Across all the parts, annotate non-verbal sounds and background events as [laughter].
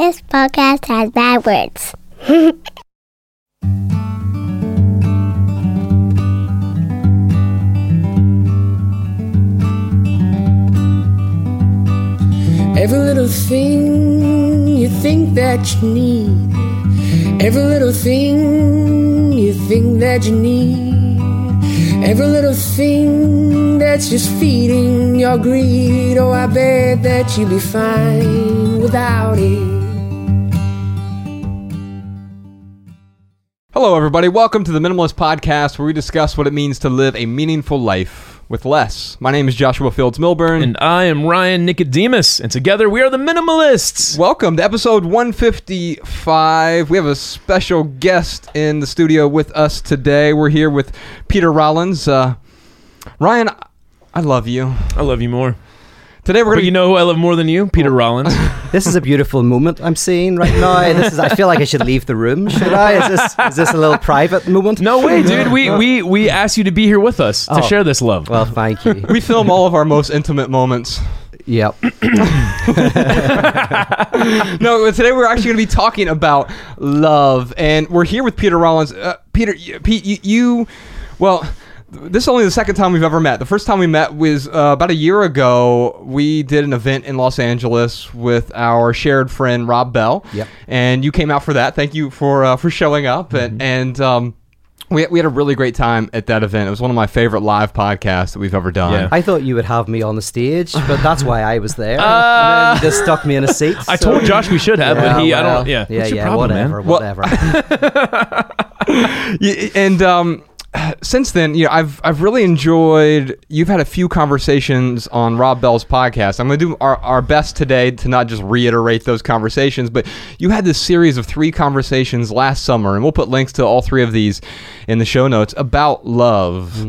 This podcast has bad words. [laughs] Every little thing you think that you need. Every little thing you think that you need. Every little thing that's just feeding your greed. Oh, I bet that you'd be fine without it. Hello, everybody. Welcome to the Minimalist Podcast, where we discuss what it means to live a meaningful life with less. My name is Joshua Fields Millburn. And I am Ryan Nicodemus, and together we are the Minimalists. Welcome to episode 155. We have a special guest in the studio with us today. We're here with Peter Rollins. Uh, Ryan, I love you. I love you more. Today we're But going you know who I love more than you? Peter Rollins. [laughs] This is a beautiful moment I'm seeing right now. This is, I feel like I should leave the room. Should I? Is this is this a little private moment? No way, [laughs] dude. We we we asked you to be here with us to Oh. share this love. Well, thank you. we film all of our most intimate moments. Yep. [laughs] no, today we're actually going to be talking about love, and we're here with Peter Rollins. Uh, Peter, you, Pete, you, you, well, this is only the second time we've ever met. The first time we met was uh, about a year ago. We did an event in Los Angeles with our shared friend Rob Bell. Yep. And you came out for that. Thank you for uh, for showing up, and and. Um, we, we had a really great time at that event. It was one of my favorite live podcasts that we've ever done. Yeah. I thought you would have me on the stage, but that's why I was there. [laughs] Uh, and then you just stuck me in a seat. [laughs] I so- told Josh we should have, but he I don't. Yeah. Yeah, What's your yeah, problem, whatever, man? Whatever. [laughs] Yeah, and um, [sighs] since then, you know, I've I've really enjoyed. You've had a few conversations on Rob Bell's podcast. I'm going to do our, our best today to not just reiterate those conversations, but you had this series of three conversations last summer, and we'll put links to all three of these in the show notes about love,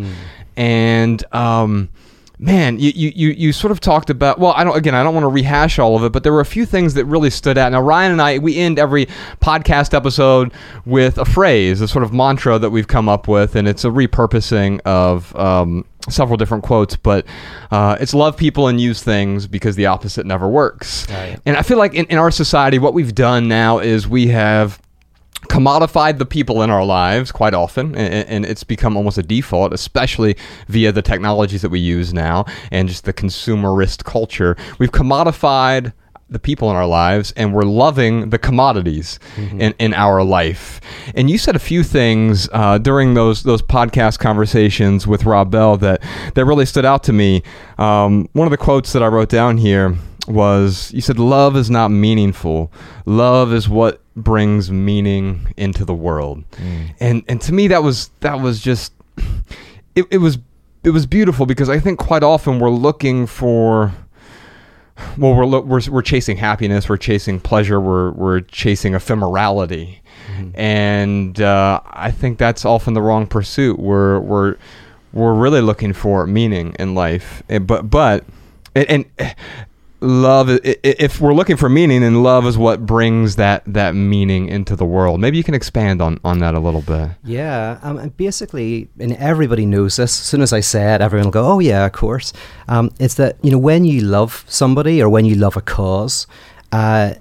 and um. Man, you, you, you, you sort of talked about well, I don't again I don't want to rehash all of it, but there were a few things that really stood out. Now Ryan and I we end every podcast episode with a phrase, a sort of mantra that we've come up with, and it's a repurposing of um, several different quotes, but uh, it's love people and use things because the opposite never works. Right. And I feel like in, in our society, what we've done now is we have commodified the people in our lives quite often and, and it's become almost a default especially via the technologies that we use now and just the consumerist culture. We've commodified the people in our lives and we're loving the commodities in, in our life. And you said a few things uh, during those those podcast conversations with rob bell that that really stood out to me. Um, one of the quotes that i wrote down here was you said love is not meaningful. Love is what brings meaning into the world. And and to me that was that was just it, it was it was beautiful because i think quite often we're looking for well we're, lo- we're we're chasing happiness we're chasing pleasure we're we're chasing ephemerality. And uh, i think that's often the wrong pursuit. We're we're we're really looking for meaning in life. But but and, and love if we're looking for meaning and love is what brings that that meaning into the world maybe you can expand on on that a little bit Yeah, um, basically, and everybody knows this. As soon as I say it, everyone will go, "Oh yeah, of course." Um, it's that you know when you love somebody or when you love a cause, uh,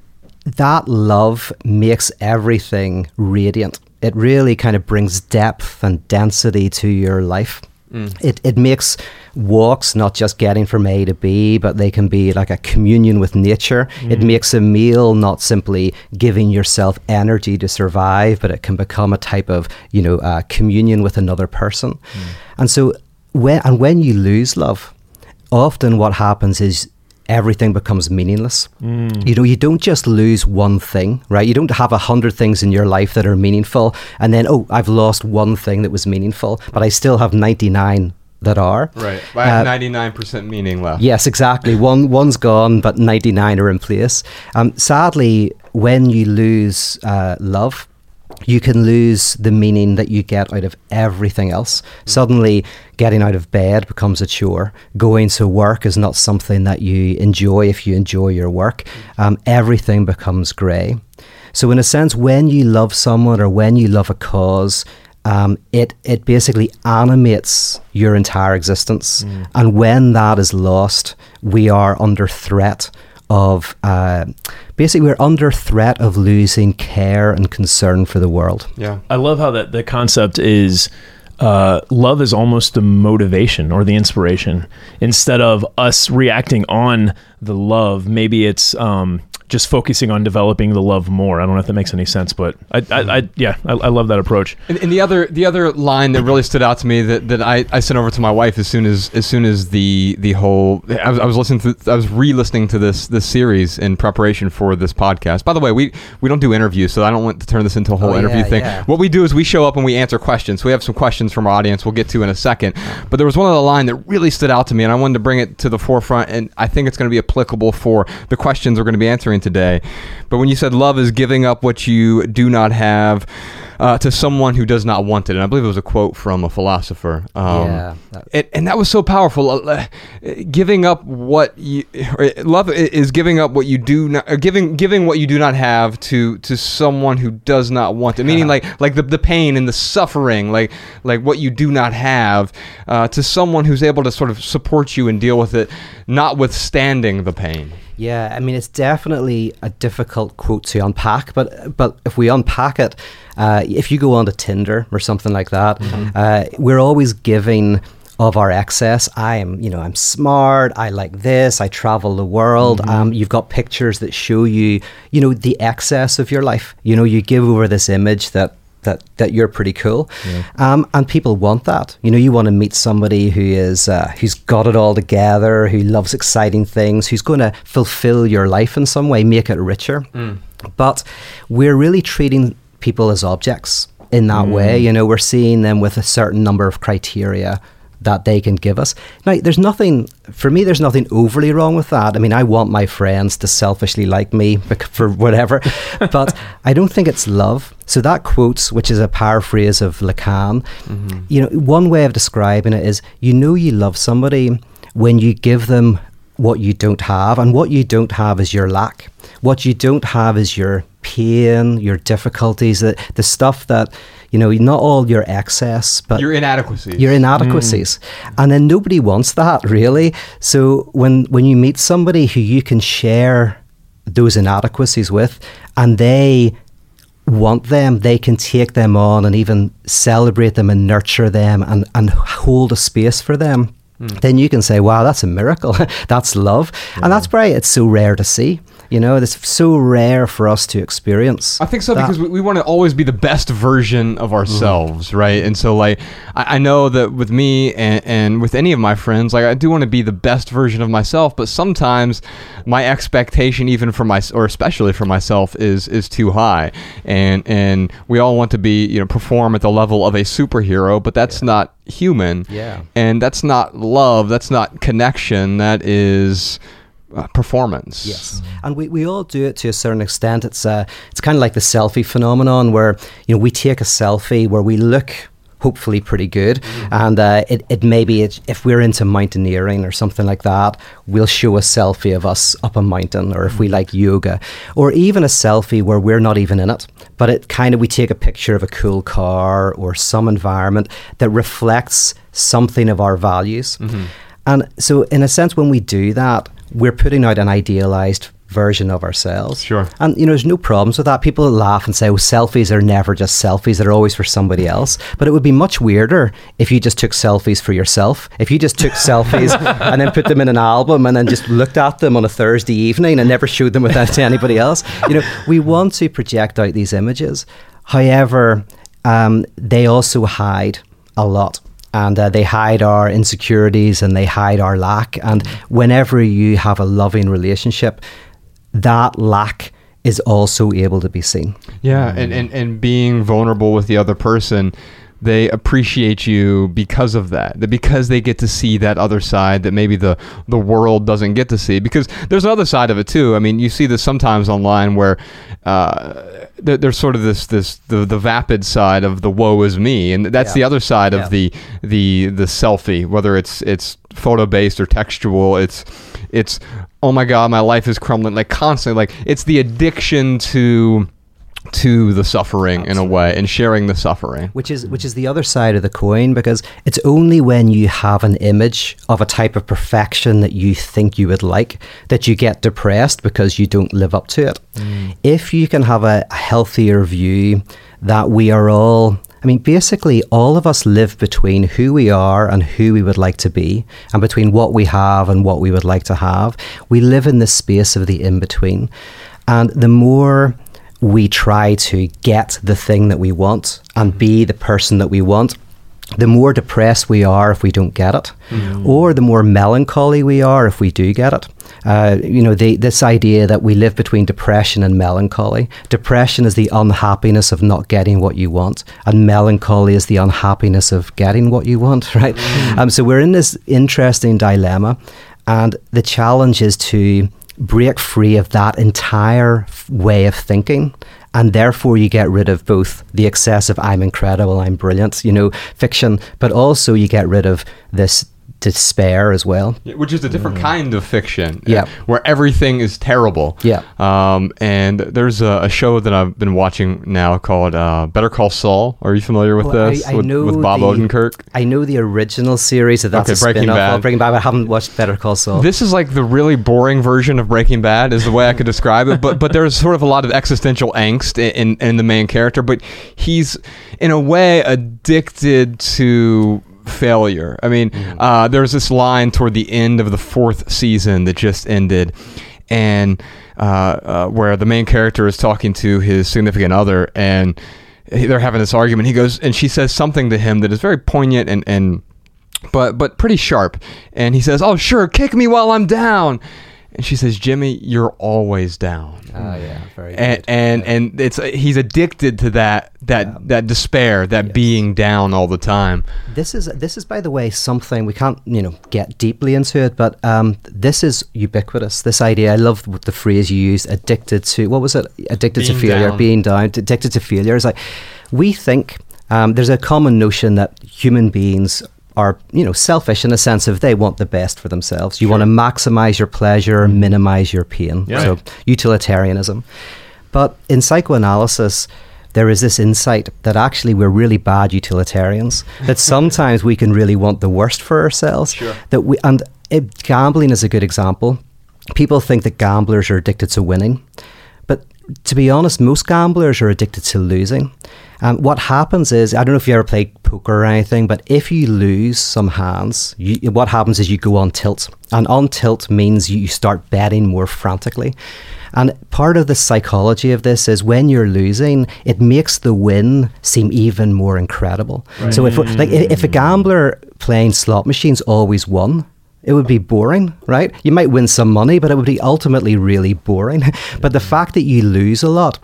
that love makes everything radiant. It really kind of brings depth and density to your life. Mm. It it makes walks not just getting from A to B, but they can be like a communion with nature. It mm. makes a meal not simply giving yourself energy to survive, but it can become a type of you know uh, communion with another person. Mm. And so when and when you lose love, often what happens is everything becomes meaningless. You know, you don't just lose one thing, right? You don't have a hundred things in your life that are meaningful, and then oh, I've lost one thing that was meaningful, but I still have ninety nine that are. right i have Uh, 99% meaning left Yes, exactly. [laughs] One one's gone, but ninety nine are in place. Um, sadly, when you lose uh, love, you can lose the meaning that you get out of everything else. Suddenly, getting out of bed becomes a chore. Going to work is not something that you enjoy if you enjoy your work. Um, everything becomes grey. So, in a sense, when you love someone or when you love a cause, um, it it basically animates your entire existence. And when that is lost, we are under threat of uh, basically we're under threat of losing care and concern for the world. Yeah. I love how that the concept is uh, love is almost the motivation or the inspiration instead of us reacting on the love. Maybe it's um, just focusing on developing the love more. I don't know if that makes any sense, but I, I, I yeah, I, I love that approach. And, and the other the other line that really stood out to me that, that I, I sent over to my wife as soon as as soon as the the whole I was, I was listening to I was re-listening to this this series in preparation for this podcast. By the way, we we don't do interviews, so I don't want to turn this into a whole Oh, interview yeah, thing. yeah. What we do is we show up and we answer questions. So we have some questions from our audience. We'll get to in a second. But there was one other line that really stood out to me, and I wanted to bring it to the forefront. And I think it's going to be applicable for the questions we're going to be answering today. But when you said love is giving up what you do not have uh, to someone who does not want it, and I believe it was a quote from a philosopher. Um, Yeah, and, and that was so powerful. Uh, uh, giving up what you uh, love is giving up what you do not, or giving giving what you do not have to to someone who does not want it. Meaning like like the, the pain and the suffering, like like what you do not have uh, to someone who's able to sort of support you and deal with it, notwithstanding the pain. Yeah, I mean it's definitely a difficult quote to unpack, but but if we unpack it, uh, if you go onto Tinder or something like that, uh, we're always giving of our excess. I am, you know, I'm smart. I like this. I travel the world. Um, you've got pictures that show you, you know, the excess of your life. You know, you give over this image that that that you're pretty cool, um, and people want that. You know, you want to meet somebody who is uh, who's got it all together, who loves exciting things, who's going to fulfill your life in some way, make it richer. But we're really treating people as objects in that way. Mm. You know, we're seeing them with a certain number of criteria that they can give us. Now, there's nothing, for me, there's nothing overly wrong with that. I mean, I want my friends to selfishly like me [laughs] for whatever, [laughs] but I don't think it's love. So that quote, which is a paraphrase of Lacan, mm-hmm. you know, one way of describing it is you know you love somebody when you give them what you don't have, and what you don't have is your lack. What you don't have is your pain, your difficulties, the, the stuff that, you know, not all your excess, but Your inadequacies. your inadequacies. Mm. And then nobody wants that really. So when when you meet somebody who you can share those inadequacies with and they want them they can take them on and even celebrate them and nurture them and and hold a space for them mm. then you can say wow that's a miracle. [laughs] That's love. And that's why it's so rare to see you know it's so rare for us to experience I think so that. because we, we want to always be the best version of mm-hmm. ourselves, right? And so, like, I, I know that with me and, and with any of my friends, like, I do want to be the best version of myself, but sometimes my expectation, even for my, or especially for myself, is is too high, and and we all want to be, you know, perform at the level of a superhero, but that's not human, Yeah. and that's not love, that's not connection, that is. Uh, performance. Yes, and we, we all do it to a certain extent. It's uh, it's kind of like the selfie phenomenon, where you know we take a selfie where we look hopefully pretty good, and uh, it it maybe it, if we're into mountaineering or something like that, we'll show a selfie of us up a mountain, or if we like yoga, or even a selfie where we're not even in it, but it kind of we take a picture of a cool car or some environment that reflects something of our values. And so, in a sense, when we do that, we're putting out an idealized version of ourselves. Sure. And, you know, there's no problems with that. People laugh and say, oh, selfies are never just selfies, they're always for somebody else. But it would be much weirder if you just took selfies for yourself. If you just took selfies and then put them in an album and then just looked at them on a Thursday evening and never showed them with that to anybody else. You know, we want to project out these images. However, um, they also hide a lot and uh, they hide our insecurities and they hide our lack. And whenever you have a loving relationship, that lack is also able to be seen. Yeah, and, and, and being vulnerable with the other person, they appreciate you because of that. That because they get to see that other side that maybe the the world doesn't get to see. Because there's another side of it too. I mean, you see this sometimes online where uh, there, there's sort of this this the the vapid side of the woe is me, and that's Yeah. the other side Yeah. of the the the selfie. Whether it's it's photo based or textual, it's it's oh my god, my life is crumbling like constantly. Like it's the addiction to to the suffering in a way and sharing the suffering. which is which is the other side of the coin because it's only when you have an image of a type of perfection that you think you would like that you get depressed because you don't live up to it. Mm. If you can have a healthier view that we are all I mean, basically, all of us live between who we are and who we would like to be, and between what we have and what we would like to have. We live in this space of the in between. And the more we try to get the thing that we want and be the person that we want, the more depressed we are if we don't get it, or the more melancholy we are if we do get it. Uh, you know, the, this idea that we live between depression and melancholy. Depression is the unhappiness of not getting what you want, and melancholy is the unhappiness of getting what you want, [laughs] right? Um, so we're in this interesting dilemma, and the challenge is to break free of that entire way of thinking and therefore you get rid of both the excessive i'm incredible i'm brilliant you know fiction but also you get rid of this despair as well Which is a different kind of fiction. uh, Yeah. Where everything is terrible. Yeah. Um, and there's a, a show that I've been watching now called uh, Better Call Saul. Are you familiar with Well, this? I with, know with Bob the- Odenkirk? i know the original series of that that's Okay, a Breaking Bad. of breaking bad but i haven't watched better call saul This is like the really boring version of Breaking Bad, is the way I could describe it. But but there's sort of a lot of existential angst in, in, in the main character. But he's in a way addicted to failure. I mean, uh, there's this line toward the end of the fourth season that just ended, and uh, uh, where the main character is talking to his significant other, and they're having this argument. He goes and she says something to him that is very poignant and and but but pretty sharp. And he says, "Oh, sure, kick me while I'm down." And she says, "Jimmy, you're always down." Ah, yeah very And good. and, and it's he's addicted to that that that despair, that being down all the time. This is this is by the way something we can't you know get deeply into it, but um, this is ubiquitous. This idea, I love the phrase you used, addicted to what was it? Addicted to Being failure, down. being down, addicted to failure. It's like we think um, there's a common notion that human beings are you know selfish in a sense of they want the best for themselves. You want to maximize your pleasure, mm-hmm. minimize your pain. Yeah. So utilitarianism. But in psychoanalysis, there is this insight that actually we're really bad utilitarians. [laughs] that sometimes we can really want the worst for ourselves. Sure. That we and it, gambling is a good example. People think that gamblers are addicted to winning, to be honest, most gamblers are addicted to losing. Um, what happens is, I don't know if you ever played poker or anything, but if you lose some hands, you, what happens is you go on tilt. And on tilt means you start betting more frantically. And part of the psychology of this is when you're losing, it makes the win seem even more incredible. So if like if a gambler playing slot machines always won, it would be boring, right? You might win some money, but it would be ultimately really boring. [laughs] but the fact that you lose a lot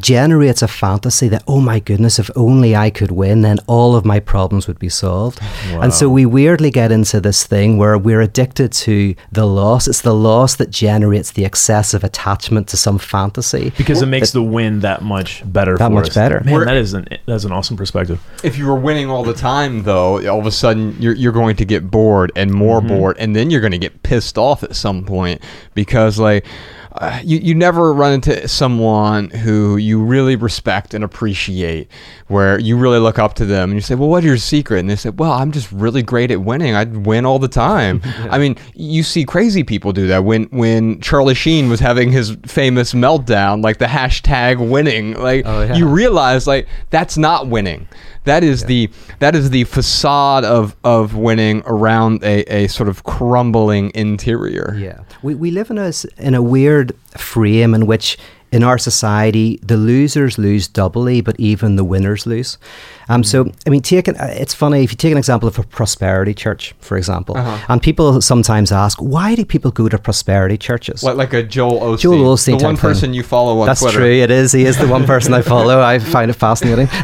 generates a fantasy that, oh my goodness, if only I could win, then all of my problems would be solved. And so we weirdly get into this thing where we're addicted to the loss. It's the loss that generates the excessive attachment to some fantasy. because it makes the win that much better. That for much us. better. Man, We're- that is an that's an awesome perspective. If you were winning all the time, though, all of a sudden you're, you're going to get bored and more mm-hmm. bored, and then you're going to get pissed off at some point because, like, uh, you, you never run into someone who you really respect and appreciate, where you really look up to them and you say, Well, what's your secret? And they say, Well, I'm just really great at winning. I win all the time. [laughs] I mean, you see crazy people do that. When, when Charlie Sheen was having his famous meltdown, like the hashtag winning, like, Oh, yeah. you realize, like, that's not winning. That is the that is the facade of of winning around a, a sort of crumbling interior. Yeah, we, we live in a in a weird frame in which in our society the losers lose doubly, but even the winners lose. Um, so I mean, take an, uh, it's funny if you take an example of a prosperity church, for example, Uh-huh. and people sometimes ask, why do people go to prosperity churches? What, like a Joel Osteen. Joel Osteen the one thing. person you follow on That's Twitter. true. It is. He is the one person I [laughs] follow. I find it fascinating. [laughs]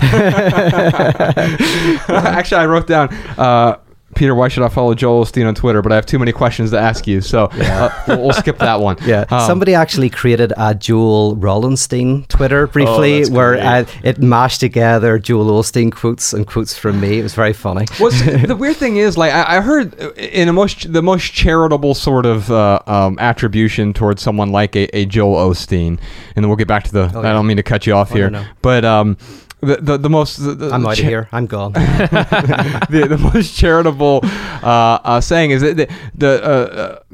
Actually, I wrote down. Uh, Peter, why should I follow Joel Osteen on Twitter? But I have too many questions to ask you, so uh, we'll, we'll skip that one. Yeah, Um, somebody actually created a Joel Rollenstein Twitter briefly, that's where uh, it mashed together Joel Osteen quotes and quotes from me. It was very funny. What's [laughs] the weird thing is, like I, I heard in a most the most charitable sort of uh, um, attribution towards someone like a, a Joel Osteen, and then we'll get back to the. Oh, I don't mean to cut you off Oh, here, no, no. but um, the, the the most the, the I'm out of cha- here. I'm gone. [laughs] the, the most charitable uh, uh, saying is that the, the uh,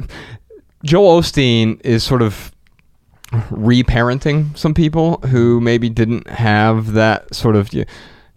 uh, Joel Osteen is sort of reparenting some people who maybe didn't have that sort of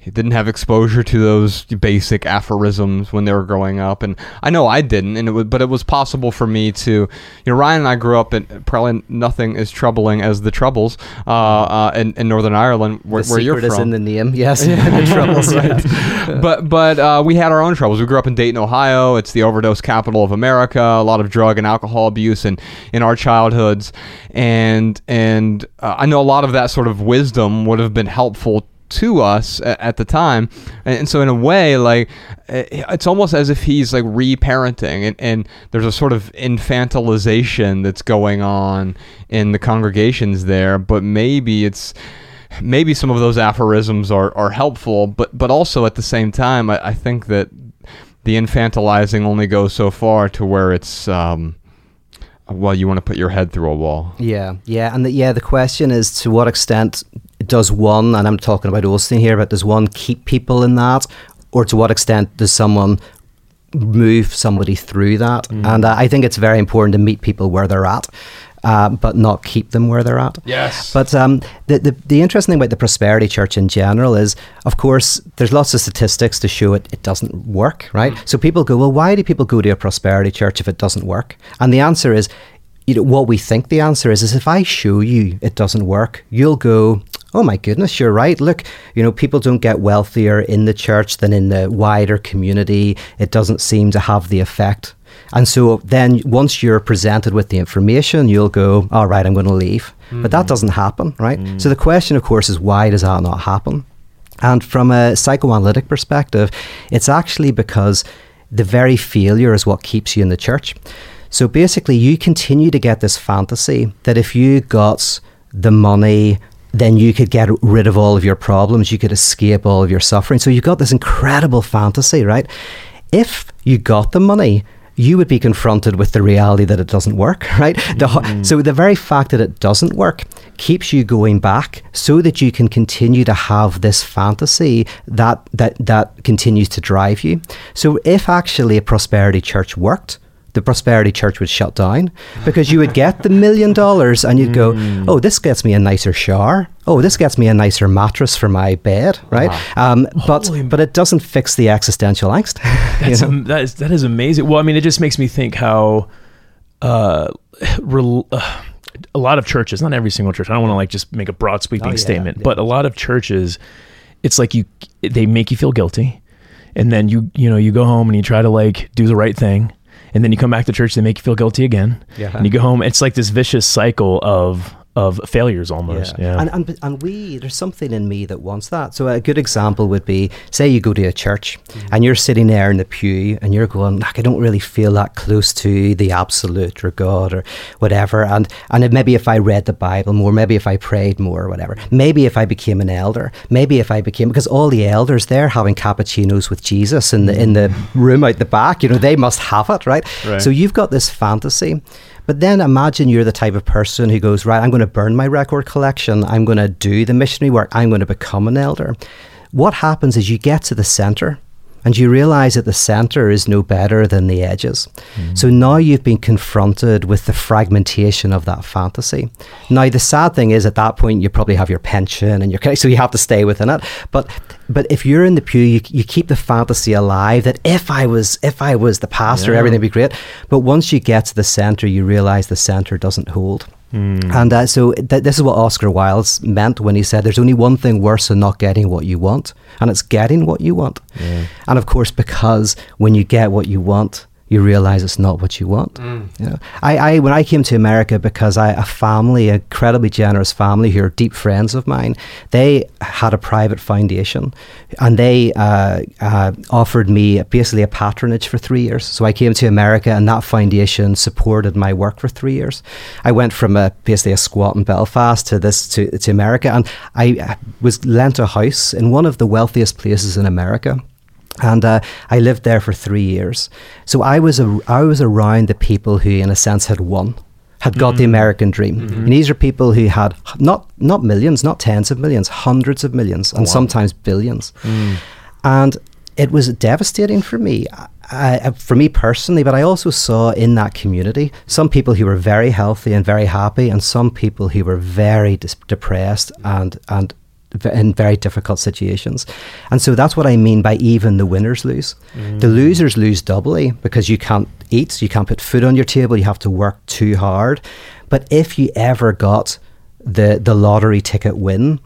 he didn't have exposure to those basic aphorisms when they were growing up and I know I didn't and it was but it was possible for me to you know Ryan and I grew up in probably nothing as troubling as the troubles uh, uh, in, in Northern Ireland where, the where you're from is in the name. Yes, [laughs] the troubles. right. but but uh, we had our own troubles. We grew up in Dayton, Ohio. It's the overdose capital of America. A lot of drug and alcohol abuse in, in our childhoods, and and uh, I know a lot of that sort of wisdom would have been helpful to us at, the time, and, so in a way, like eh, it's almost as if he's like reparenting, and, and there's a sort of infantilization that's going on in the congregations there, but maybe it's maybe some of those aphorisms are, are helpful, but but also at the same time, I, I think that the infantilizing only goes so far to where it's um, well, you want to put your head through a wall. Yeah, yeah, and the, yeah, the question is to what extent does one, and I'm talking about Osteen here, but does one keep people in that, or to what extent does someone move somebody through that? And uh, I think it's very important to meet people where they're at. Uh, but not keep them where they're at. Yes. But um, the, the the interesting thing about the prosperity church in general is, of course, there's lots of statistics to show it it doesn't work, right? So people go, well, why do people go to a prosperity church if it doesn't work? And the answer is, you know, what we think the answer is is if I show you it doesn't work, you'll go, oh my goodness, you're right. Look, you know, people don't get wealthier in the church than in the wider community. It doesn't seem to have the effect. And so then once you're presented with the information, you'll go, all right, I'm going to leave. But that hmm. doesn't happen, right? Hmm. So the question, of course, is why does that not happen? And from a psychoanalytic perspective, it's actually because the very failure is what keeps you in the church. So basically, you continue to get this fantasy that if you got the money, then you could get rid of all of your problems, you could escape all of your suffering. So you've got this incredible fantasy, right? If you got the money, you would be confronted with the reality that it doesn't work, [laughs] right? The, ho- mm. So the very fact that it doesn't work keeps you going back so that you can continue to have this fantasy that that that continues to drive you. So if actually a prosperity church worked, the prosperity church would shut down because you would get the million dollars and you'd go, oh, this gets me a nicer shower. Oh, this gets me a nicer mattress for my bed, right? Um, but Holy- but it doesn't fix the existential angst. [laughs] you That's know? am- that is that is amazing. Well, I mean, it just makes me think how uh, [sighs] rel- uh, a lot of churches, not every single church. I don't want to like just make a broad sweeping Oh, yeah, statement, yeah. but a lot of churches, it's like you they make you feel guilty, and then you you know you go home and you try to like do the right thing, and then you come back to church, they make you feel guilty again, Yeah. and you go home. It's like this vicious cycle of of failures almost. Yeah. And, and and we there's something in me that wants that. So a good example would be say you go to a church Mm-hmm. and you're sitting there in the pew and you're going like I don't really feel that close to the absolute or God or whatever. And and it- maybe if I read the Bible more, maybe if I prayed more or whatever, maybe if I became an elder, maybe if I became because all the elders they're having cappuccinos with Jesus in the in the room out the back. You know they must have it right. Right. So you've got this fantasy. But then imagine you're the type of person who goes, right, I'm going to burn my record collection. I'm going to do the missionary work. I'm going to become an elder. What happens is you get to the center and you realize that the center is no better than the edges. So now you've been confronted with the fragmentation of that fantasy. Now the sad thing is at that point you probably have your pension and your [laughs] so you have to stay within it. But but if you're in the pew, you, you keep the fantasy alive that if I was if I was the pastor, Yeah. everything would be great. But once you get to the center, you realize the center doesn't hold. And uh, so th- this is what Oscar Wilde meant when he said, "There's only one thing worse than not getting what you want, and it's getting what you want." And of course, because when you get what you want, you realize it's not what you want. You know, I, I when I came to America because I a family, a incredibly generous family who are deep friends of mine, they had a private foundation, and they uh, uh, offered me basically a patronage for three years. So I came to America, and that foundation supported my work for three years. I went from a basically a squat in Belfast to this to to America, and I uh, was lent a house in one of the wealthiest places in America and uh, I lived there for three years. So I was a, I was around the people who, in a sense, had won, had got the mm. American dream. Mm-hmm. And these are people who had not not millions, not tens of millions, hundreds of millions, and sometimes billions. Mm. And it was devastating for me. I, for me personally, but I also saw in that community some people who were very healthy and very happy, and some people who were very dis- depressed and and in very difficult situations. And so that's what I mean by even the winners lose. Mm. The losers lose doubly because you can't eat, you can't put food on your table, you have to work too hard. But if you ever got the the lottery ticket win,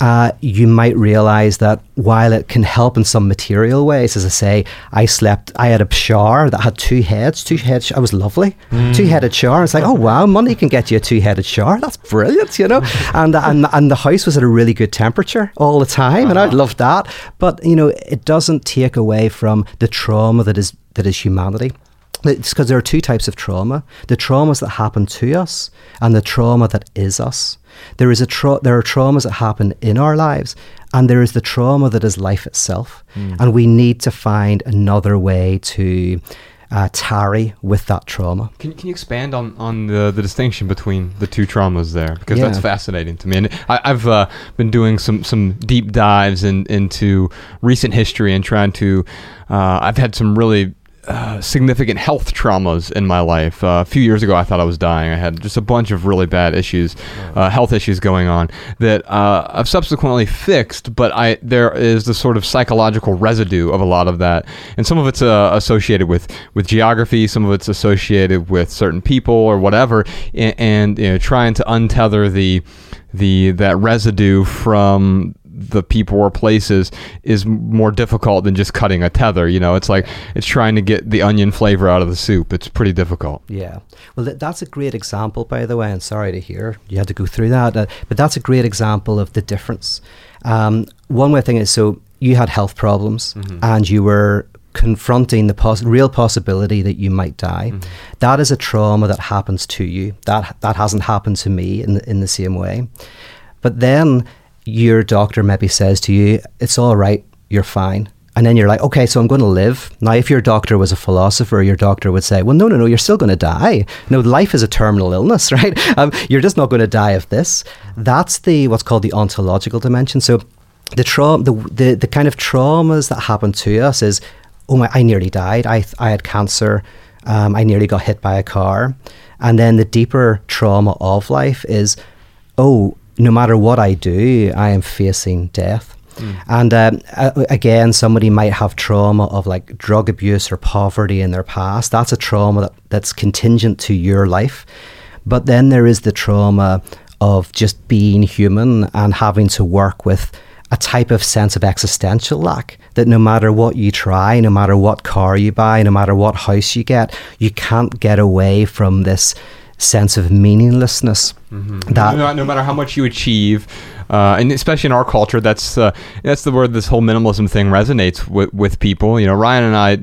uh, you might realize that while it can help in some material ways, as I say, I slept, I had a shower that had two heads, two heads, I was lovely, two headed shower. It's like, oh wow, money can get you a two headed shower. That's brilliant, you know? [laughs] and, and, and the house was at a really good temperature all the time, and I loved that. But, you know, it doesn't take away from the trauma that is, that is humanity. It's because there are two types of trauma: the traumas that happen to us, and the trauma that is us. There is a tra- there are traumas that happen in our lives, and there is the trauma that is life itself. And we need to find another way to uh, tarry with that trauma. Can, can you expand on, on the, the distinction between the two traumas there? Because that's fascinating to me. And I, I've uh, been doing some, some deep dives in, into recent history and trying to. Uh, I've had some really uh, significant health traumas in my life. Uh, a few years ago, I thought I was dying. I had just a bunch of really bad issues, uh, health issues going on that uh, I've subsequently fixed. But I there is the sort of psychological residue of a lot of that, and some of it's uh, associated with with geography, some of it's associated with certain people or whatever, and, and you know, trying to untether the the that residue from the people or places is more difficult than just cutting a tether. You know, it's like it's trying to get the onion flavor out of the soup. It's pretty difficult. Yeah. Well, th- that's a great example, by the way. And sorry to hear you had to go through that, uh, but that's a great example of the difference. Um, one way thing is so you had health problems and you were confronting the pos- real possibility that you might die. That is a trauma that happens to you. That that hasn't happened to me in the, in the same way. But then your doctor maybe says to you, "It's all right. You're fine." And then you're like, okay, so I'm going to live. Now, if your doctor was a philosopher, your doctor would say, well, no, no, no, you're still going to die. No, life is a terminal illness, [laughs] right? Um, you're just not going to die of this. That's the what's called the ontological dimension. So, the trauma, the, the the kind of traumas that happen to us is, oh my, I nearly died. I I had cancer. Um, I nearly got hit by a car. And then the deeper trauma of life is, oh, no matter what I do, I am facing death. And um, again, somebody might have trauma of like drug abuse or poverty in their past. That's a trauma that, that's contingent to your life. But then there is the trauma of just being human and having to work with a type of sense of existential lack that no matter what you try, no matter what car you buy, no matter what house you get, you can't get away from this sense of meaninglessness. Mm-hmm. That no, no matter how much you achieve, uh, and especially in our culture, that's uh, that's the word this whole minimalism thing resonates with, with people. You know, Ryan and I,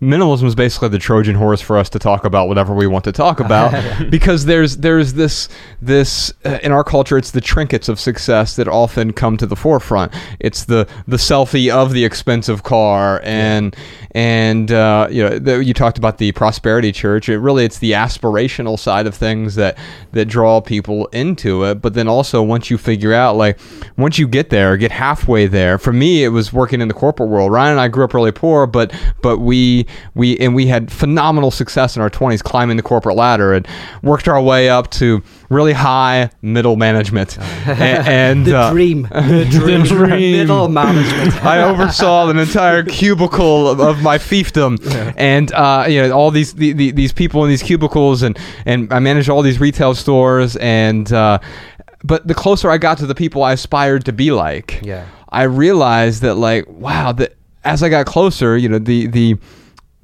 minimalism is basically the Trojan horse for us to talk about whatever we want to talk about, [laughs] because there's there's this this uh, in our culture, it's the trinkets of success that often come to the forefront. It's the the selfie of the expensive car, and and uh, you know, the, you talked about the prosperity church. It really it's the aspirational side of things that that draw people into it. But then also once you figure out like once you get there, get halfway there. For me, it was working in the corporate world. Ryan and I grew up really poor, but but we we and we had phenomenal success in our twenties climbing the corporate ladder and worked our way up to really high middle management. A- and [laughs] the uh, dream, the dream, middle management. [laughs] I oversaw an entire cubicle of, of my fiefdom, and uh, you know all these the, the, these people in these cubicles, and and I managed all these retail stores, and uh, but the closer I got to the people I aspired to be like, Yeah. I realized that like wow that as I got closer, you know the the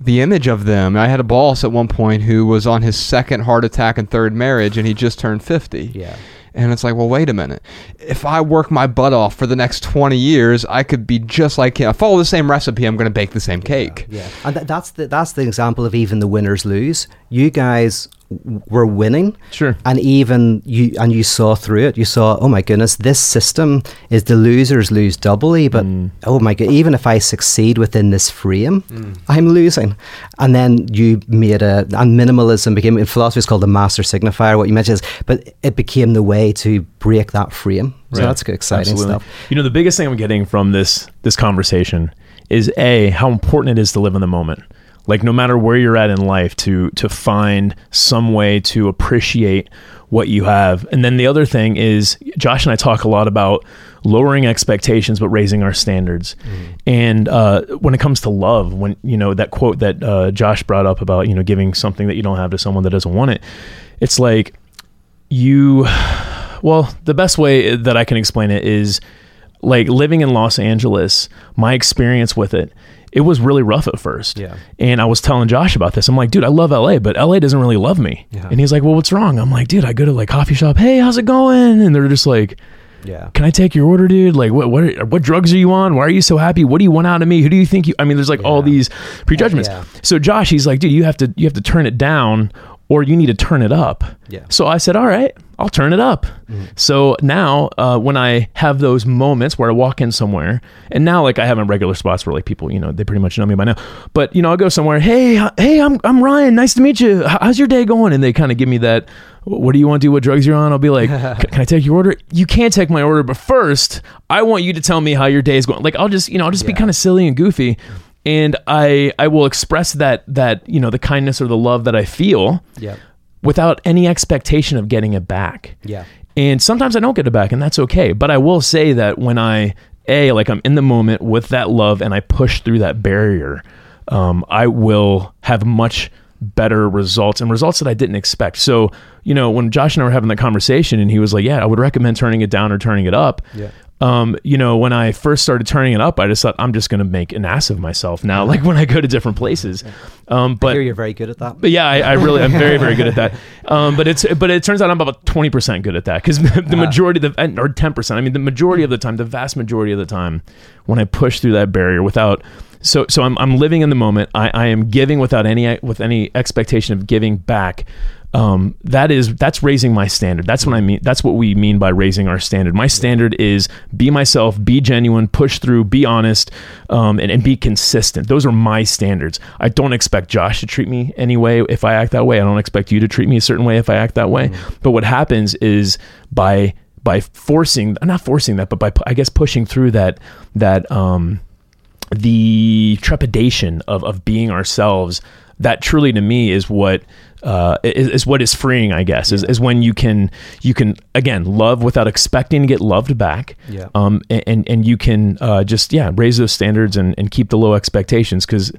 the image of them. I had a boss at one point who was on his second heart attack and third marriage, and he just turned 50. Yeah. And it's like, well, wait a minute. If I work my butt off for the next 20 years, I could be just like him. I follow the same recipe, I'm going to bake the same cake. Yeah, and th- that's the that's the example of even the winners lose. You guys were winning, Sure. and even you and you saw through it. You saw, oh my goodness, this system is the losers lose doubly. But mm. oh my god, even if I succeed within this frame, mm. I'm losing. And then you made a and minimalism became in philosophy is called the master signifier. What you mentioned is, but it became the way to break that frame. So Right. that's good, exciting Absolutely. stuff. You know, the biggest thing I'm getting from this this conversation is a how important it is to live in the moment. Like no matter where you're at in life, to to find some way to appreciate what you have. And then the other thing is, Josh and I talk a lot about lowering expectations but raising our standards. And uh, when it comes to love, when you know that quote that uh, Josh brought up about you know giving something that you don't have to someone that doesn't want it, it's like you well, the best way that I can explain it is like living in Los Angeles, my experience with it, it was really rough at first. Yeah. And I was telling Josh about this. I'm like, dude, I love LA, but LA doesn't really love me. Yeah. And he's like, well, what's wrong? I'm like, dude, I go to like coffee shop. Hey, how's it going? And they're just like, Yeah. can I take your order, dude? Like, what, what, what drugs are you on? Why are you so happy? What do you want out of me? Who do you think you, I mean, there's like all these prejudgments. Yeah. So Josh, he's like, dude, you have to, you have to turn it down or you need to turn it up. Yeah. So I said, all right, I'll turn it up. So now, uh, when I have those moments where I walk in somewhere, and now like I have my regular spots where like people, you know, they pretty much know me by now. But you know, I'll go somewhere. Hey, hey, I'm I'm Ryan. Nice to meet you. How's your day going? And they kind of give me that. What do you want to do? What drugs you're on? I'll be like, [laughs] "Can- can I take your order? You can't take my order, but first, I want you to tell me how your day is going. Like I'll just, you know, I'll just be kind of silly and goofy. And I, I will express that that you know the kindness or the love that I feel Yeah. without any expectation of getting it back. Yeah. And sometimes I don't get it back, and that's okay. But I will say that when I, A, like I'm in the moment with that love and I push through that barrier, um, I will have much better results and results that I didn't expect. So, you know, when Josh and I were having that conversation and he was like, Yeah, I would recommend turning it down or turning it up. Yeah. Um, you know, when I first started turning it up, I just thought I'm just going to make an ass of myself now. Like when I go to different places, um, but you're very good at that. but yeah, I, I really, I'm very, very good at that. [laughs] Um, but it's, but it turns out I'm about 20% good at that because [laughs] the majority of the, or 10%, I mean, the majority of the time, the vast majority of the time, when I push through that barrier without, so, so I'm, I'm living in the moment. I, I am giving without any, with any expectation of giving back. Um, that is, that's raising my standard. That's what I mean. That's what we mean by raising our standard. My standard is be myself, be genuine, push through, be honest, um, and, and be consistent. Those are my standards. I don't expect Josh to treat me any way if I act that way. I don't expect you to treat me a certain way if I act that way. But what happens is by by forcing, not forcing that, but by I guess pushing through that that um, the trepidation of of being ourselves. That truly to me is what uh, is, is what is freeing, I guess, is, is when you can you can again love without expecting to get loved back, Yeah. um, and and you can uh, just yeah raise those standards and, and keep the low expectations because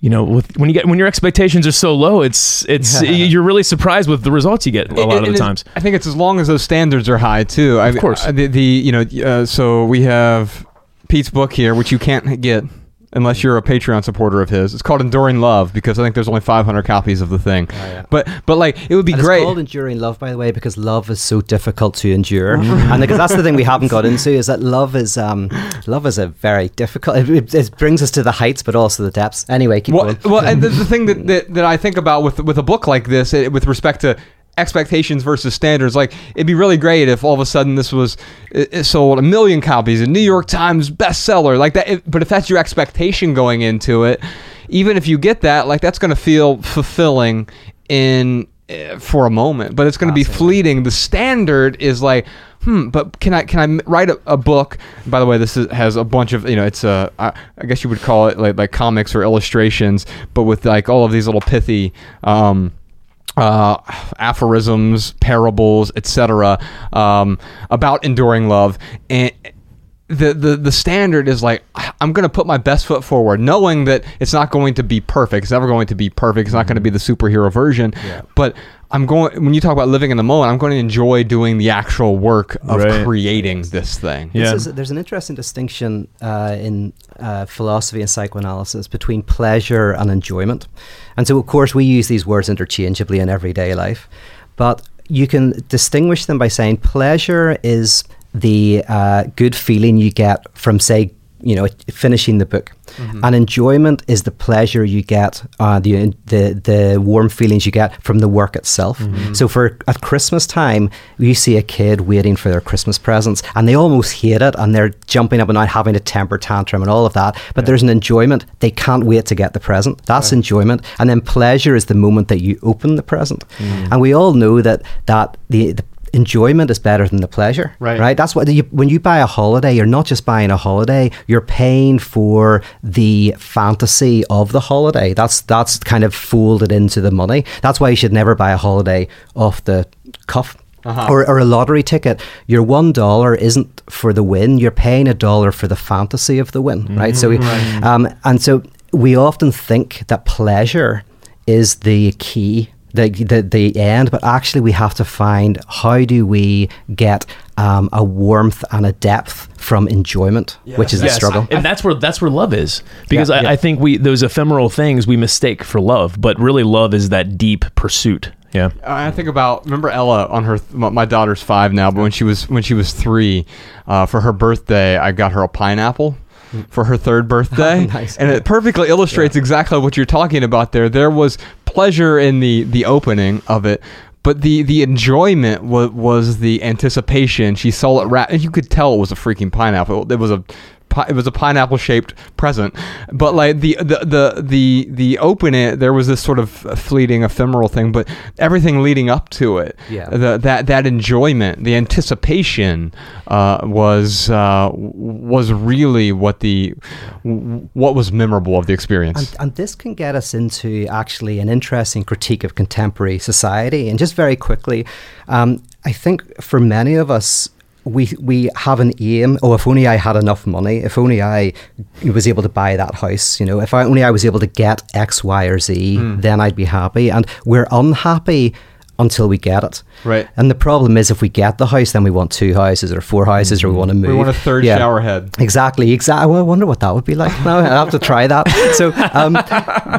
you know with, when you get when your expectations are so low, it's it's you're really surprised with the results you get a lot It- of the times. I think it's as long as those standards are high too. I, Of course. I- the, the you know uh, so we have Pete's book here, which you can't get unless you're a Patreon supporter of his. It's called Enduring Love because I think there's only 500 copies of the thing. yeah. But but like it would be And great. It's called enduring love, by the way, because love is so difficult to endure, [laughs] and because that's the thing we haven't got into is that love is um, love is a very difficult. It, it, it brings us to the heights, but also the depths. Anyway, keep well, going. well, and the, the [laughs] thing that, that, that I think about with with a book like this, eh, with respect to expectations versus standards, like it'd be really great if all of a sudden this was it, it sold a million copies, a New York Times bestseller, like that. It, but if that's your expectation going into it, even if you get that, like that's going to feel fulfilling in eh, for a moment, but it's going to be fleeting. The standard is like. Hmm, but can I can I write a, a book? By the way, this is, has a bunch of you know it's a I, I guess you would call it like like comics or illustrations, but with like all of these little pithy um, uh, aphorisms, parables, etc. Um, about enduring love, and the, the the standard is like I'm going to put my best foot forward, knowing that it's not going to be perfect. It's never going to be perfect. It's not going to be the superhero version. Yeah. But I'm going when you talk about living in the moment, I'm going to enjoy doing the actual work of Right. creating this thing. Yeah. This is, there's an interesting distinction uh, in uh, philosophy and psychoanalysis between pleasure and enjoyment. And so, of course, we use these words interchangeably in everyday life. But you can distinguish them by saying pleasure is the uh, good feeling you get from, say, you know, finishing the book, and enjoyment is the pleasure you get, uh, the the the warm feelings you get from the work itself. So, for at Christmas time, you see a kid waiting for their Christmas presents, and they almost hate it, and they're jumping up and down, having a temper tantrum, and all of that. But there's an enjoyment; they can't wait to get the present. That's enjoyment, and then pleasure is the moment that you open the present. And we all know that that the, the enjoyment is better than the pleasure Right. right? That's what you, when you buy a holiday you're not just buying a holiday you're paying for the fantasy of the holiday. That's that's kind of folded into the money. That's why you should never buy a holiday off the cuff or, or a lottery ticket. Your one dollar isn't for the win you're paying a dollar for the fantasy of the win right? So we, um, and so we often think that pleasure is the key the, the the end, but actually we have to find how do we get um, a warmth and a depth from enjoyment, which is the Yes, struggle. and that's where that's where love is because Yeah, I, yeah. I think we those ephemeral things we mistake for love, but really love is that deep pursuit. Yeah, I think about remember Ella on her my my daughter's five now, but when she was when she was three, uh, for her birthday, I got her a pineapple for her third birthday, [laughs] Nice. and it perfectly illustrates exactly what you're talking about. There, there was pleasure in the the opening of it. But the, the enjoyment was, was the anticipation. She saw it wrap, and you could tell it was a freaking pineapple. It was a pi- it was a pineapple shaped present but like the the the the the opening there was this sort of fleeting ephemeral thing but everything leading up to it Yeah. the, that that enjoyment the anticipation uh, was uh, was really what the what was memorable of the experience And, and this can get us into actually an interesting critique of contemporary society. And just very quickly, um, I think for many of us, we we have an aim. Oh, if only I had enough money. If only I was able to buy that house. You know, if I only I was able to get X, Y, or Z, then I'd be happy. And we're unhappy until we get it. Right. And the problem is, if we get the house, then we want two houses or four houses, or we want to move. we want a third Yeah. shower head Exactly, exactly. Well, I wonder what that would be like. Now I have to try that. So, um,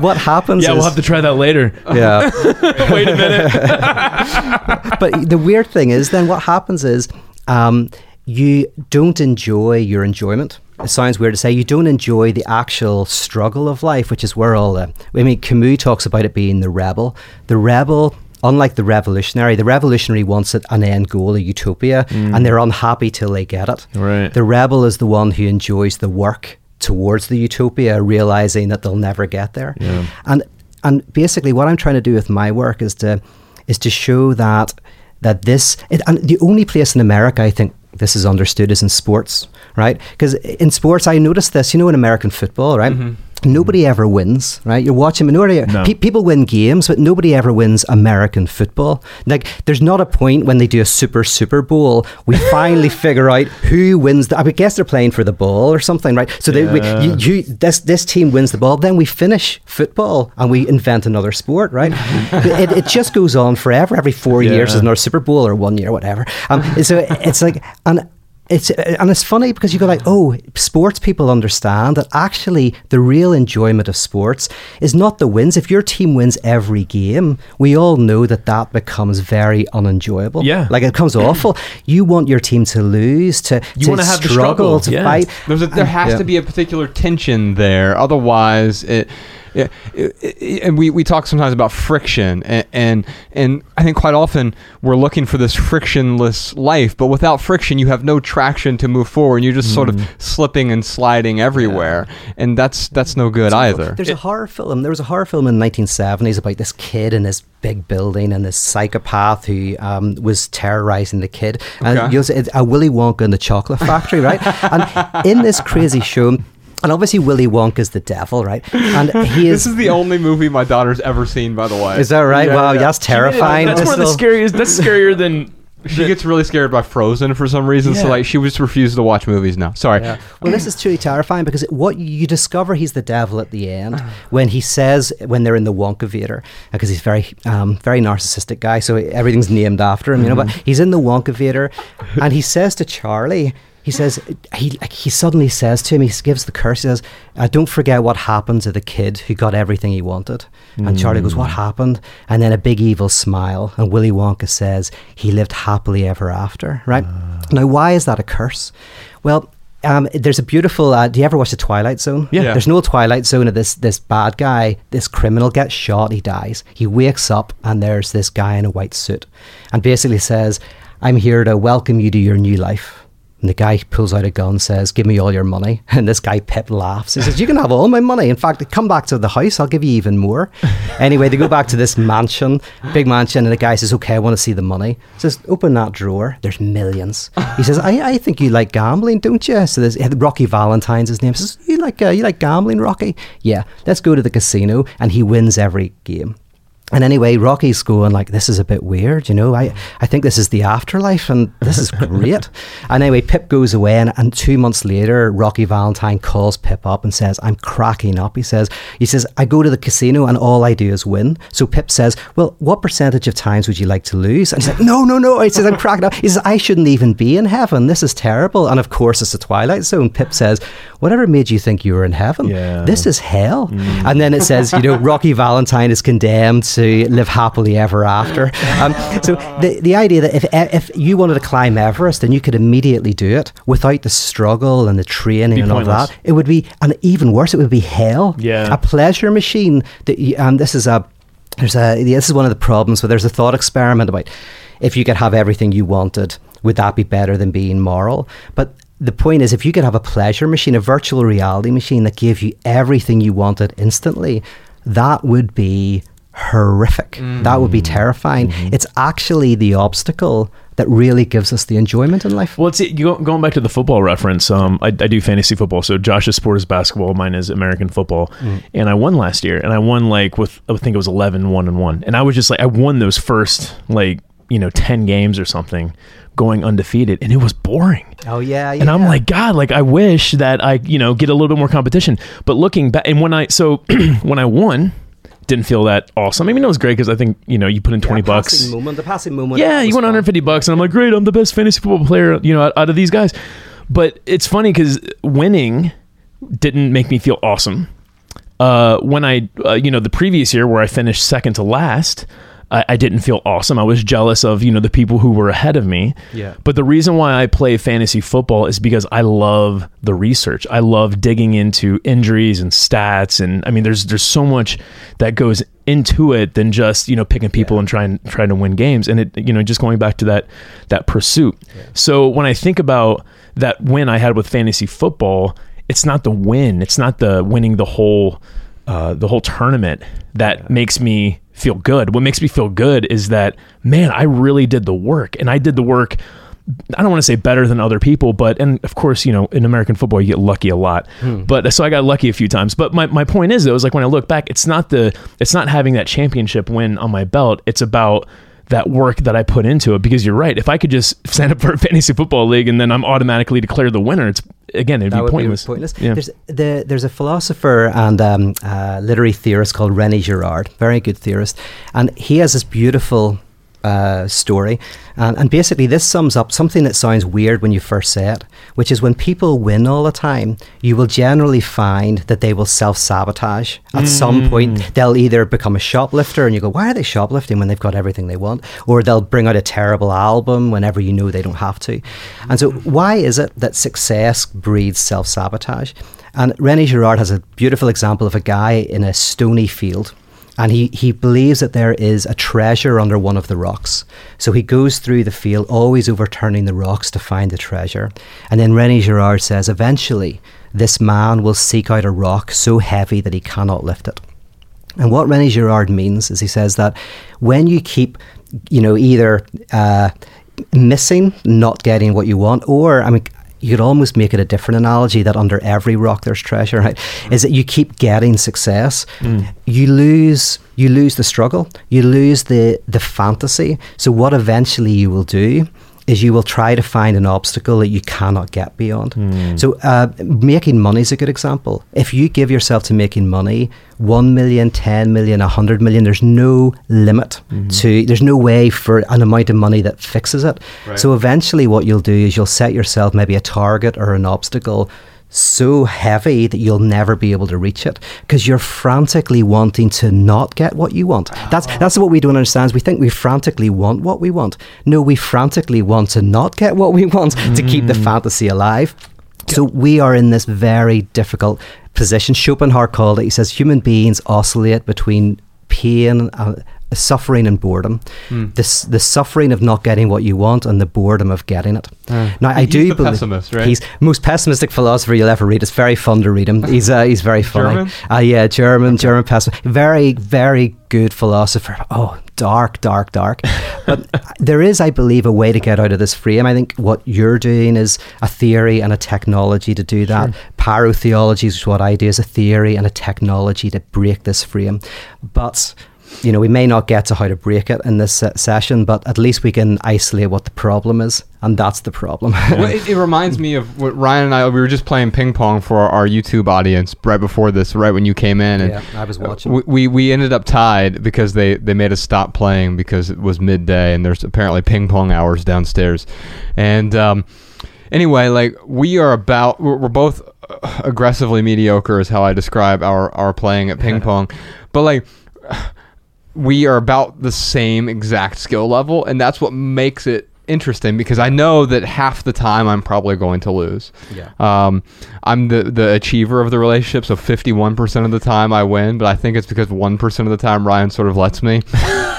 what happens? yeah, is, we'll have to try that later. Yeah, [laughs] Wait a minute. [laughs] but the weird thing is, then what happens is, um, you don't enjoy your enjoyment. It sounds weird to say you don't enjoy the actual struggle of life, which is where all the. I mean, Camus talks about it being the rebel. The rebel. Unlike the revolutionary, the revolutionary wants an end goal, a utopia, and they're unhappy till they get it. Right. The rebel is the one who enjoys the work towards the utopia, realizing that they'll never get there. Yeah. And and basically, what I'm trying to do with my work is to is to show that that this it, and the only place in America I think this is understood is in sports, right? Because in sports, I noticed this. You know, in American football, right? Mm-hmm. Nobody ever wins, right? You're watching. Nobody, No. pe- people win games, but nobody ever wins American football. Like, there's not a point when they do a Super Super Bowl. We [laughs] finally figure out who wins. The, I would guess they're playing for the ball or something, right? So they, we, you, you, this this team wins the ball. Then we finish football and we invent another sport, right? [laughs] it, it just goes on forever. Every four years, Yeah. there's another Super Bowl or one year, whatever. Um, so it's like and. It's uh, and it's funny because you go like, oh, sports people understand that actually the real enjoyment of sports is not the wins. If your team wins every game, we all know that that becomes very unenjoyable. Yeah. like it becomes awful. [clears throat] You want your team to lose, to You to wanna have the struggle, struggle, to yeah. fight. There's a, there has Yeah. to be a particular tension there. Otherwise, it, it, it, it- and we, we talk sometimes about friction, and, and and I think quite often we're looking for this frictionless life, but without friction, you have no traction to move forward. You're just sort of slipping and sliding everywhere, and that's that's no good either. There's a horror film. There was a horror film in the 1970s about this kid in this big building and this psychopath who um, was terrorizing the kid. And Okay. you'll see it's a Willy Wonka in the Chocolate Factory, right? [laughs] and in this crazy show, and obviously Willy Wonka's the devil, right? And [laughs] he is. This is the only movie my daughter's ever seen, by the way. is that right? Yeah, wow, yeah. that's terrifying. That's This one of the little- scariest. That's scarier than She gets really scared by Frozen for some reason, so like she just refuses to watch movies now. Sorry. Yeah. Well, this is truly terrifying because it, what you discover he's the devil at the end when he says when they're in the Wonka Wonkavator because he's very um, very narcissistic guy, so everything's named after him, you know. But he's in the Wonka Wonkavator, and he says to Charlie. He says he like, he suddenly says to him he gives the curse. He says, uh, "Don't forget what happened to the kid who got everything he wanted." And Charlie goes, "What happened?" And then a big evil smile, and Willy Wonka says, "He lived happily ever after." Right now, why is that a curse? Well, um, there's a beautiful. Uh, do you ever watch the Twilight Zone? Yeah. Yeah. There's no Twilight Zone of this this bad guy. This criminal gets shot. He dies. He wakes up and there's this guy in a white suit, and basically says, "I'm here to welcome you to your new life." And the guy pulls out a gun, says, "Give me all your money." [laughs] And this guy Pip laughs. He says, "You can have all my money. In fact, come back to the house. I'll give you even more." [laughs] anyway, they go back to this mansion, big mansion, and the guy says, "Okay, I want to see the money." Says, "Open that drawer. There's millions." He says, "I, I think you like gambling, don't you?" So there's Rocky Valentine's his name. Says, "You like uh, you like gambling, Rocky?" Yeah. Let's go to the casino, and he wins every game. And anyway, Rocky's going like, this is a bit weird, you know. I, I think this is the afterlife, and this is great. [laughs] and anyway, Pip goes away, and, and two months later, Rocky Valentine calls Pip up and says, "I'm cracking up." He says, "He says I go to the casino, and all I do is win." So Pip says, "Well, what percentage of times would you like to lose?" And he's like, "No, no, no." He says, "I'm cracking up." He says, "I shouldn't even be in heaven. This is terrible." And of course, it's the Twilight Zone. Pip says, "Whatever made you think you were in heaven? Yeah. This is hell." Mm. And then it says, you know, Rocky Valentine is condemned to live happily ever after. Um, so the the idea that if if you wanted to climb Everest and you could immediately do it without the struggle and the training and all that, it would be and even worse. It would be hell. Yeah. a pleasure machine. That you, um, this is a there's a this is one of the problems. Where there's a thought experiment about if you could have everything you wanted, would that be better than being moral? But the point is, if you could have a pleasure machine, a virtual reality machine that gave you everything you wanted instantly, that would be horrific. Mm. That would be terrifying. Mm-hmm. It's actually the obstacle that really gives us the enjoyment in life. Well, it's go, going back to the football reference. Um, I, I do fantasy football, so Josh's sport is basketball, mine is American football, mm. and I won last year, and I won like with I think it was 11, 1 and one, and I was just like I won those first like you know ten games or something, going undefeated, and it was boring. Oh yeah, And I'm like, God, like I wish that I, you know, get a little bit more competition. But looking back, and when I, so [clears throat] when I won, didn't feel that awesome. I mean, it was great because I think, you know, you put in 20 bucks. Moment, the passing moment. Yeah, you won fun. 150 bucks, and I'm like, great, I'm the best fantasy football player, you know, out, out of these guys. But it's funny because winning didn't make me feel awesome. Uh, when I, uh, you know, the previous year where I finished second to last, I, I didn't feel awesome. I was jealous of, you know, the people who were ahead of me. Yeah. But the reason why I play fantasy football is because I love the research. I love digging into injuries and stats, and I mean, there's there's so much that goes into it than just you know picking people and trying trying to win games. And it you know just going back to that that pursuit. So when I think about that win I had with fantasy football, it's not the win. It's not the winning the whole uh, the whole tournament that makes me feel good. What makes me feel good is that man, I really did the work, and I did the work. I don't want to say better than other people, but and of course, you know, in American football, you get lucky a lot. Hmm. But so I got lucky a few times. But my, my point is though, is like when I look back, it's not the it's not having that championship win on my belt. It's about that work that I put into it. Because you're right. If I could just [laughs] sign up for a fantasy football league and then I'm automatically declared the winner, it's again it'd That be would pointless. be pointless. Yeah. There's the there's a philosopher and um, uh, literary theorist called René Girard, very good theorist, and he has this beautiful uh, story, and, and basically this sums up something that sounds weird when you first say it, which is when people win all the time, you will generally find that they will self sabotage. At some point, they'll either become a shoplifter, and you go, "Why are they shoplifting when they've got everything they want?" Or they'll bring out a terrible album whenever you know they don't have to. And so, why is it that success breeds self sabotage? And René Girard has a beautiful example of a guy in a stony field and he, he believes that there is a treasure under one of the rocks. So he goes through the field, always overturning the rocks to find the treasure. And then René Girard says, eventually, this man will seek out a rock so heavy that he cannot lift it. And what René Girard means is he says that when you keep, you know, either uh, missing, not getting what you want, or I mean, you could almost make it a different analogy that under every rock there's treasure, right? Mm. Is that you keep getting success, mm. you lose you lose the struggle, you lose the the fantasy. So what eventually you will do is you will try to find an obstacle that you cannot get beyond. So uh, making money is a good example. If you give yourself to making money, 1 million, 10 million, 100 million, there's no limit to, there's no way for an amount of money that fixes it. So eventually what you'll do is you'll set yourself maybe a target or an obstacle so heavy that you'll never be able to reach it because you're frantically wanting to not get what you want. That's that's what we don't understand. is We think we frantically want what we want. No, we frantically want to not get what we want to keep the fantasy alive. So we are in this very difficult position. Schopenhauer called it. He says human beings oscillate between pain, uh, suffering, and boredom. This the suffering of not getting what you want and the boredom of getting it. now I do believe pessimist, right? he's most pessimistic philosopher you'll ever read. It's very fun to read him. [laughs] He's uh, he's very funny. German? Uh, yeah, German, German pessimist. Very, very good philosopher. Oh, dark, dark, dark. [laughs] But there is, I believe, a way to get out of this frame. I think what you're doing is a theory and a technology to do that. Pyrotheology is what I do, is a theory and a technology to break this frame. But you know, we may not get to how to break it in this se- session, but at least we can isolate what the problem is, and that's the problem. well, [laughs] it, it reminds me of what Ryan and I we were just playing ping pong for our YouTube audience right before this, right when you came in, and Yeah, I was watching. We, we we ended up tied because they they made us stop playing because it was midday and there's apparently ping pong hours downstairs, and um, anyway, like we are about we're, we're both uh, aggressively mediocre is how I describe our our playing at ping [laughs] pong, but like we are about the same exact skill level, and that's what makes it interesting because I know that half the time I'm probably going to lose. Yeah. Um, I'm the the achiever of the relationship, so 51% of the time I win, but I think it's because 1% of the time Ryan sort of lets me.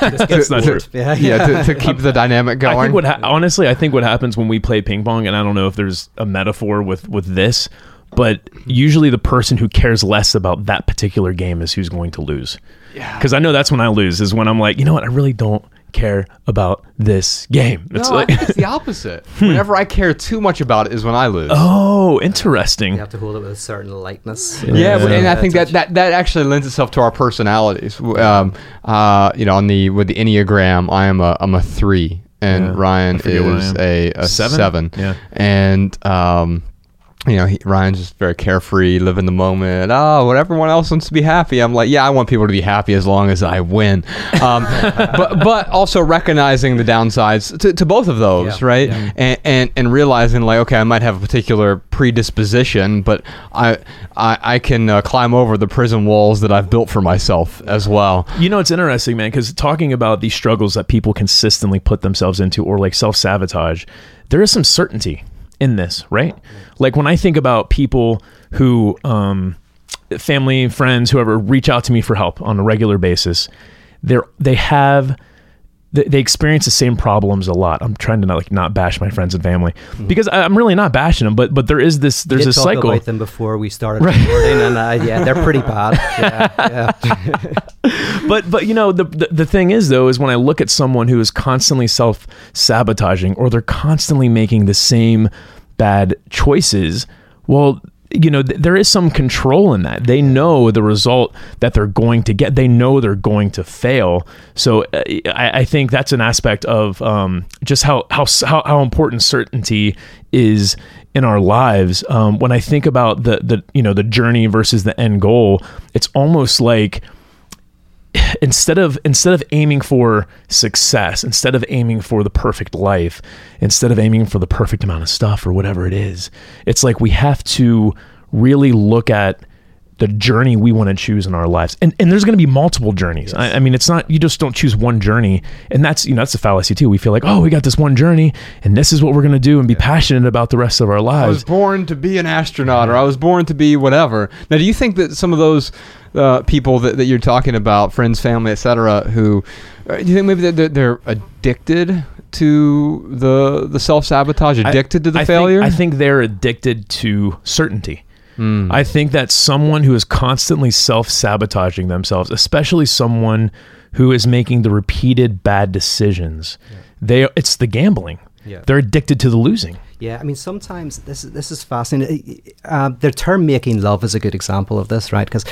That's not true. Yeah, yeah, to, to keep the dynamic going. I think what ha- honestly, I think what happens when we play ping pong, and I don't know if there's a metaphor with with this, but usually the person who cares less about that particular game is who's going to lose. Yeah. Because I know that's when I lose. Is when I'm like, you know what, I really don't care about this game. no, It's I like, think it's the opposite. [laughs] Whenever I care too much about it is when I lose. oh, interesting. You have to hold it with a certain lightness. Yeah, but, and I think that, that that actually lends itself to our personalities. Um, uh, you know, on the with the enneagram, I am a I'm a three, and Yeah, Ryan I forget what I is a, a Seven? seven. Yeah. and um, you know, he, Ryan's just very carefree, living the moment. Oh, when everyone else wants to be happy, I'm like, yeah, I want people to be happy as long as I win. Um, [laughs] but but also recognizing the downsides to, to both of those, Yeah, right? yeah. And, and and realizing like, okay, I might have a particular predisposition, but I I, I can uh, climb over the prison walls that I've built for myself as well. You know, it's interesting, man, because talking about these struggles that people consistently put themselves into or like self sabotage, there is some certainty in this, right? Like when I think about people who, um, family, friends, whoever reach out to me for help on a regular basis, they're, they have, they, they experience the same problems a lot. I'm trying to not like not bash my friends and family because I, I'm really not bashing them, but but there is this there's this cycle. about them before we started recording, and uh, yeah, they're pretty [laughs] bad. Yeah, yeah. [laughs] but but you know the, the the thing is though is when I look at someone who is constantly self sabotaging or they're constantly making the same bad choices, well, you know th- there is some control in that. They know the result that they're going to get. They know they're going to fail. So uh, I, I think that's an aspect of um, just how how how how important certainty is in our lives. Um, when I think about the the you know the journey versus the end goal, it's almost like [sighs] instead of instead of aiming for success instead of aiming for the perfect life instead of aiming for the perfect amount of stuff or whatever it is it's like we have to really look at the journey we want to choose in our lives and and there's going to be multiple journeys I, I mean it's not you just don't choose one journey and that's you know that's a fallacy too we feel like oh we got this one journey and this is what we're going to do and be passionate about the rest of our lives. I was born to be an astronaut, or I was born to be whatever. Now, do you think that some of those uh, people that, that you're talking about, friends, family, etc., who uh, do you think maybe they're, they're addicted to the the self sabotage, I- addicted to the I failure? Think, I think they're addicted to certainty. Hmm. I think that someone who is constantly self sabotaging themselves, especially someone who is making the repeated bad decisions, they it's the gambling. Yeah. They're addicted to the losing. Yeah, I mean, sometimes this is this is fascinating. Uh, the term "making love" is a good example of this, right? Because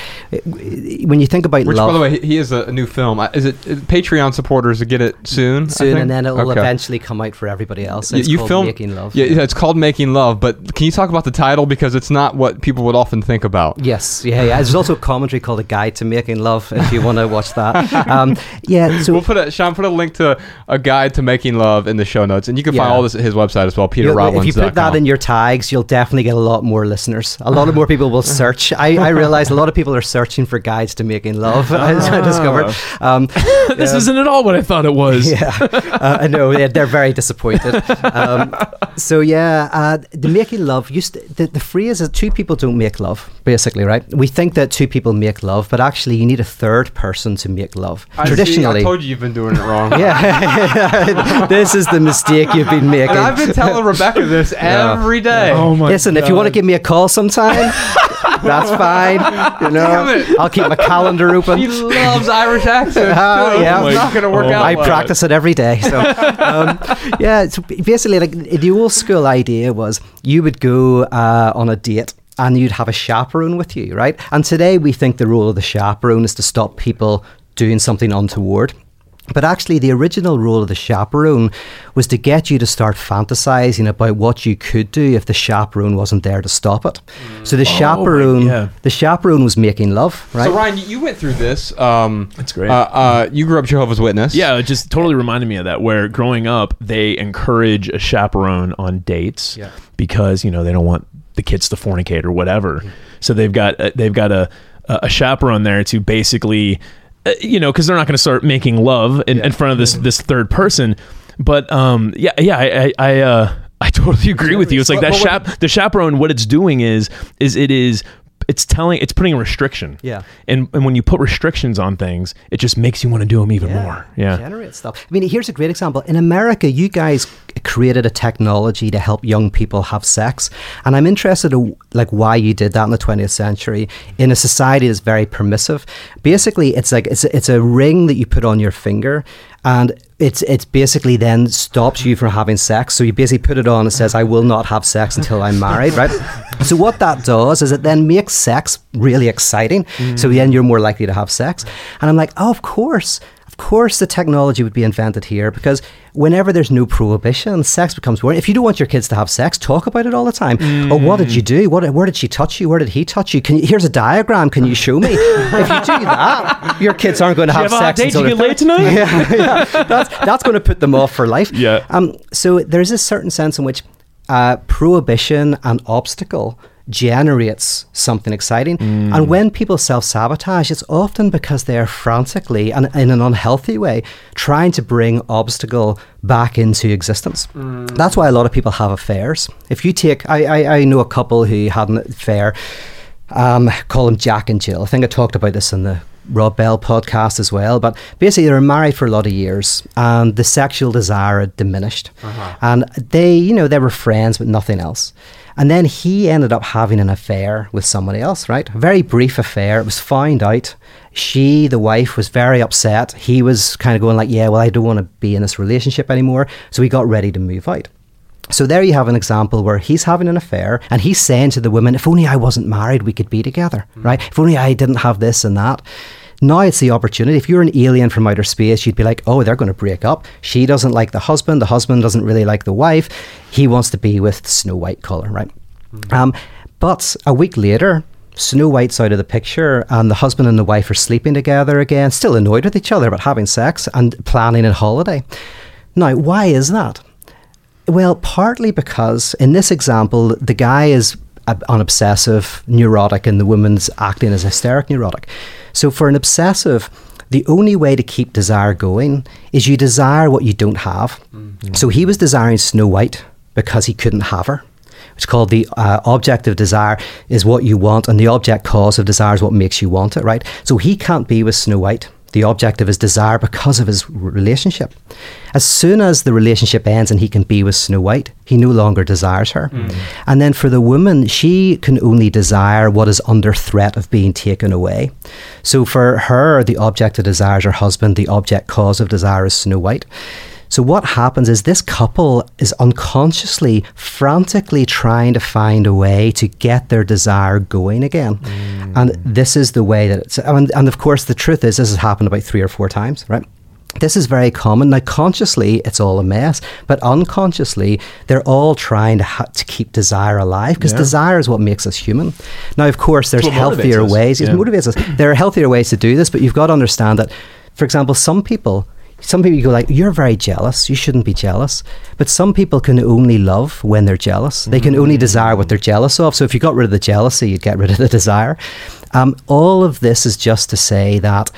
when you think about Which, love, by the way, he- is a, a new film. Uh, Is it is Patreon supporters get it soon? Soon, and then it will Okay. eventually come out for everybody else. It's you called film "Making Love." Yeah, yeah, it's called Making Love. But can you talk about the title because it's not what people would often think about? Yes, yeah, yeah. There's also a commentary called "A Guide to Making Love" if you want to watch that. [laughs] Um, yeah, so we'll put a Sean put a link to a guide to making love in the show notes, and you can find all this at his website as well, You'll- if you put that in your tags, you'll definitely get a lot more listeners. A lot of more people will [laughs] search. I, I realize a lot of people are searching for guides to making love. [laughs] As I discovered. Um, [laughs] this yeah. isn't at all what I thought it was. yeah, uh, I know they're, they're very disappointed. Um, so yeah, uh, the making love used to, the, the phrase is two people don't make love. Basically, right? We think that two people make love, but actually you need a third person to make love. I see, Traditionally, I told you you've been doing it wrong. yeah, this is the mistake you've been making. And I've been telling Rebecca this Yeah. every day. Oh my Listen, if you want to give me a call sometime, [laughs] that's fine. You know, I'll keep my calendar open. He loves Irish accents. Ah, too. [laughs] yeah. It's not going to work Oh out. I well. practice it every day. So, [laughs] um, yeah, it's basically like the old school idea was you would go uh, on a date and you'd have a chaperone with you, right? And today we think the role of the chaperone is to stop people doing something untoward. But actually, the original role of the chaperone was to get you to start fantasizing about what you could do if the chaperone wasn't there to stop it. So the chaperone, yeah. the chaperone was making love, right? So Ryan, you went through this. Um, That's great. Uh, uh, you grew up Jehovah's Witness. Yeah, it just totally reminded me of that. Where growing up, they encourage a chaperone on dates Yeah. because you know they don't want the kids to fornicate or whatever. So they've got uh, they've got a a chaperone there to basically, you know, because they're not going to start making love in, in front of this this third person. But um, yeah, yeah, I I I, uh, [laughs] I totally agree with you. It's like that chap the chaperone. What it's doing is is it is. It's telling, it's putting a restriction. Yeah. And and when you put restrictions on things, it just makes you want to do them even more. Yeah. Generate stuff. I mean, here's a great example. In America, you guys created a technology to help young people have sex, and I'm interested in like why you did that in the 20th century in a society that's very permissive. Basically, it's like it's a, it's a ring that you put on your finger, and it's it's basically then stops you from having sex. So you basically put it on and says, "I will not have sex until I'm married." Right. [laughs] so what that does is it then makes sex really exciting. Mm. So then you're more likely to have sex. And I'm like, oh, of course. Of course, the technology would be invented here because whenever there's no prohibition, sex becomes boring. If you don't want your kids to have sex, talk about it all the time. Oh, what did you do? What, where did she touch you? Where did he touch you? Can you? Here's a diagram. Can you show me? [laughs] if you do that, your kids aren't going to have, have sex date? Did you they're get laid 30. tonight? [laughs] Yeah, yeah. That's that's going to put them off for life. Yeah. Um. So there's a certain sense in which uh, prohibition and obstacle generates something exciting. Mm. And when people self sabotage, it's often because they're frantically and in an unhealthy way trying to bring obstacle back into existence. Mm. That's why a lot of people have affairs. If you take, I, I, I know a couple who had an affair, um, call them Jack and Jill. I think I talked about this in the Rob Bell podcast as well. But basically, they were married for a lot of years, and the sexual desire had diminished. Uh-huh. And they, you know, they were friends, but nothing else. And then he ended up having an affair with somebody else, right? A very brief affair. It was found out. She, the wife, was very upset. He was kind of going like, "Yeah, well, I don't want to be in this relationship anymore." So he got ready to move out. So there you have an example where he's having an affair and he's saying to the woman, if only I wasn't married, we could be together, right? If only I didn't have this and that. Now it's the opportunity. If you're an alien from outer space, you'd be like, oh, they're going to break up. She doesn't like the husband. The husband doesn't really like the wife. He wants to be with Snow White color, right? Um, but a week later, Snow White's out of the picture, and the husband and the wife are sleeping together again, still annoyed with each other, but having sex and planning a holiday. Now, why is that? Well, partly because in this example, the guy is an obsessive neurotic and the woman's acting as hysteric neurotic. So for an obsessive, the only way to keep desire going is you desire what you don't have. So he was desiring Snow White because he couldn't have her. It's called the uh, object of desire is what you want, and the object cause of desire is what makes you want it, right? So he can't be with Snow White, the object of his desire, because of his relationship. As soon as the relationship ends and he can be with Snow White, he no longer desires her. Hmm. And then for the woman, she can only desire what is under threat of being taken away. So for her, the object of desire is her husband, the object cause of desire is Snow White. So what happens is this couple is unconsciously, frantically trying to find a way to get their desire going again. And this is the way that it's and, and of course the truth is this has happened about three or four times, right? This is very common. Now, consciously, it's all a mess, but unconsciously, they're all trying to, ha- to keep desire alive because Yeah. desire is what makes us human. Now, of course, there's healthier us. ways. It Yeah. motivates us. There are healthier ways to do this, but you've got to understand that, for example, some people. Some people go like, you're very jealous. You shouldn't be jealous. But some people can only love when they're jealous. They can only desire what they're jealous of. So if you got rid of the jealousy, you'd get rid of the desire. Um, all of this is just to say that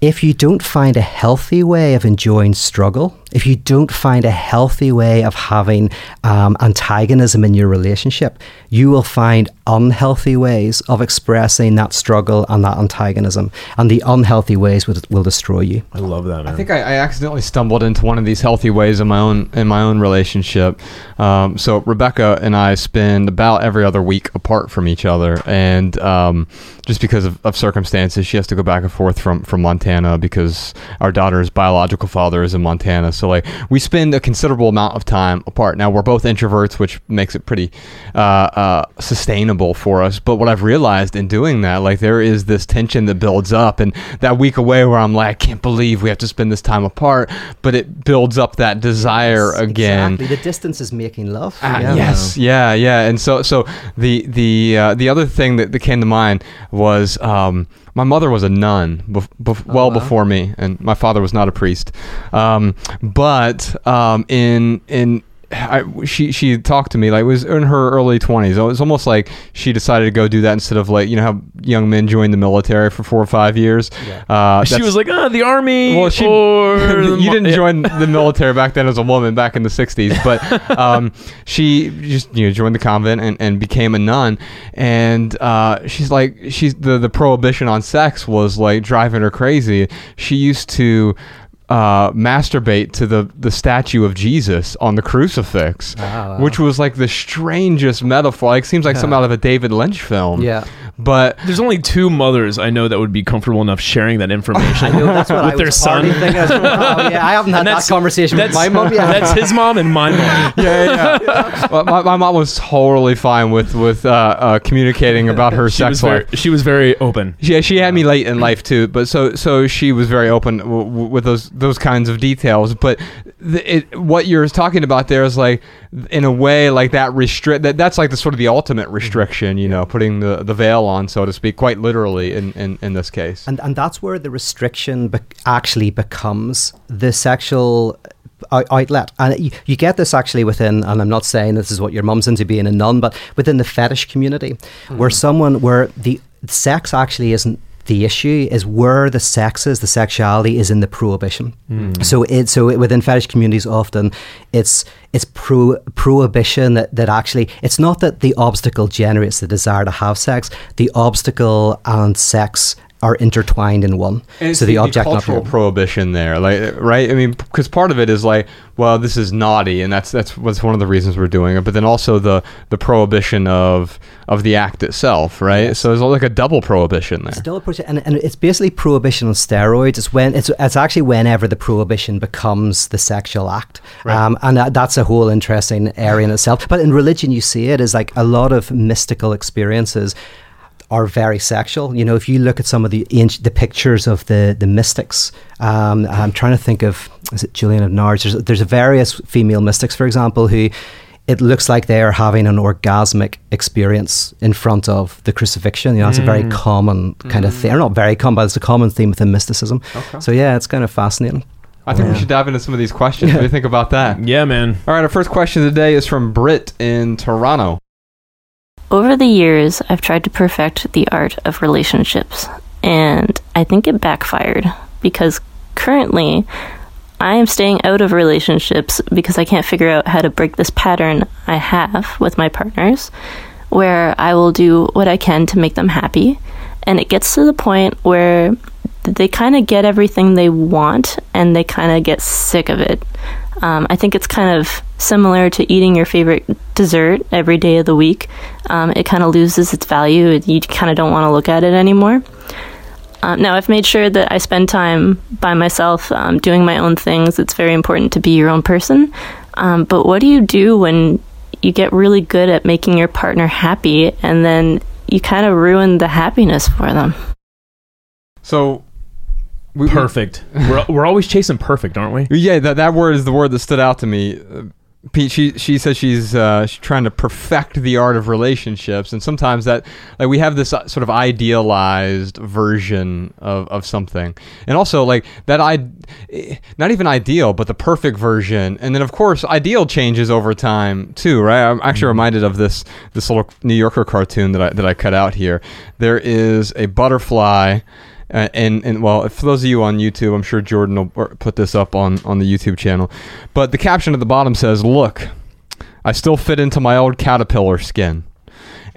if you don't find a healthy way of enjoying struggle, if you don't find a healthy way of having um, antagonism in your relationship, you will find unhealthy ways of expressing that struggle and that antagonism. And the unhealthy ways will, will destroy you. I love that, man. I think I, I accidentally stumbled into one of these healthy ways in my own in my own relationship. Um, so Rebecca and I spend about every other week apart from each other, and um, just because of, of circumstances, she has to go back and forth from from Montana because our daughter's biological father is in Montana. So like we spend a considerable amount of time apart. Now we're both introverts, which makes it pretty uh, uh, sustainable for us. But what I've realized in doing that, like there is this tension that builds up, and that week away where I'm like, I can't believe we have to spend this time apart, but it builds up that desire again. Exactly. The distance is making love. Ah, Yeah. yes, yeah, yeah, and so so the the uh, the other thing that, that came to mind was um, my mother was a nun, bef- bef- well Oh, wow. before me, and my father was not a priest. Um, but um, in in I, she she talked to me like it was in her early twenties. It was almost like she decided to go do that instead of like you know how young men join the military for four or five years. Yeah. Uh, she was like, ah, the army. well, she, or [laughs] the you didn't Yeah. join [laughs] the military back then as a woman back in the 60s, but [laughs] um, she just you know joined the convent and, and became a nun. And uh, she's like, she's the, the prohibition on sex was like driving her crazy. She used to uh, masturbate to the, the statue of Jesus on the crucifix, wow. which was like the strangest metaphor. Like, seems like something out of a David Lynch film. Yeah. But There's only two mothers I know that would be comfortable enough sharing that information. [laughs] I know that's what with I their was son. hardly thinking. I was going, [laughs] oh, yeah, I haven't had that that's- conversation with my mum yet. That's his mom and my mom. [laughs] yeah, yeah. yeah. Well, my, my mom was totally fine with with uh, uh, communicating about her She sex was, life. very, she was very open. Yeah, she had me late in life too, but so so she was very open w- w- with those those kinds of details. But the, it, what you're talking about there is like, in a way, like that restrict that that's like the sort of the ultimate restriction, you know, putting the, the veil on, so to speak, quite literally in, in, in this case. And, and that's where the restriction be- actually becomes the sexual uh, outlet. And you, you get this actually within, and I'm not saying this is what your mum's into being a nun, but within the fetish community, where mm-hmm. someone, where the sex actually isn't the issue is where the sexes, the sexuality is in the prohibition. Hmm. So it so it, within fetish communities often it's it's pro, prohibition that, that actually it's not that the obstacle generates the desire to have sex. The obstacle and sex are intertwined in one. And it's so the, object not cultural the- prohibition there, like right? I mean, because part of it is like, well, this is naughty, and that's that's what's one of the reasons we're doing it. But then also the the prohibition of of the act itself, right? So there's like a double prohibition there. Still a pro- and, and it's basically prohibition on steroids. It's when it's it's actually whenever the prohibition becomes the sexual act, um, and that, that's a whole interesting area in itself. But in religion, you see it as like a lot of mystical experiences are very sexual. You know, if you look at some of the ancient, the pictures of the the mystics, um, I'm trying to think of is it Julian of Norwich? There's there's various female mystics, for example, who it looks like they are having an orgasmic experience in front of the crucifixion. You know, it's a very common kind of thing. Or not very common, but it's a common theme within mysticism. So yeah, it's kind of fascinating. I think we should dive into some of these questions. What do you think about that? Yeah, man. All right, our first question today is from Britt in Toronto. Over the years, I've tried to perfect the art of relationships, and I think it backfired because currently I am staying out of relationships because I can't figure out how to break this pattern I have with my partners where I will do what I can to make them happy, and it gets to the point where they kind of get everything they want and they kind of get sick of it. Um, I think it's kind of similar to eating your favorite dessert every day of the week. Um, it kind of loses its value. You kind of don't want to look at it anymore. Um, now, I've made sure that I spend time by myself um, doing my own things. It's very important to be your own person. Um, but what do you do when you get really good at making your partner happy and then you kind of ruin the happiness for them? So, we, Perfect. we're, we're always chasing perfect, aren't we? Yeah, that that word is the word that stood out to me. Uh, Pete, she she says she's uh, she's trying to perfect the art of relationships, and sometimes that like we have this uh, sort of idealized version of, of something, and also like that I, eh, not even ideal, but the perfect version, and then of course ideal changes over time too, right? I'm actually reminded of this this little New Yorker cartoon that I that I cut out here. There is a butterfly. Uh, and and well, for those of you on YouTube, I'm sure Jordan will put this up on on the YouTube channel. But the caption at the bottom says, "Look, I still fit into my old caterpillar skin."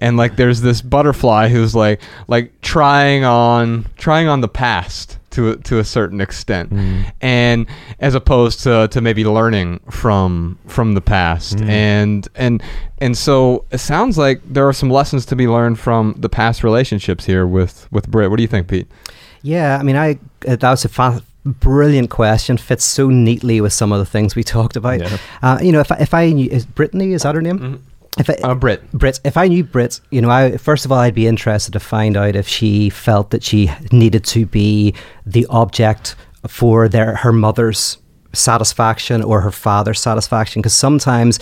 And like, there's this butterfly who's like like trying on trying on the past to a, to a certain extent, and as opposed to, to maybe learning from from the past, and and and so it sounds like there are some lessons to be learned from the past relationships here with with Britt. What do you think, Pete? Yeah, I mean, I uh, that was a fa- brilliant question. Fits so neatly with some of the things we [laughs] talked about. Yeah. Uh, you know, if I, if I knew, is Brittany is that her name? If I, Uh, Britt. Brit, if I knew Brit, you know, I first of all, I'd be interested to find out if she felt that she needed to be the object for their her mother's satisfaction or her father's satisfaction, because sometimes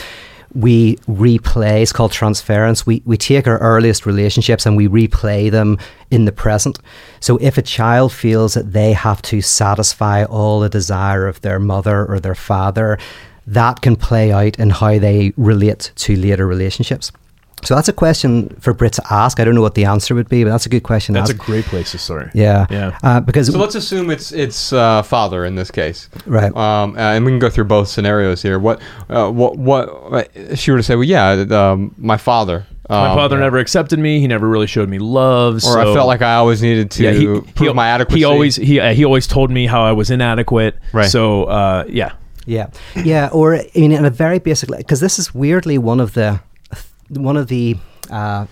we replay. It's called transference. We we take our earliest relationships and we replay them in the present. So if a child feels that they have to satisfy all the desire of their mother or their father, that can play out in how they relate to later relationships. So that's a question for Brit to ask. I don't know what the answer would be, but that's a good question. to That's a great place to start. yeah, Yeah. Uh, because So let's assume it's it's uh, father in this case, Right. Um, uh, and we can go through both scenarios here. What uh, what what uh, she were to say? Well, yeah, um, my father. My um, father never accepted me. He never really showed me love. Or so I felt like I always needed to yeah, he, prove he, my adequacy. He always he uh, he always told me how I was inadequate. Right. So uh, yeah, Yeah, yeah, or I mean, in a very basic, because this is weirdly one of the one of the uh,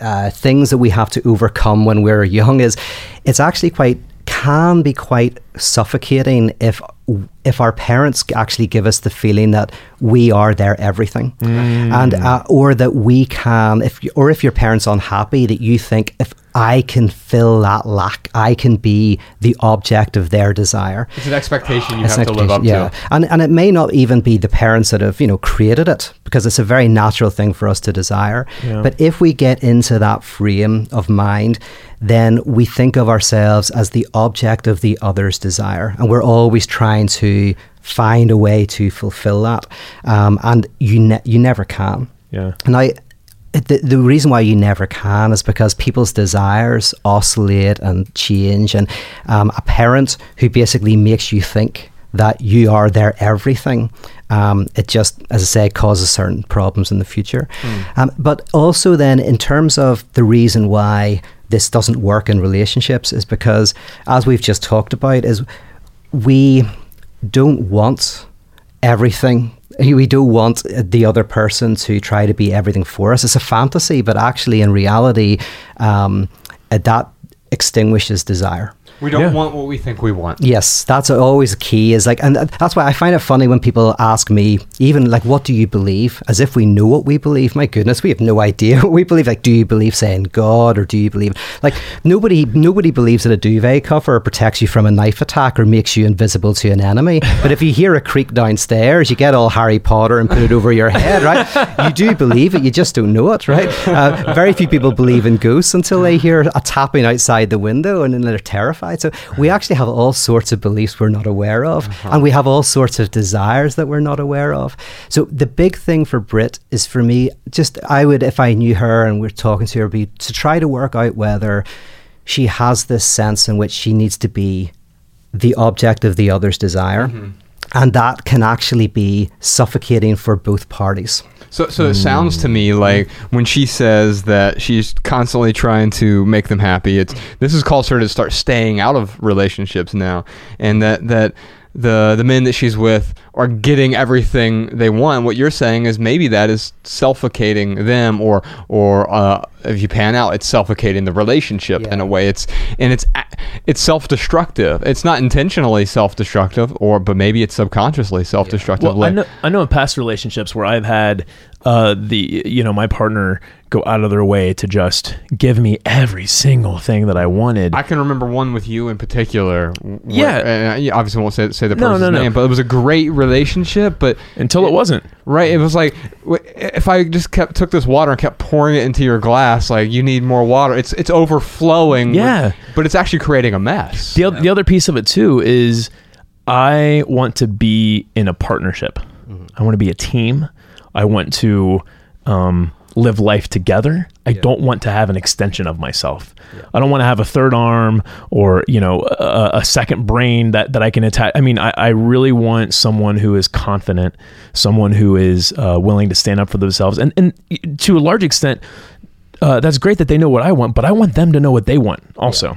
uh, things that we have to overcome when we're young is it's actually quite can be quite suffocating if if our parents actually give us the feeling that we are their everything and uh, or that we can if or if your parents are unhappy that you think if I can fill that lack I can be the object of their desire It's an expectation you it's have to live up expectation, to. yeah. And and it may not even be the parents that have you know created it because it's a very natural thing for us to desire. Yeah. But if we get into that frame of mind, then we think of ourselves as the object of the other's desire, and we're always trying to find a way to fulfill that. Um, and you ne- you never can. yeah. And I, the, the reason why you never can is because people's desires oscillate and change. And um, a parent who basically makes you think that you are their everything, um, it just, as I say, causes certain problems in the future. Um, but also, then, in terms of the reason why this doesn't work in relationships, is because, as we've just talked about, is we don't want everything. We don't want the other person to try to be everything for us. It's a fantasy, but actually, in reality, um, that extinguishes desire. We don't Yeah. want what we think we want. Yes, that's always key. Is like, and that's why I find it funny when people ask me, even like, "What do you believe?" As if we know what we believe. My goodness, we have no idea [laughs] what we believe. Like, do you believe, say, in God, or do you believe like nobody nobody believes that a duvet cover protects you from a knife attack or makes you invisible to an enemy. But if you hear a creak downstairs, you get all Harry Potter and put it over your head, right? You do believe it, you just don't know it, right? Uh, very few people believe in ghosts until they hear a tapping outside the window and then they're terrified. So we actually have all sorts of beliefs we're not aware of, uh-huh. and we have all sorts of desires that we're not aware of. So the big thing for Brit is for me, just I would, if I knew her and we're talking to her, be to try to work out whether she has this sense in which she needs to be the object of the other's desire. Mm-hmm. And that can actually be suffocating for both parties. So, so it sounds to me like when she says that she's constantly trying to make them happy, it's this has caused her to start staying out of relationships now, and that that the the men that she's with are getting everything they want. What you're saying is maybe that is suffocating them, or or uh, if you pan out, it's suffocating the relationship in a way. It's and it's it's self-destructive. It's not intentionally self-destructive, or but maybe it's subconsciously self-destructive. Well, I know, I know in past relationships where I've had uh, the you know my partner go out of their way to just give me every single thing that I wanted. I can remember one with you in particular. where- Yeah. and I obviously won't say say the person's no, no. name, but it was a great relationship. But until it wasn't. right, it was like if I just kept took this water and kept pouring it into your glass, like you need more water. It's it's overflowing. with- Yeah. but it's actually creating a mess. The, oth- the other piece of it too is I want to be in a partnership. I want to be a team. I want to um, live life together. I don't want to have an extension of myself. I don't want to have a third arm or you know a, a second brain that, that I can attach. I mean, I, I really want someone who is confident, someone who is uh, willing to stand up for themselves, and and to a large extent, uh, that's great that they know what I want, but I want them to know what they want also.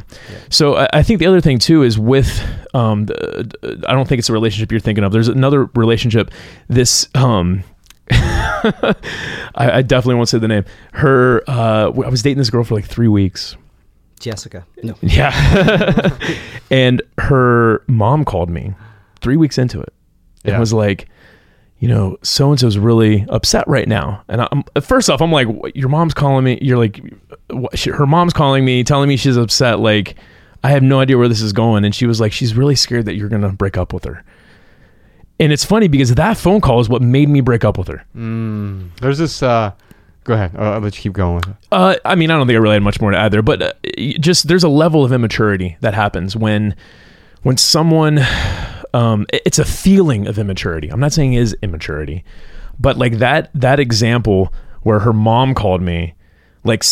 So I, I think the other thing too is with, um, the, I don't think it's a relationship you're thinking of. There's another relationship. This, um, [laughs] I, I definitely won't say the name. Her, uh, I was dating this girl for like three weeks. Jessica. No. Yeah. [laughs] and her mom called me three weeks into it and Yeah. was like, you know, so and so's really upset right now. And I'm first off, I'm like, your mom's calling me. You're like, what, she, her mom's calling me, telling me she's upset. Like, I have no idea where this is going. And she was like, she's really scared that you're gonna break up with her. And it's funny because that phone call is what made me break up with her. Mm, there's this. Uh, go ahead. Uh, I'll let you keep going with it. Uh, I mean, I don't think I really had much more to add there, but uh, just there's a level of immaturity that happens when when someone um, it's a feeling of immaturity. I'm not saying it is immaturity, but like that that example where her mom called me, like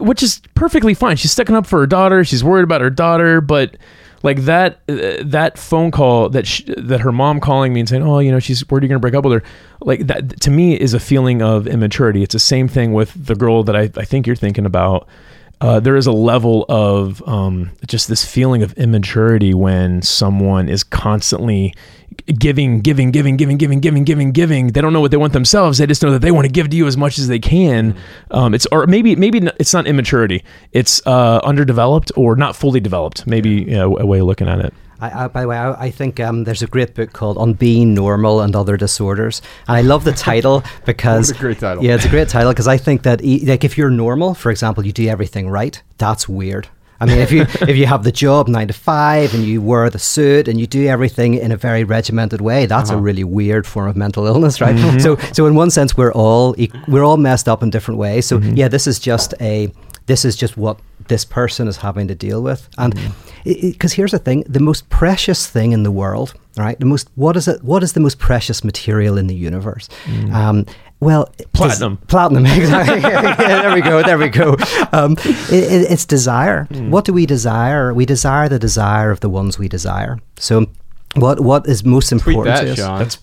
which is perfectly fine. She's sticking up for her daughter. She's worried about her daughter, but like that uh, that phone call that sh that her mom calling me and saying, "Oh, you know, she's where are you're gonna break up with her," like that to me is a feeling of immaturity. It's the same thing with the girl that I, I think you're thinking about. Uh, there is a level of um, just this feeling of immaturity when someone is constantly giving, giving, giving, giving, giving, giving, giving, giving. They don't know what they want themselves. They just know that they want to give to you as much as they can. Um, it's or maybe maybe it's not immaturity. It's uh, underdeveloped or not fully developed. Maybe you know, a way of looking at it. I, I, by the way, I, I think um, there's a great book called On Being Normal and Other Disorders, and I love the title [laughs] because great title. Yeah, it's a great title because I think that like if you're normal, for example, you do everything right. That's weird. I mean, if you [laughs] if you have the job nine to five and you wear the suit and you do everything in a very regimented way, that's a uh-huh. really weird form of mental illness, right? Mm-hmm. So so in one sense, we're all we're all messed up in different ways. So mm-hmm. yeah, this is just a this is just what this person is having to deal with, and mm-hmm. because here's the thing: the most precious thing in the world, right? The most what is it? What is the most precious material in the universe? Mm. Um, well, Platinum. platinum, [laughs] exactly. Yeah, there we go. There we go. Um, it, it, it's desire. What do we desire? We desire the desire of the ones we desire. So, what what is most Tweet important that, to us? Sean. That's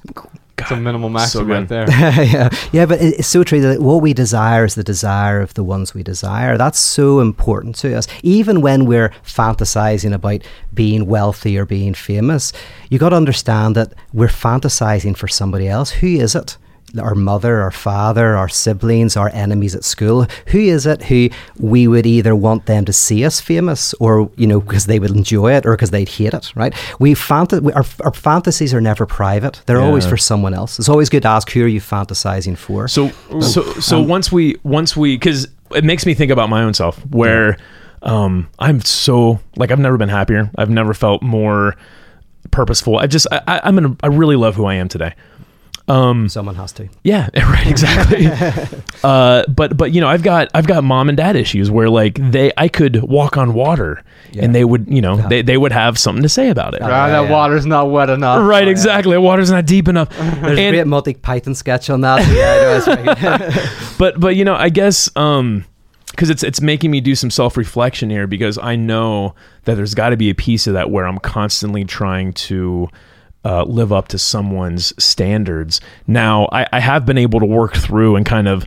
That's a minimal so maximum good. right there. [laughs] yeah, yeah, but it's so true that what we desire is the desire of the ones we desire. That's so important to us. Even when we're fantasizing about being wealthy or being famous, you got to understand that we're fantasizing for somebody else. Who is it? Our mother, our father, our siblings, our enemies at school. Who is it who we would either want them to see us famous, or you know, because they would enjoy it, or because they'd hate it? Right? We fanta- we, our, our fantasies are never private. They're always for someone else. It's always good to ask who are you fantasizing for. So so so once we once we because it makes me think about my own self where um I'm so like I've never been happier. I've never felt more purposeful. I just I, I- I'm in a, I really love who I am today. Um someone has to. yeah, [laughs] right, exactly. [laughs] uh, but but you know, I've got I've got mom and dad issues where like they I could walk on water and they would you know they, they would have something to say about it. Ah, that yeah. water's not wet enough. right, exactly. The water's not deep enough. [laughs] There's a And- great Monty Python sketch on that. yeah, I know, it's right. but but you know i guess um because it's it's making me do some self-reflection here because i know that there's got to be a piece of that where i'm constantly trying to uh, live up to someone's standards now I, I have been able to work through and kind of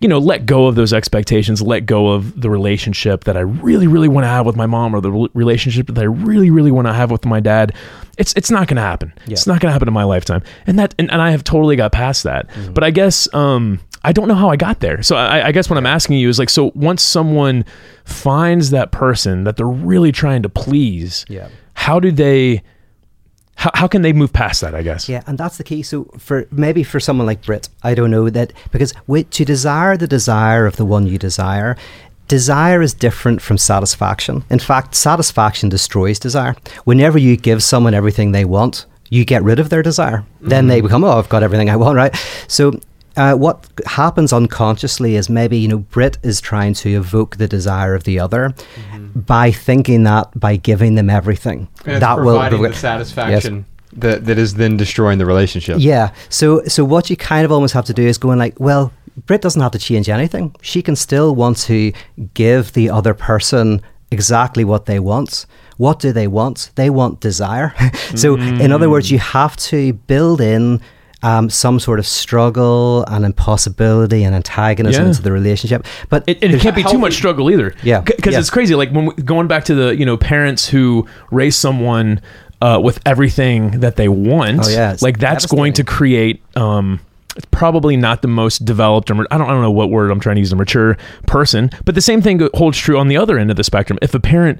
you know, let go of those expectations, let go of the relationship that I really, really want to have with my mom or the rel- relationship that I really, really want to have with my dad. It's it's not going to happen. It's not going to happen in my lifetime. And that and, and I have totally got past that. Mm-hmm. But I guess um, I don't know how I got there. So I, I guess what I'm asking you is like, so once someone finds that person that they're really trying to please, Yeah. how do they? How, how can they move past that? I guess. Yeah, and that's the key. So for maybe for someone like Brit, I don't know that because with, to desire the desire of the one you desire, desire is different from satisfaction. In fact, satisfaction destroys desire. Whenever you give someone everything they want, you get rid of their desire. Then they mm-hmm. become, oh, I've got everything I want, right? So. Uh, what happens unconsciously is maybe you know Brit is trying to evoke the desire of the other by thinking that by giving them everything And that providing will the satisfaction that, that is then destroying the relationship. yeah. So so what you kind of almost have to do is going like, well, Brit doesn't have to change anything. She can still want to give the other person exactly what they want. What do they want? They want desire. [laughs] so in other words, you have to build in um, some sort of struggle and impossibility and antagonism Yeah. into the relationship. But It, it can't be too much struggle either. Yeah. because Yeah. it's crazy. Like when we, going back to the you know parents who raise someone uh, with everything that they want. Oh, yeah, like that's going to create. Um, it's probably not the most developed, or I don't, I don't know what word I'm trying to use, a mature person. But the same thing holds true on the other end of the spectrum. If a parent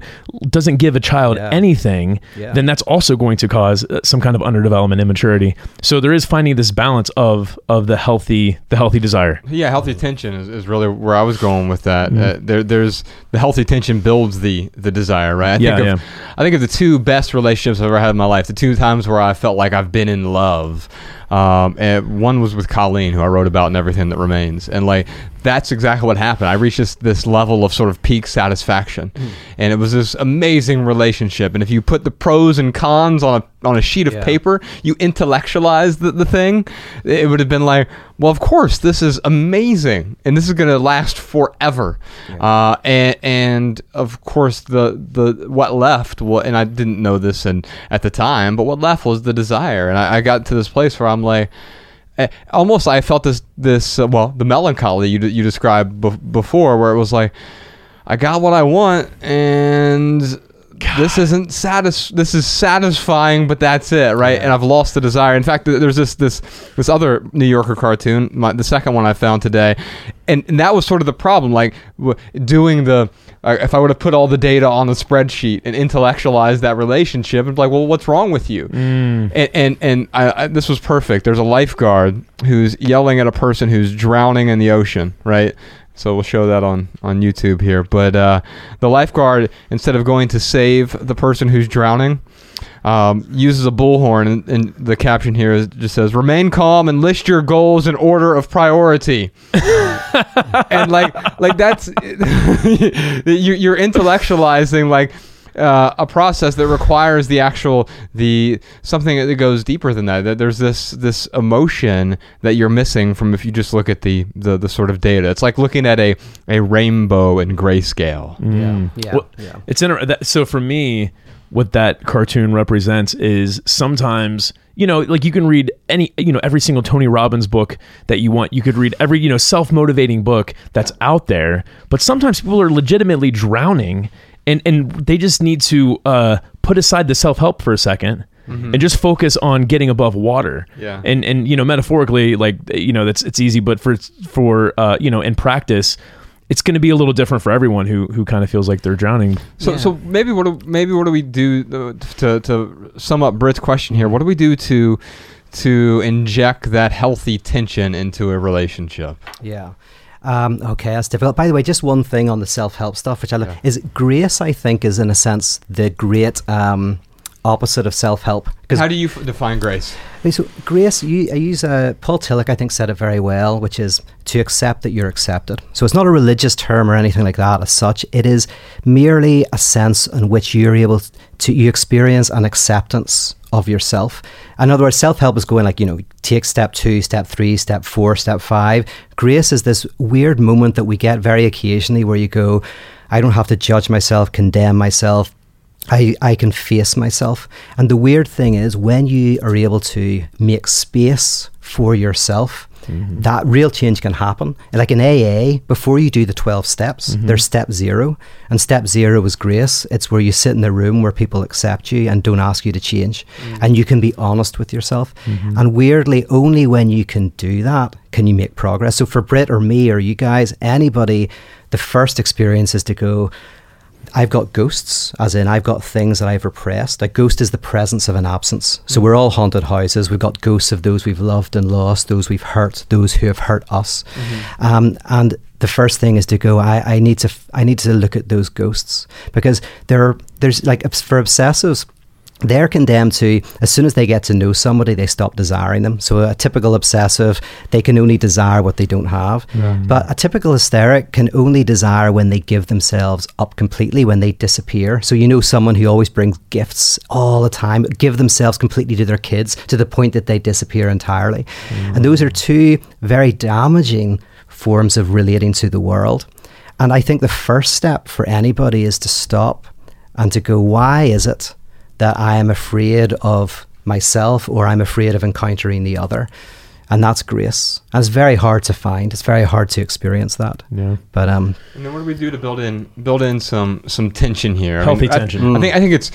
doesn't give a child Yeah. anything, Yeah. then that's also going to cause uh, some kind of underdevelopment, immaturity. So there is finding this balance of of the healthy the healthy desire. Yeah, healthy tension is, is really where I was going with that. Mm-hmm. Uh, there, there's the healthy tension builds the the desire, right? I Yeah, think of, yeah. I think of the two best relationships I've ever had in my life. The two times where I felt like I've been in love. Um, and one was with Colleen, who I wrote about in Everything That Remains, and like that's exactly what happened. I reached this this level of sort of peak satisfaction, Mm. and it was this amazing relationship. And if you put the pros and cons on a on a sheet of Yeah. paper, you intellectualize the, the thing, it would have been like, well, of course, this is amazing, and this is going to last forever. Uh, and and of course, the the what left, and I didn't know this and at the time, but what left was the desire, and I, I got to this place where I'm like. Eh, Almost, I felt this, this uh, well, the melancholy you, you described bef- before, where it was like, I got what I want, and this isn't satis- This is satisfying, but that's it, right? And I've lost the desire. In fact, there's this this this other New Yorker cartoon, my, the second one I found today, and, and that was sort of the problem. Like w- doing the, if I would have put all the data on the spreadsheet and intellectualized that relationship, and be like, well, what's wrong with you? And and and I, I, this was perfect. There's a lifeguard who's yelling at a person who's drowning in the ocean, right? So we'll show that on on YouTube here. But uh, the lifeguard, instead of going to save the person who's drowning, um, uses a bullhorn, and, and the caption here is, just says, "Remain calm and list your goals in order of priority." [laughs] and like like that's [laughs] you, you're intellectualizing like uh, a process that requires the actual the something that goes deeper than that. That there's this this emotion that you're missing from if you just look at the the, the sort of data. It's like looking at a a rainbow in grayscale. yeah, yeah, Well, yeah. It's inter- that, so for me, what that cartoon represents is sometimes you know like you can read any you know every single Tony Robbins book that you want. You could read every you know self motivating book that's out there, but sometimes people are legitimately drowning, and and they just need to uh, put aside the self help for a 2nd And just focus on getting above water. Yeah. And and you know metaphorically, like you know that's it's easy, but for for uh, you know in practice, it's going to be a little different for everyone who who kind of feels like they're drowning. So, Yeah. so maybe what do, maybe what do we do uh, to to sum up Britt's question here? What do we do to to inject that healthy tension into a relationship? Yeah. Um, okay, that's difficult. By the way, just one thing on the self-help stuff, which I love, is grace. I think is in a sense the great um, opposite of self-help. How do you f- define grace? So grace, you, I use uh, Paul Tillich. I think said it very well, which is to accept that you're accepted. So it's not a religious term or anything like that as such. It is merely a sense in which you're able to you experience an acceptance of yourself. In other words, self-help is going like you know take step two, step three, step four, step five. Grace is this weird moment that we get very occasionally where you go, I don't have to judge myself, condemn myself I, I can face myself. And the weird thing is, when you are able to make space for yourself, mm-hmm. that real change can happen. Like in AA, before you do the 12 steps, mm-hmm. there's step zero. And step zero is grace. It's where you sit in a room where people accept you and don't ask you to change. Mm. And you can be honest with yourself. Mm-hmm. And weirdly, only when you can do that can you make progress. So for Britt or me or you guys, anybody, the first experience is to go, I've got ghosts, as in I've got things that I've repressed. A ghost is the presence of an absence. So we're all haunted houses. We've got ghosts of those we've loved and lost, those we've hurt, those who have hurt us. Um, and the first thing is to go. I, I need to. f- I need to look at those ghosts because there. Are, there's like for obsessives. They're condemned to, as soon as they get to know somebody, they stop desiring them. So, a typical obsessive, they can only desire what they don't have. But a typical hysteric can only desire when they give themselves up completely, when they disappear. So, you know, someone who always brings gifts all the time, give themselves completely to their kids to the point that they disappear entirely. Mm. And those are two very damaging forms of relating to the world. And I think the first step for anybody is to stop and to go, why is it that I am afraid of myself or I'm afraid of encountering the other? And that's grace. And it's very hard to find. It's very hard to experience that. Yeah. But um, And then what do we do to build in build in some some tension here? Healthy I- tension. I, think I think it's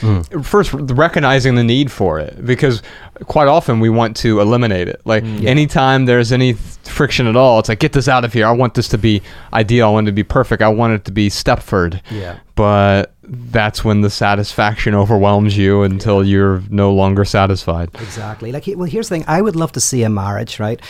first recognizing the need for it because quite often we want to eliminate it. Like mm. Yeah. anytime there's any th- friction at all, it's like get this out of here. I want this to be ideal. I want it to be perfect. I want it to be Stepford. yeah. But that's when the satisfaction overwhelms you until you're no longer satisfied. Exactly. Like, well, here's the thing. I would love to see a marriage, right,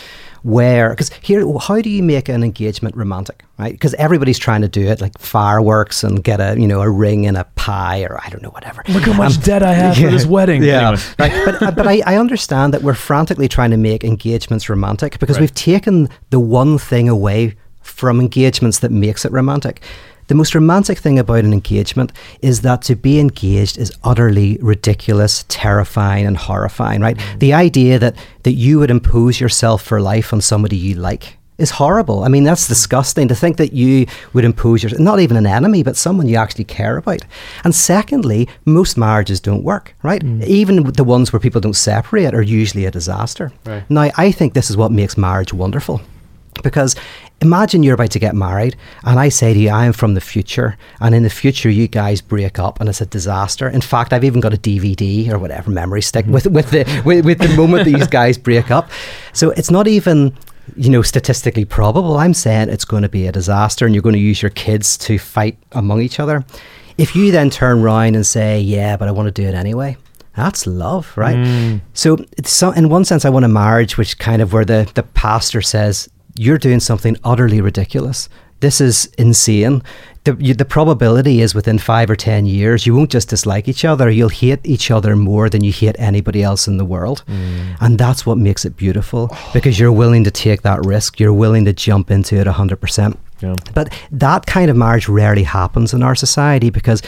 where because here, how do you make an engagement romantic, right? Because everybody's trying to do it, like fireworks and get a you know a ring and a pie or I don't know whatever. Look how much Um, debt I have for this [laughs] wedding. Yeah, Anyway. [laughs] right. But uh, but I, I understand that we're frantically trying to make engagements romantic because Right. we've taken the one thing away from engagements that makes it romantic. The most romantic thing about an engagement is that to be engaged is utterly ridiculous, terrifying, and horrifying, right? Mm. The idea that, that you would impose yourself for life on somebody you like is horrible. I mean, that's mm. disgusting to think that you would impose yourself, not even an enemy, but someone you actually care about. And secondly, most marriages don't work, right? Mm. Even the ones where people don't separate are usually a disaster. Right. Now, I think this is what makes marriage wonderful. Because imagine you're about to get married, and I say to you, I am from the future, and in the future, you guys break up, and it's a disaster. In fact, I've even got a DVD or whatever memory stick with with the with, with the moment these guys break up. So it's not even you know statistically probable. I'm saying it's going to be a disaster, and you're going to use your kids to fight among each other. If you then turn around and say, "Yeah, but I want to do it anyway," that's love, right? Mm. So, it's so, in one sense, I want a marriage which kind of where the, the pastor says, You're doing something utterly ridiculous. This is insane. The, you, the probability is within five or 10 years, you won't just dislike each other, you'll hate each other more than you hate anybody else in the world. Mm. And that's what makes it beautiful because you're willing to take that risk, you're willing to jump into it 100%. Yeah. But that kind of marriage rarely happens in our society because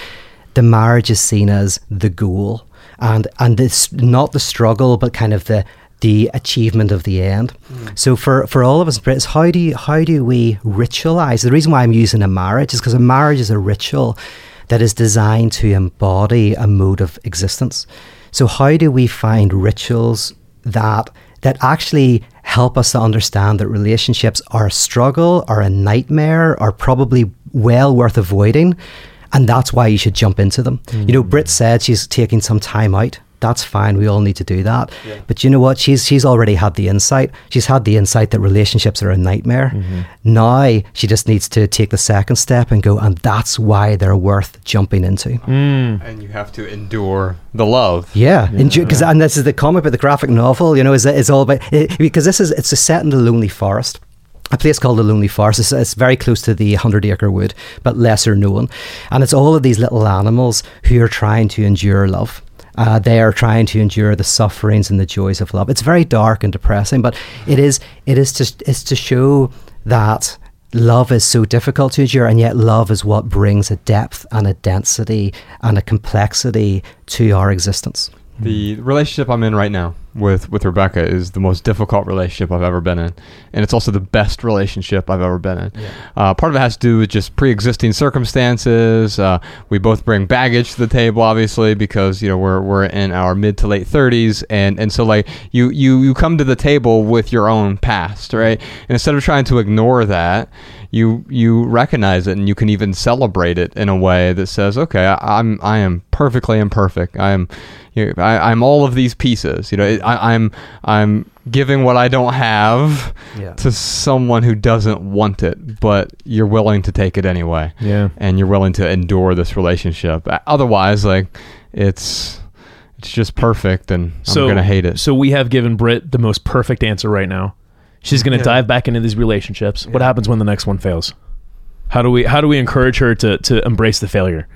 the marriage is seen as the goal and and it's not the struggle but kind of the the achievement of the end. So for, for all of us Brits, how do you, how do we ritualize? The reason why I'm using a marriage is because a marriage is a ritual that is designed to embody a mode of existence. So how do we find rituals that that actually help us to understand that relationships are a struggle, are a nightmare, are probably well worth avoiding, and that's why you should jump into them. You know, Brit said she's taking some time out. That's fine. We all need to do that. But you know what? She's she's already had the insight. She's had the insight that relationships are a nightmare. Mm-hmm. Now she just needs to take the second step and go, and that's why they're worth jumping into. Mm. And you have to endure the love. Yeah, because and this is the comic but the graphic novel. You know, is is all about it, because this is it's a set in the lonely forest. A place called the Lonely Forest. It's, it's very close to the Hundred Acre Wood, but lesser known. And it's all of these little animals who are trying to endure love. Uh, they are trying to endure the sufferings and the joys of love. It's very dark and depressing, but it is it is to it's to show that love is so difficult to endure, and yet love is what brings a depth and a density and a complexity to our existence. The relationship I'm in right now with with Rebecca is the most difficult relationship I've ever been in, and it's also the best relationship I've ever been in. Uh, part of it has to do with just pre-existing circumstances. Uh, we both bring baggage to the table, obviously, because you know we're we're in our mid to late thirties, and and so like you you you come to the table with your own past, right? And instead of trying to ignore that, you you recognize it, and you can even celebrate it in a way that says, okay, I, I'm I am perfectly imperfect. I am you know, I, I'm all of these pieces. You know, it- I, I'm I'm giving what I don't have Yeah. to someone who doesn't want it, but you're willing to take it anyway, Yeah. and you're willing to endure this relationship. Uh, Otherwise, like it's it's just perfect, and So I'm gonna hate it. So we have given Britt the most perfect answer right now. She's going to dive back into these relationships. What happens when the next one fails? How do we how do we encourage her to to embrace the failure?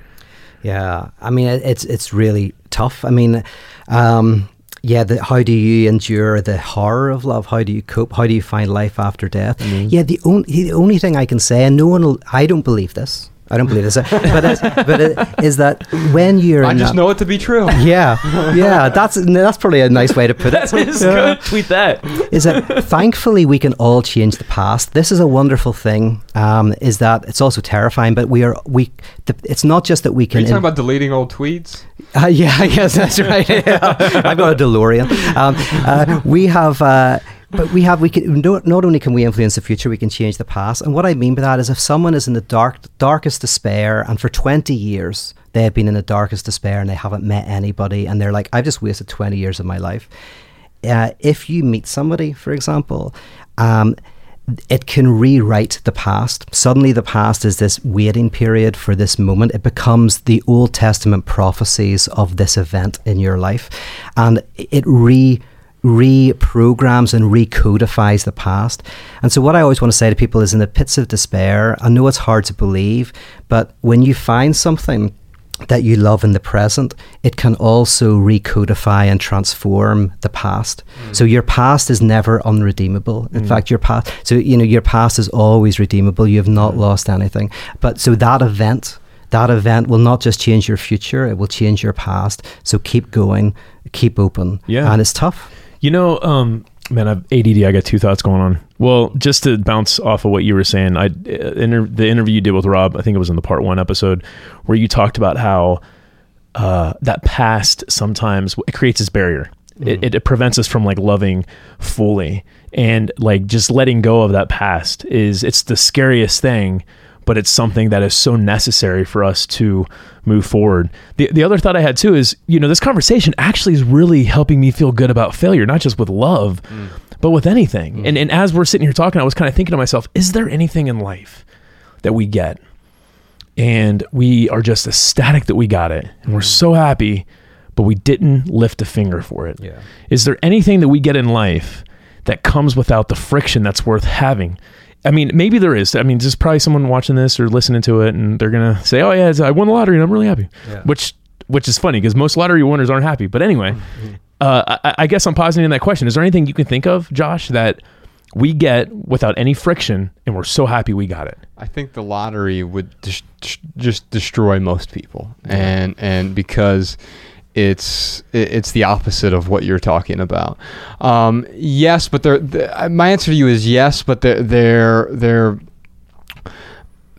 Yeah, I mean it's it's really tough. I mean, um, yeah, the, how do you endure the horror of love? How do you cope? How do you find life after death? Mm-hmm. Yeah, the only the only thing I can say, and no one, will, I don't believe this. I don't believe this, but it's, but it, is that when you're I in just that- know it to be true. [laughs] Yeah, yeah, that's that's probably a nice way to put it. [laughs] That is Yeah good. Tweet that. is that thankfully we can all change the past. This is a wonderful thing. Um, is that it's also terrifying, but we are we. The, it's not just that we Are can. you talking about deleting old tweets? Uh, yeah, [laughs] yes, that's right. Yeah. I've got a DeLorean. Um, uh, we have, uh, but we have. We can not, only can we influence the future, we can change the past. And what I mean by that is, if someone is in the dark, darkest despair, and for twenty years they have been in the darkest despair and they haven't met anybody, and they're like, "I've just wasted twenty years of my life." Uh, if you meet somebody, for example, um, it can rewrite the past. Suddenly, the past is this waiting period for this moment. It becomes the Old Testament prophecies of this event in your life, and it re reprograms and recodifies the past. And so, what I always want to say to people is in the pits of despair, I know it's hard to believe, but when you find something that you love in the present, it can also recodify and transform the past. Mm. So your past is never unredeemable. In mm. fact, your past, so you know, your past is always redeemable. You have not mm. lost anything. But so that event, that event will not just change your future; it will change your past. So keep going, keep open. Yeah. and it's tough. You know, um, man, I've ADD. I got two thoughts going on. Well, just to bounce off of what you were saying, I uh, inter- the interview you did with Rob, I think it was in the part one episode, where you talked about how uh, that past sometimes it creates this barrier. It, it, it prevents us from like loving fully and like just letting go of that past is it's the scariest thing but it's something that is so necessary for us to move forward. The the other thought I had too is, you know, this conversation actually is really helping me feel good about failure, not just with love, mm. but with anything. Mm. And and as we're sitting here talking, I was kind of thinking to myself, is there anything in life that we get and we are just ecstatic that we got it and we're mm. so happy, but we didn't lift a finger for it? Yeah. Is there anything that we get in life that comes without the friction that's worth having? I mean, maybe there is. I mean, there's probably someone watching this or listening to it, and they're gonna say, "Oh yeah, I won the lottery, and I'm really happy," Yeah. which which is funny because most lottery winners aren't happy. But anyway, uh, I, I guess I'm positing that question. Is there anything you can think of, Josh, that we get without any friction, and we're so happy we got it? I think the lottery would dis- just destroy most people, and and because it's it's the opposite of what you're talking about. Um, yes, but they're, the- my answer to you is yes, but they're they're they're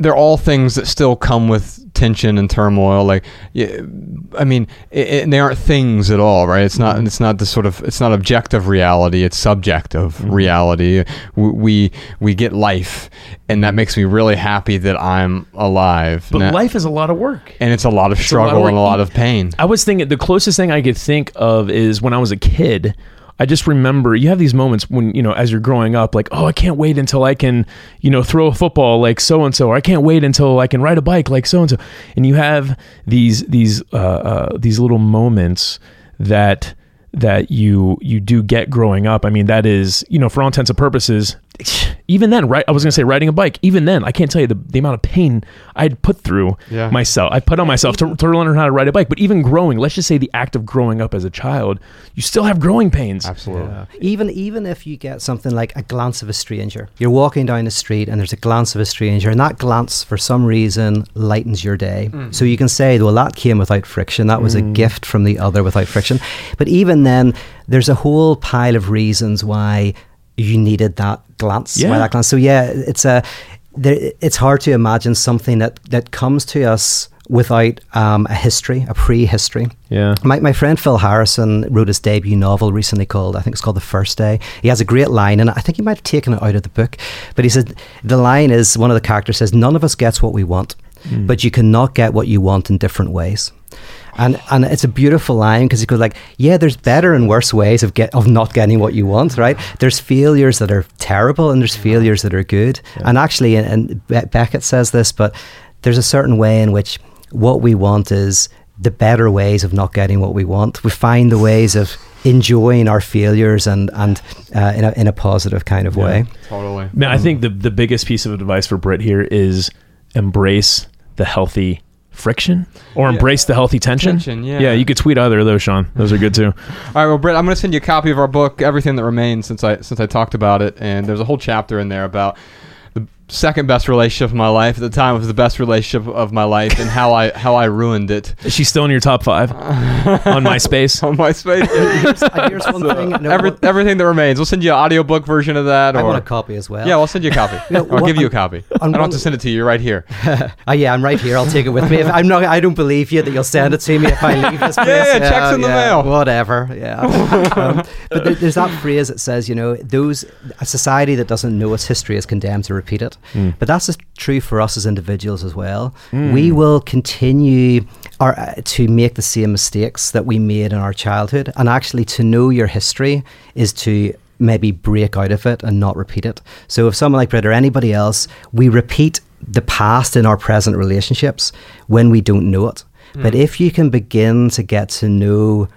they're all things that still come with tension and turmoil. Like, I mean, it, it, they aren't things at all, right? It's not. It's not the sort of. It's not objective reality. It's subjective mm-hmm. reality. We, we we get life, and that makes me really happy that I'm alive. But life is a lot of work. and it's a lot of a lot of struggle and a lot of pain. I was thinking the closest thing I could think of is when I was a kid. I just remember you have these moments when you know as you're growing up, like oh I can't wait until I can you know throw a football like so and so, or I can't wait until I can ride a bike like so and so, and you have these these uh, uh, these little moments that that you you do get growing up. I mean that is you know for all intents and purposes, [sighs] even then right I was gonna say riding a bike. Even then I can't tell you the, the amount of pain I'd put through Yeah. myself. I put on myself to, to learn how to ride a bike. But even growing, let's just say the act of growing up as a child, you still have growing pains. Absolutely. Even even if you get something like a glance of a stranger, you're walking down the street and there's a glance of a stranger, and that glance for some reason lightens your day. Mm. So you can say, well, that came without friction. That was a mm. gift from the other without friction. But even even then, there's a whole pile of reasons why you needed that glance. why Yeah. that glance. So yeah, it's a. There, it's hard to imagine something that that comes to us without um, a history, a pre-history. Yeah. My, my friend Phil Harrison wrote his debut novel recently called, I think it's called The First Day. He has a great line and. I think he might have taken it out of the book. But he said, the line is one of the characters says, None of us gets what we want, but you cannot get what you want in different ways. And and it's a beautiful line because he goes like, yeah, there's better and worse ways of get of not getting what you want, right? There's failures that are terrible and there's failures that are good. And actually, and, and Beckett says this, but there's a certain way in which what we want is the better ways of not getting what we want. We find the ways of enjoying our failures and and uh, in a in a positive kind of way. Totally. Man, I think the the biggest piece of advice for Brit here is embrace the healthy friction or Yeah. embrace the healthy tension. Tension, yeah. Yeah, you could tweet either of those, Sean. Those are good too. [laughs] All right, well, Britt, I'm going to send you a copy of our book, Everything That Remains, since I since I talked about it, and there's a whole chapter in there about second best relationship of my life. At the time, it was the best relationship of my life, and how I how I ruined it [laughs] Is she still in your top five [laughs] on MySpace? on MySpace. And here's one thing. no, Every, what- everything that remains. We'll send you an audiobook version of that, I want a copy as well. yeah, we'll send you a copy. [laughs] No, I'll what- give you a on- copy. I on don't have to send it to you. You're right here. Oh yeah, I'm right here. I'll take it with me. If I'm not, I don't believe you that you'll send it to me if I leave this place. yeah, checks in the mail. Whatever. Yeah. um, but there, there's that phrase that says, you know, those a society that doesn't know its history is condemned to repeat it. Mm. But that's true for us as individuals as well. Mm. We will continue our, uh, to make the same mistakes that we made in our childhood, and actually to know your history is to maybe break out of it and not repeat it. So if someone like Britt or anybody else, we repeat the past in our present relationships when we don't know it. Mm. But if you can begin to get to know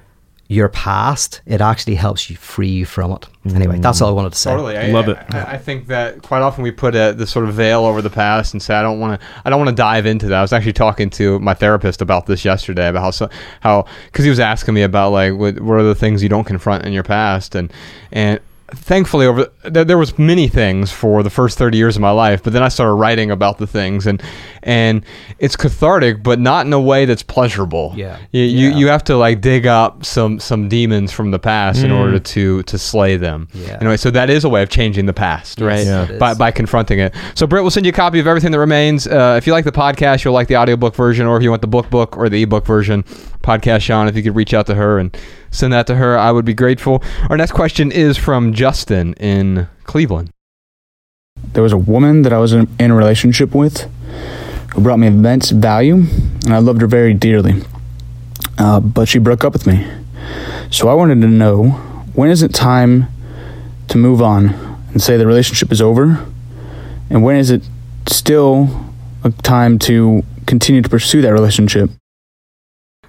your past, it actually helps you free you from it. Anyway, that's all I wanted to say. Totally, I Love it. I, I think that quite often we put a, this sort of veil over the past and say, "I don't want to. I don't want to dive into that." I was actually talking to my therapist about this yesterday about how so, how because he was asking me about like what, what are the things you don't confront in your past and and thankfully over there, there was many things for the first 30 years of my life but then i started writing about the things and and it's cathartic but not in a way that's pleasurable. Yeah. you you, Yeah. you have to like dig up some some demons from the past in order to to slay them. Yeah. anyway so that is a way of changing the past right? Yes, it by, by confronting it. So Britt will send you a copy of everything that remains. Uh, if you like the podcast you'll like the audiobook version or if you want the book book or the ebook version podcast sean if you could reach out to her and send that to her i would be grateful our next question is from justin in cleveland There was a woman that I was in, in a relationship with who brought me immense value, and I loved her very dearly. Uh, but she broke up with me. So I wanted to know when is it time to move on and say the relationship is over? And when is it still a time to continue to pursue that relationship?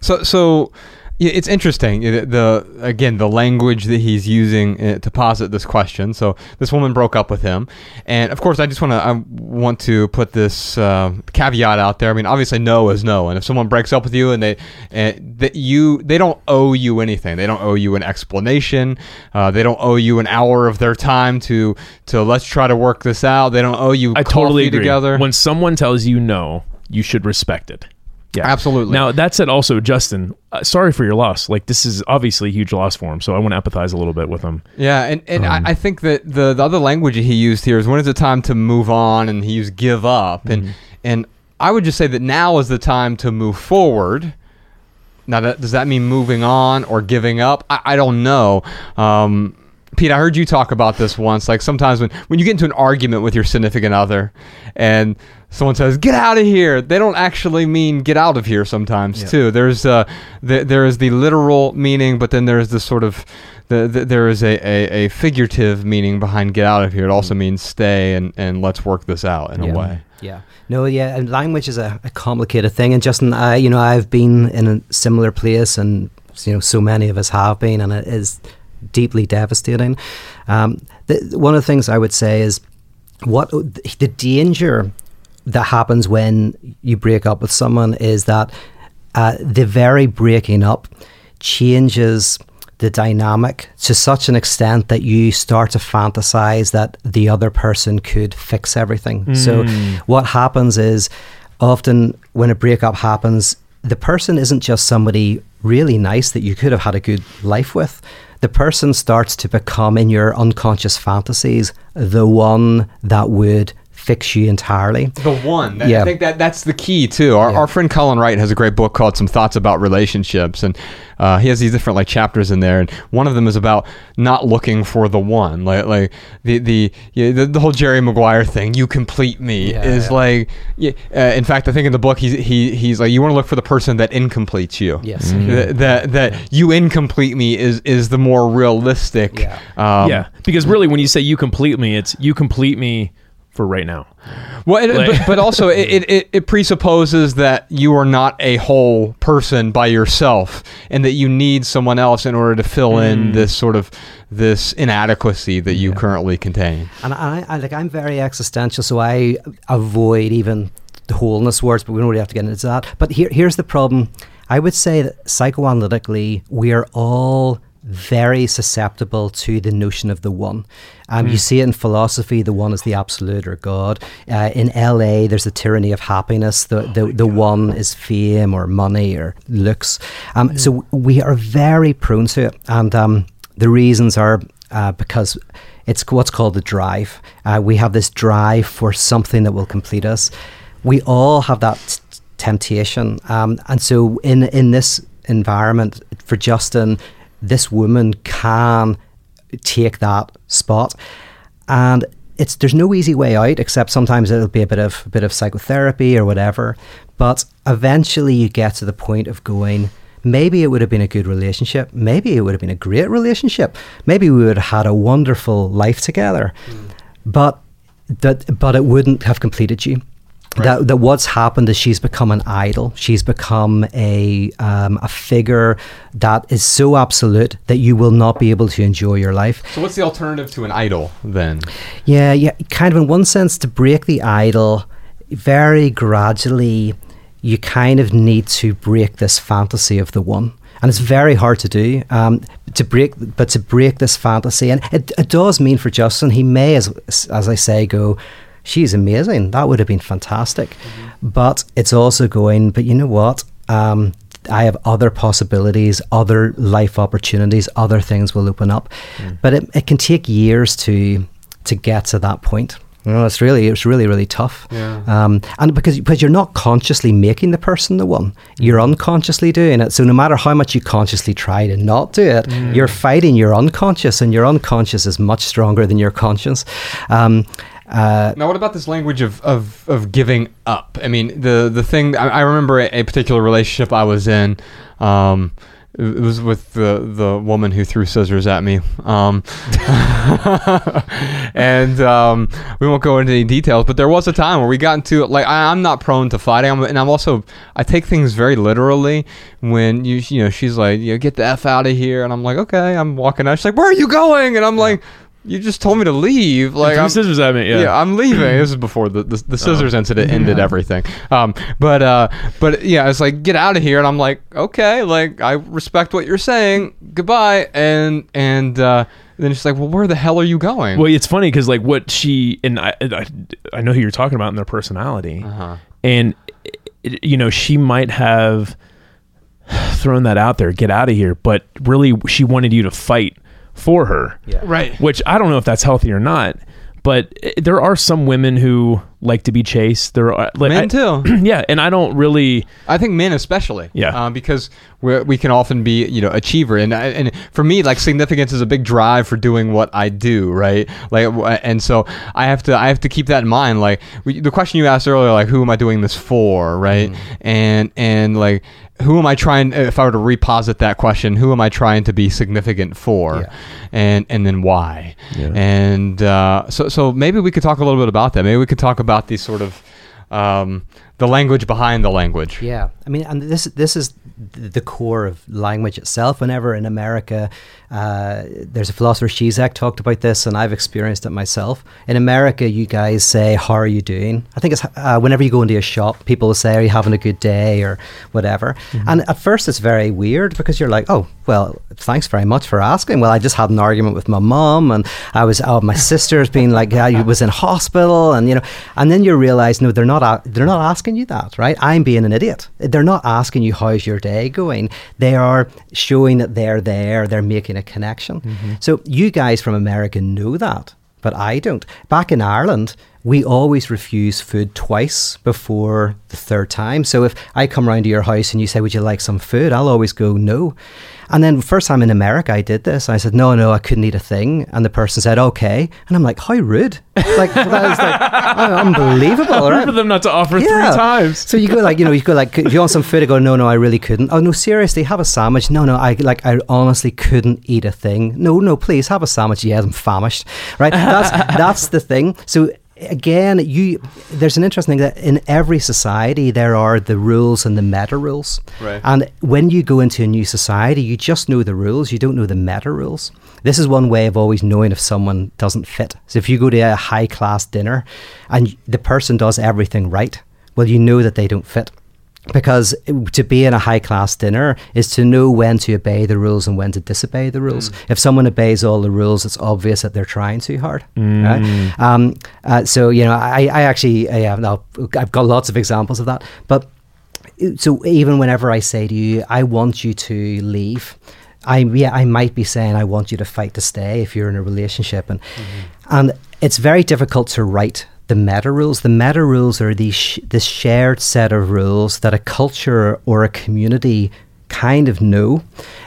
So, so yeah, it's interesting. The, the again, the language that he's using uh, to posit this question. So, this woman broke up with him, and of course, I just want to I want to put this uh, caveat out there. I mean, obviously, no is no, and if someone breaks up with you and they and that you they don't owe you anything. They don't owe you an explanation. Uh, they don't owe you an hour of their time to to let's try to work this out. They don't owe you. I totally agree. Together. When someone tells you no, you should respect it. Yeah, Absolutely. Now that said, also Justin, uh, sorry for your loss. Like this is obviously a huge loss for him, so I want to empathize a little bit with him. Yeah, and, and Um, I, I think that the, the other language he used here is when is it time to move on, and he used give up, Mm-hmm. and and I would just say that now is the time to move forward. Now, that, does that mean moving on or giving up? I, I don't know. Um, Pete, I heard you talk about this once. Like sometimes when, when you get into an argument with your significant other and someone says, get out of here, they don't actually mean get out of here sometimes, too. There's uh, the, there is the literal meaning, but then there's the sort of, the, the, there is a, a, a figurative meaning behind get out of here. It also means stay and, and let's work this out in Yeah. a way. Yeah. No, yeah, and language is a, a complicated thing. And Justin, I, you know, I've been in a similar place, and you know, so many of us have been, and it is deeply devastating. Um, the, one of the things I would say is what the danger that happens when you break up with someone is that uh, the very breaking up changes the dynamic to such an extent that you start to fantasize that the other person could fix everything. So what happens is often when a breakup happens, the person isn't just somebody really nice that you could have had a good life with. The person starts to become in your unconscious fantasies the one that would fix you entirely. The one. That, Yeah. I think that that's the key too. Our, Yeah. our friend Colin Wright has a great book called Some Thoughts About Relationships, and uh, he has these different like chapters in there, and one of them is about not looking for the one. Like like the the yeah, the, the whole Jerry Maguire thing. You complete me Yeah, is yeah. like. Yeah, uh, in fact, I think in the book he's he he's like you want to look for the person that incompletes you. Yes. Th- That that you incomplete me is is the more realistic. Yeah. Um, yeah, because really, when you say you complete me, it's you complete me for right now. Well, it, Like- but, but also it, it, it presupposes that you are not a whole person by yourself, and that you need someone else in order to fill in mm. this sort of this inadequacy that you currently contain. And I, I like I'm very existential, so I avoid even the wholeness words, but we don't really have to get into that. But here, here's the problem. I would say that psychoanalytically, we are all very susceptible to the notion of the one. Um, You see it in philosophy, the one is the absolute or God. Uh, in LA, there's the tyranny of happiness. The, the, the one is fame or money or looks. Um, So we are very prone to it. And um, the reasons are uh, because it's what's called the drive. Uh, we have this drive for something that will complete us. We all have that t- temptation, um, and so in in this environment for Justin, this woman can take that spot, and it's there's no easy way out except sometimes it'll be a bit of a bit of psychotherapy or whatever. But eventually, you get to the point of going maybe it would have been a good relationship. Maybe it would have been a great relationship. Maybe we would have had a wonderful life together. Hmm. But that but it wouldn't have completed you. That, that what's happened is she's become an idol. She's become a um, a figure that is so absolute that you will not be able to enjoy your life. So, what's the alternative to an idol then? Yeah, yeah, kind of in one sense to break the idol very gradually you kind of need to break this fantasy of the one. And it's very hard to do. Um, to break but to break this fantasy and it, it does mean for Justin he may as as I say go she's amazing. That would have been fantastic. But it's also going, but you know what? Um, I have other possibilities, other life opportunities, other things will open up. But it, it can take years to to get to that point. You know, it's really it's really really tough. Yeah. Um, and because because you're not consciously making the person the one, you're unconsciously doing it. So no matter how much you consciously try to not do it, you're fighting your unconscious, and your unconscious is much stronger than your conscience. Um, uh, Now, what about this language of, of, of giving up? I mean, the the thing I, I remember a, a particular relationship I was in. Um, it was with the the woman who threw scissors at me, um, [laughs] and um, we won't go into any details. But there was a time where we got into like I, I'm not prone to fighting, I'm, and I'm also I take things very literally. When you you know she's like you know, get the f out of here, and I'm like okay, I'm walking out. She's like where are you going? And I'm like. You just told me to leave. Like I'm, scissors at me, yeah. I'm leaving. this is before the the, the scissors Oh. incident ended everything. Um, but uh, but yeah, it's like get out of here, and I'm like, okay, like I respect what you're saying. Goodbye, and and uh, then she's like, well, where the hell are you going? Well, it's funny because like what she and I, I, I know who you're talking about in their personality, Uh-huh. and you know she might have [sighs] thrown that out there, get out of here, but really she wanted you to fight for her, Yeah. right. which I don't know if that's healthy or not. But eh, there are some women who like to be chased. There are like, Men I- too. [clears throat] yeah, and I don't really. I think men especially. Yeah. Um, because we we can often be you know achiever and I- and for me like significance is a big drive for doing what I do right like and so I have to I have to keep that in mind like we, the question you asked earlier like who am I doing this for right and and like who am I trying if I were to reposit that question who am I trying to be significant for Yeah. and and then why Yeah. and uh, so so maybe we could talk a little bit about that maybe we could talk about these sort of um, the language behind the language Yeah, I mean, and this this is the core of language itself. Whenever in America, uh, there's a philosopher Zizek talked about this, and I've experienced it myself. In America, you guys say, "How are you doing?" I think it's uh, whenever you go into a shop, people will say, "Are you having a good day?" or whatever. And at first, it's very weird because you're like, "Oh, well, thanks very much for asking." Well, I just had an argument with my mom, and I was oh, my [laughs] sister's been like, I was in hospital, and you know, and then you realize, no, they're not they're not asking asking you that, right? I'm being an idiot. They're not asking you how's your day going. They are showing that they're there. They're making a connection. Mm-hmm. So you guys from America know that, but I don't. Back in Ireland, we always refuse food twice before the third time. So if I come round to your house and you say, "Would you like some food?" I'll always go no. And then first time in America, I did this. I said, "No, no, I couldn't eat a thing." And the person said, "Okay." And I'm like, "How rude!" Like that was like [laughs] unbelievable, right? For them not to offer Yeah. three times. So you go like, you know, you go like, if you want some food? I go, no, no, I really couldn't. Oh no, seriously, have a sandwich. No, no, I like, I honestly couldn't eat a thing. No, no, please have a sandwich. Yes, I'm famished. Right? That's [laughs] that's the thing. So again, you there's an interesting thing that in every society there are the rules and the meta rules. Right. And when you go into a new society, you just know the rules. You don't know the meta rules. This is one way of always knowing if someone doesn't fit. So if you go to a high class dinner and the person does everything right, well, you know that they don't fit. Because to be in a high class dinner is to know when to obey the rules and when to disobey the rules. Mm. If someone obeys all the rules, it's obvious that they're trying too hard. Mm. Right? Um, uh, so you know, I, I actually, I, uh, have- no, I've got lots of examples of that. But uh, so even whenever I say to you, I want you to leave, I yeah, I might be saying I want you to fight to stay if you're in a relationship, and mm-hmm. and it's very difficult to write the meta rules. The meta rules are these sh- this shared set of rules that a culture or a community kind of know,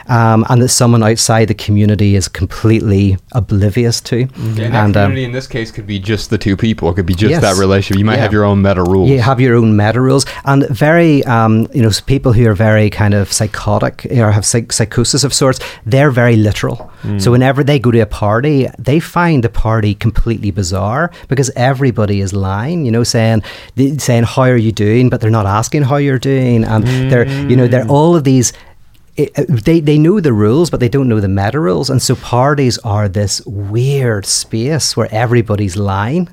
um, and that someone outside the community is completely oblivious to. And And, um, community in this case could be just the two people. It could be just Yes. that relationship. You might Yeah. have your own meta rules. You have your own meta rules, and very, um, you know, people who are very kind of psychotic or have psych- psychosis of sorts. They're very literal. So whenever they go to a party, they find the party completely bizarre because everybody is lying. You know, saying saying how are you doing, but they're not asking how you're doing, and they're you know they're all of these it, uh, they they know the rules, but they don't know the meta rules, and so parties are this weird space where everybody's lying,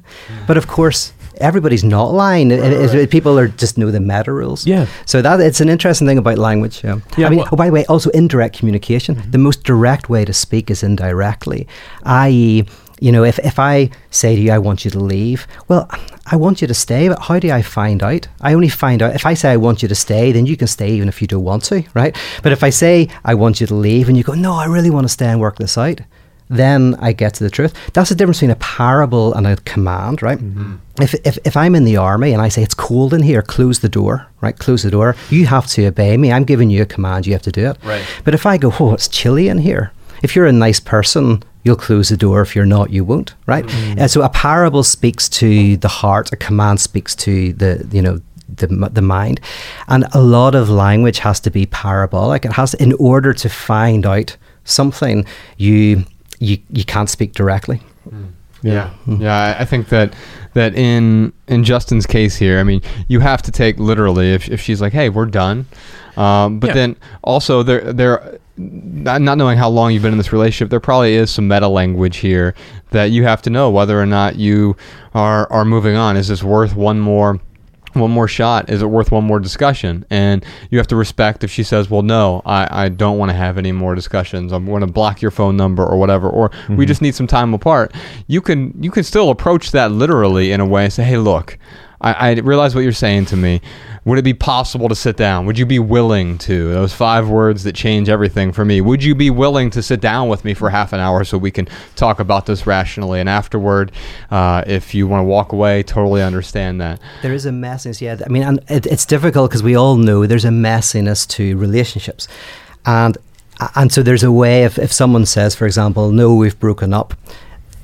but of course. Everybody's not lying. It- it- it- people are just know the meta rules. Yeah. So that it's an interesting thing about language. Yeah. Yeah, I mean, well- oh, by the way, also indirect communication. The most direct way to speak is indirectly, i.e., you know, if, if I say to you, I want you to leave, well, I want you to stay, but how do I find out? I only find out if I say I want you to stay, then you can stay even if you don't want to, right? But if I say I want you to leave and you go, no, I really want to stay and work this out, then I get to the truth. That's the difference between a parable and a command, right? Mm-hmm. If, if, if I'm in the army and I say it's cold in here, close the door, right? Close the door. You have to obey me. I'm giving you a command. You have to do it. Right. But if I go, oh, it's chilly in here. If you're a nice person, you'll close the door. If you're not, you won't, right? Mm. And so a parable speaks to the heart. A command speaks to the, you know, the, the mind. And a lot of language has to be parabolic. It has, in order to find out something, you, you, you can't speak directly. Mm. Yeah, mm-hmm. yeah. I- I think that that in in Justin's case here, I mean, you have to take literally if if she's like, "Hey, we're done," um, but Yeah. then also there there. Not, not knowing how long you've been in this relationship, there probably is some meta language here that you have to know whether or not you are are moving on. Is this worth one more one more shot? Is it worth one more discussion? And you have to respect if she says, "Well, no, I, I don't want to have any more discussions. I'm going to block your phone number or whatever, or we mm-hmm. just need some time apart." You can you can still approach that literally in a way and say, "Hey, look, I, I realize what you're saying to me. Would it be possible to sit down? Would you be willing to? Those five words that change everything for me. Would you be willing to sit down with me for half an hour so we can talk about this rationally? And afterward, uh, if you want to walk away, totally understand that. There is a messiness, yeah. I mean, and it, it's difficult because we all know there's a messiness to relationships, and and so there's a way if if someone says, for example, no, we've broken up.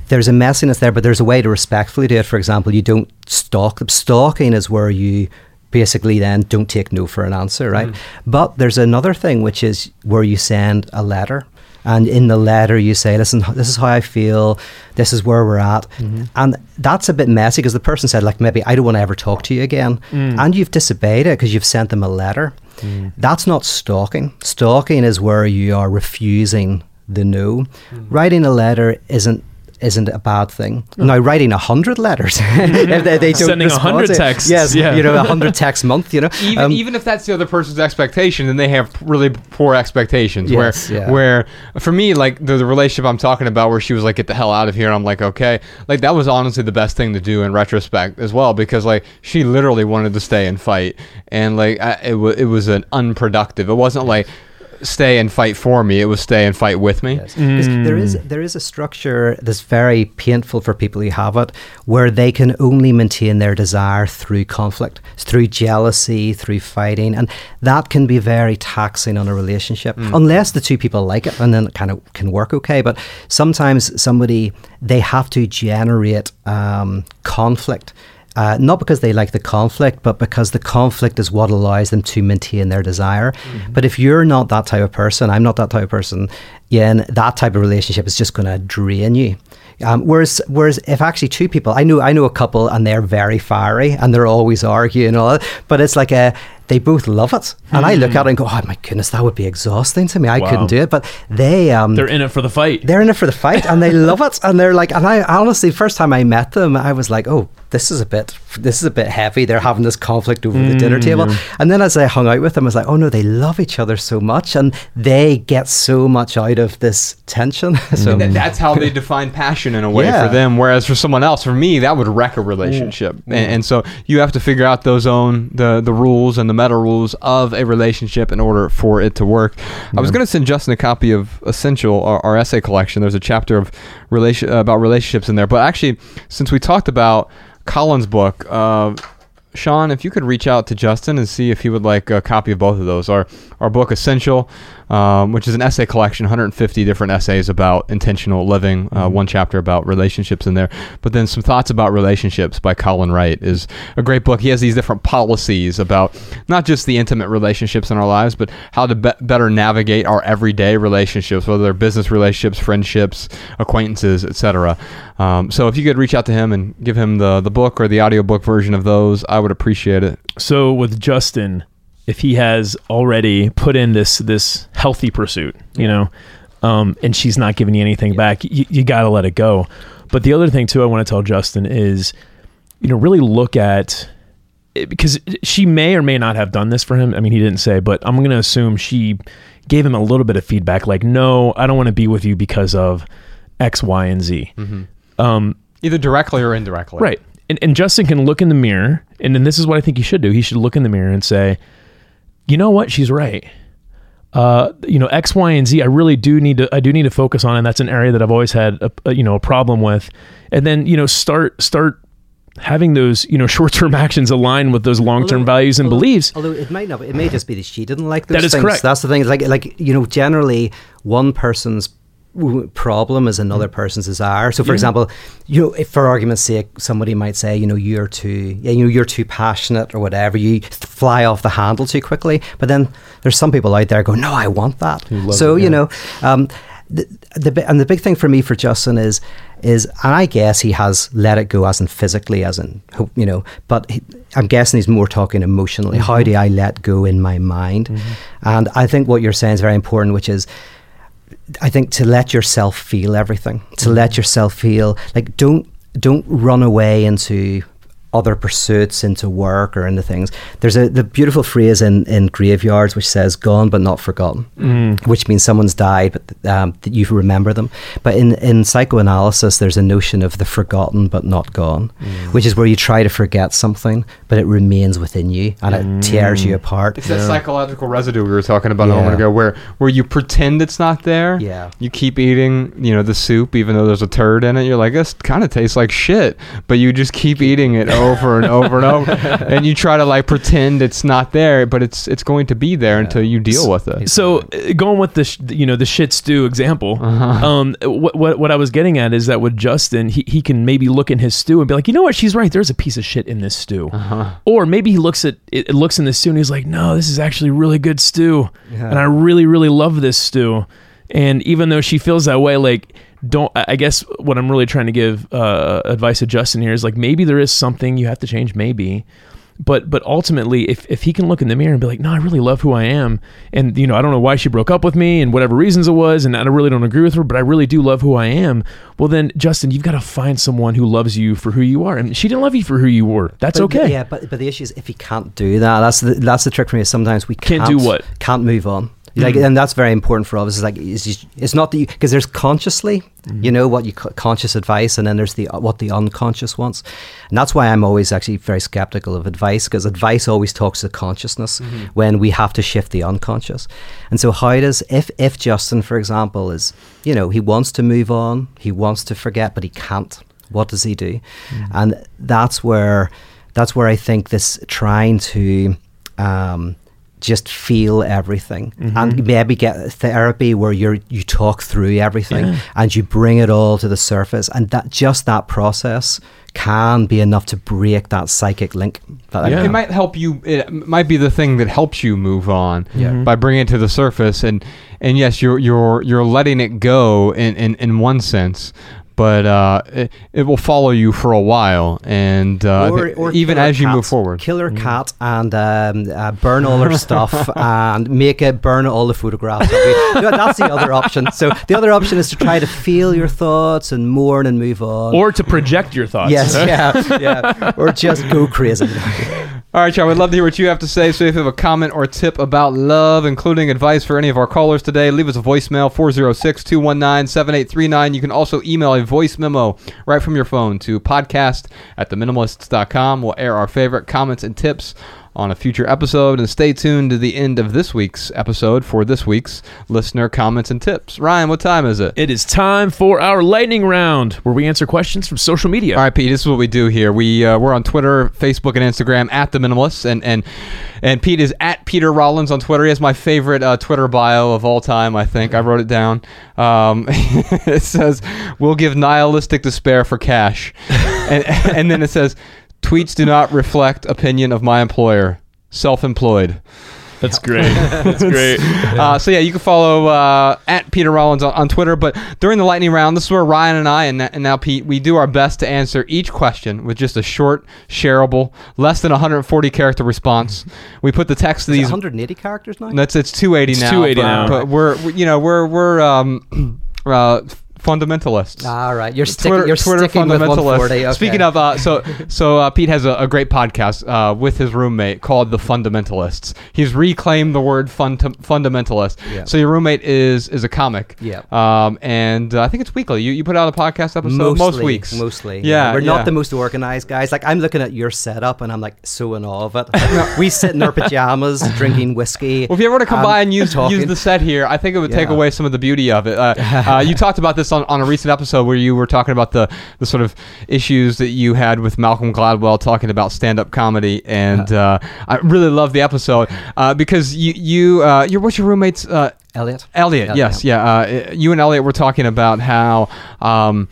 There's a messiness there, but there's a way to respectfully do it. For example, you don't stalk. Stalking is where you basically then don't take no for an answer, right? Mm. But there's another thing which is where you send a letter. And in the letter, you say, listen, this is how I feel. This is where we're at. Mm-hmm. And that's a bit messy because the person said, like, maybe I don't want to ever talk to you again. Mm. And you've disobeyed it because you've sent them a letter. Mm. That's not stalking. Stalking is where you are refusing the no. Writing a letter isn't isn't a bad thing. Now, writing a hundred letters, [laughs] if they, they don't Sending a hundred to- texts, yes, yeah. you know, a [laughs] hundred texts a month, you know, even Um, even if that's the other person's expectation, then they have really poor expectations. Yes, where yeah. where for me, like the, the relationship I'm talking about, where she was like, "Get the hell out of here," and I'm like, "Okay," like that was honestly the best thing to do in retrospect as well, because like she literally wanted to stay and fight, and like I, it was it was an unproductive. It wasn't like stay and fight for me. It was stay and fight with me. Yes. 'Cause There is there is a structure that's very painful for people who have it, where they can only maintain their desire through conflict, through jealousy, through fighting, and that can be very taxing on a relationship. Unless the two people like it, and then it kind of can work okay. But sometimes somebody they have to generate um, conflict. Uh, not because they like the conflict, but because the conflict is what allows them to maintain their desire. But if you're not that type of person, I'm not that type of person, yeah, that type of relationship is just going to drain you. Um, whereas, whereas if actually two people, I know, I know a couple, and they're very fiery, and they're always arguing, and all that, but it's like a, they both love it, and I look at it and go, oh my goodness, that would be exhausting to me. I Wow. couldn't do it, but they, um, They're in it for the fight. they're in it for the fight and they love it and they're like and I honestly first time I met them I was like oh this is a bit this is a bit heavy they're having this conflict over the dinner table mm. and then as I hung out with them I was like oh no they love each other so much and they get so much out of this tension [laughs] so Th- mm. that's how they [laughs] define passion in a way Yeah. for them. Whereas for someone else, for me, that would wreck a mm. relationship. And, and so you have to figure out those own the the rules and the meta rules of a relationship in order for it to work. I was going to send Justin a copy of Essential, our, our essay collection. There's a chapter of relation about relationships in there. But actually, since we talked about Colin's book. Uh, Sean, if you could reach out to Justin and see if he would like a copy of both of those. Our our book Essential, um, which is an essay collection, 150 different essays about intentional living. Uh, one chapter about relationships in there, but then some thoughts about relationships by Colin Wright is a great book. He has these different policies about not just the intimate relationships in our lives, but how to be- better navigate our everyday relationships, whether they're business relationships, friendships, acquaintances, etc. Um, so if you could reach out to him and give him the the book or the audiobook version of those, I would appreciate it. So with Justin, if he has already put in this this healthy pursuit, you know, um, and she's not giving you anything back, you, you got to let it go. But the other thing too, I want to tell Justin is, you know, really look at it- because she may or may not have done this for him. I mean, he didn't say, but I'm going to assume she gave him a little bit of feedback, like, no, I don't want to be with you because of X, Y, and Z. Um, Either directly or indirectly. Right. And, and Justin can look in the mirror, and then this is what I think he should do. He should look in the mirror and say, you know what? She's right. Uh, you know, X, Y, and Z. I really do need to. I do need to focus on, and that's an area that I've always had, a, a, you know, a problem with. And then, you know, start start having those, you know, [laughs] short term actions align with those long term Although- values and although- beliefs. Although it might not, it may just be that she didn't like those That is things. correct. That's the thing. Like, like you know, generally one person's problem is another person's desire. So, for example, you know, if for argument's sake, somebody might say, you know, you're too, yeah, you know, you're too passionate or whatever. You fly off the handle too quickly. But then there's some people out there go, no, I want that. So you know, um, the, the and the big thing for me for Justin is is and I guess he has let it go as in physically as in you know but he, I'm guessing he's more talking emotionally how do I let go in my mind and I think what you're saying is very important which is I think to let yourself feel everything to mm-hmm. let yourself feel like don't don't run away into other pursuits into work or into things. There's a the beautiful phrase in in graveyards which says gone but not forgotten mm. which means someone's died but um, that you remember them. But in in psychoanalysis there's a notion of the forgotten but not gone mm. which is where you try to forget something but it remains within you and it mm. tears you apart. It's that psychological residue we were talking about a moment ago, where where you pretend it's not there. Yeah. You keep eating, you know, the soup, even though there's a turd in it. You're like, this kind of tastes like shit, but you just keep eating it [laughs] over and over and over, [laughs] and you try to like pretend it's not there, but it's it's going to be there until you deal with it. So uh, going with the sh- you know the shit stew example, Uh-huh. um, what, what what I was getting at is that with Justin, he he can maybe look in his stew and be like, you know what, she's right. There's a piece of shit in this stew, Uh-huh. or maybe he looks at it, it looks in the stew and he's like, no, this is actually really good stew, and I really really love this stew. And even though she feels that way, like don't I guess what I'm really trying to give uh, advice to Justin here is like maybe there is something you have to change, maybe. but but ultimately if, if he can look in the mirror and be like no i really love who i am and you know i don't know why she broke up with me and whatever reasons it was and i really don't agree with her but i really do love who i am well then justin you've got to find someone who loves you for who you are and she didn't love you for who you were that's But- okay Yeah, but but the issue is if you can't do that, that's the that's the trick for me. Is sometimes we Can't can't, do what? Can't move on. Like, hmm. and that's very important for us. Is like, it's, it's not that because there's consciously, you hmm. know, what you conscious advice, and then there's the uh, what the unconscious wants, and that's why I'm always actually very skeptical of advice because advice always talks to consciousness hmm. when we have to shift the unconscious, and so how does if if Justin, for example, is you know he wants to move on, he wants to forget, but he can't. What does he do? And that's where that's where I think this trying to um, just feel everything mm-hmm. and maybe get therapy where you you talk through everything and you bring it all to the surface and that just that process can be enough to break that psychic link. That Yeah. It might help you. It might be the thing that helps you move on yeah. Mm-hmm. by bringing it to the surface. And and yes, you're you're you're letting it go in in, in one sense, but uh, it, it will follow you for a while. And uh, I think even as you cat. move forward, kill her cat and um, uh, burn all her stuff [laughs] and make it burn all the photographs. of you. No, That's the other option. So the other option is to try to feel your thoughts and mourn and move on. or to project your thoughts yes, [laughs] yeah, yeah, or just go crazy. [laughs] All right, y'all. We'd love to hear what you have to say. So if you have a comment or tip about love, including advice for any of our callers today, leave us a voicemail 406 219 7839. You can also email a voice memo right from your phone to podcast at theminimalists.com. We'll air our favorite comments and tips on a future episode. And stay tuned to the end of this week's episode for this week's listener comments and tips. Ryan, what time is it? it is time for our lightning round where we answer questions from social media All right, Pete. This is what we do here. We uh, we're on Twitter, Facebook, and Instagram at the Minimalists, and and and Pete is at Peter Rollins on Twitter. He has my favorite uh, Twitter bio of all time. I think I wrote it down. Um, [laughs] it says, "We'll give nihilistic despair for cash," [laughs] and and then it says, "Tweets do not reflect opinion of my employer." Self-employed. that's great that's [laughs] great Uh, so yeah, you can follow uh, at Peter Rollins on, on Twitter. But during the lightning round, this is where Ryan and I and, and now Pete we do our best to answer each question with just a short, shareable, less than 140 character response. We put the text of Is it these. 180 characters now. That's it's 280 It's now. 280 but, now. But we're, we you know we're we're um, [clears throat] uh, fundamentalists. All right, you're sticking. Twitter, You're Twitter sticking with 140. Okay. Speaking of, uh, so so uh, Pete has a, a great podcast uh, with his roommate called The Fundamentalists. He's reclaimed the word fund- fundamentalist. Yeah. So your roommate is is a comic. Yeah. Um, and uh, I think it's weekly. You you put out a podcast episode mostly, most weeks. Mostly, Yeah. We're yeah. not the most organized guys. Like I'm looking at your setup, and I'm like so in awe of it. [laughs] we sit in our pajamas, drinking whiskey. Well, if you ever want to come and by and use use the set here, I think it would take away some of the beauty of it. Uh, [laughs] uh, you talked about this on, on a recent episode where you were talking about the, the sort of issues that you had with Malcolm Gladwell talking about stand up comedy, and uh, I really love the episode uh, because you you uh, you're what's your roommate's uh, Elliot. Elliot, Elliot, yes, yeah. Uh, you and Elliot were talking about how um,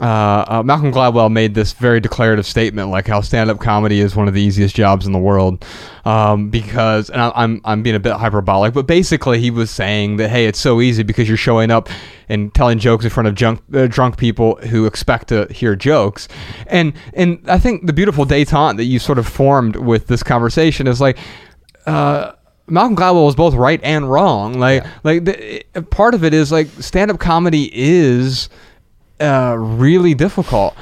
uh, uh, Malcolm Gladwell made this very declarative statement, like how stand-up comedy is one of the easiest jobs in the world, um, because and I, I'm I'm being a bit hyperbolic, but basically he was saying that hey, it's so easy because you're showing up and telling jokes in front of drunk, uh, drunk people who expect to hear jokes, and and I think the beautiful détente that you sort of formed with this conversation is like. Uh, Malcolm Gladwell was both right and wrong. Like, like the, part of it is like stand-up comedy is uh, really difficult,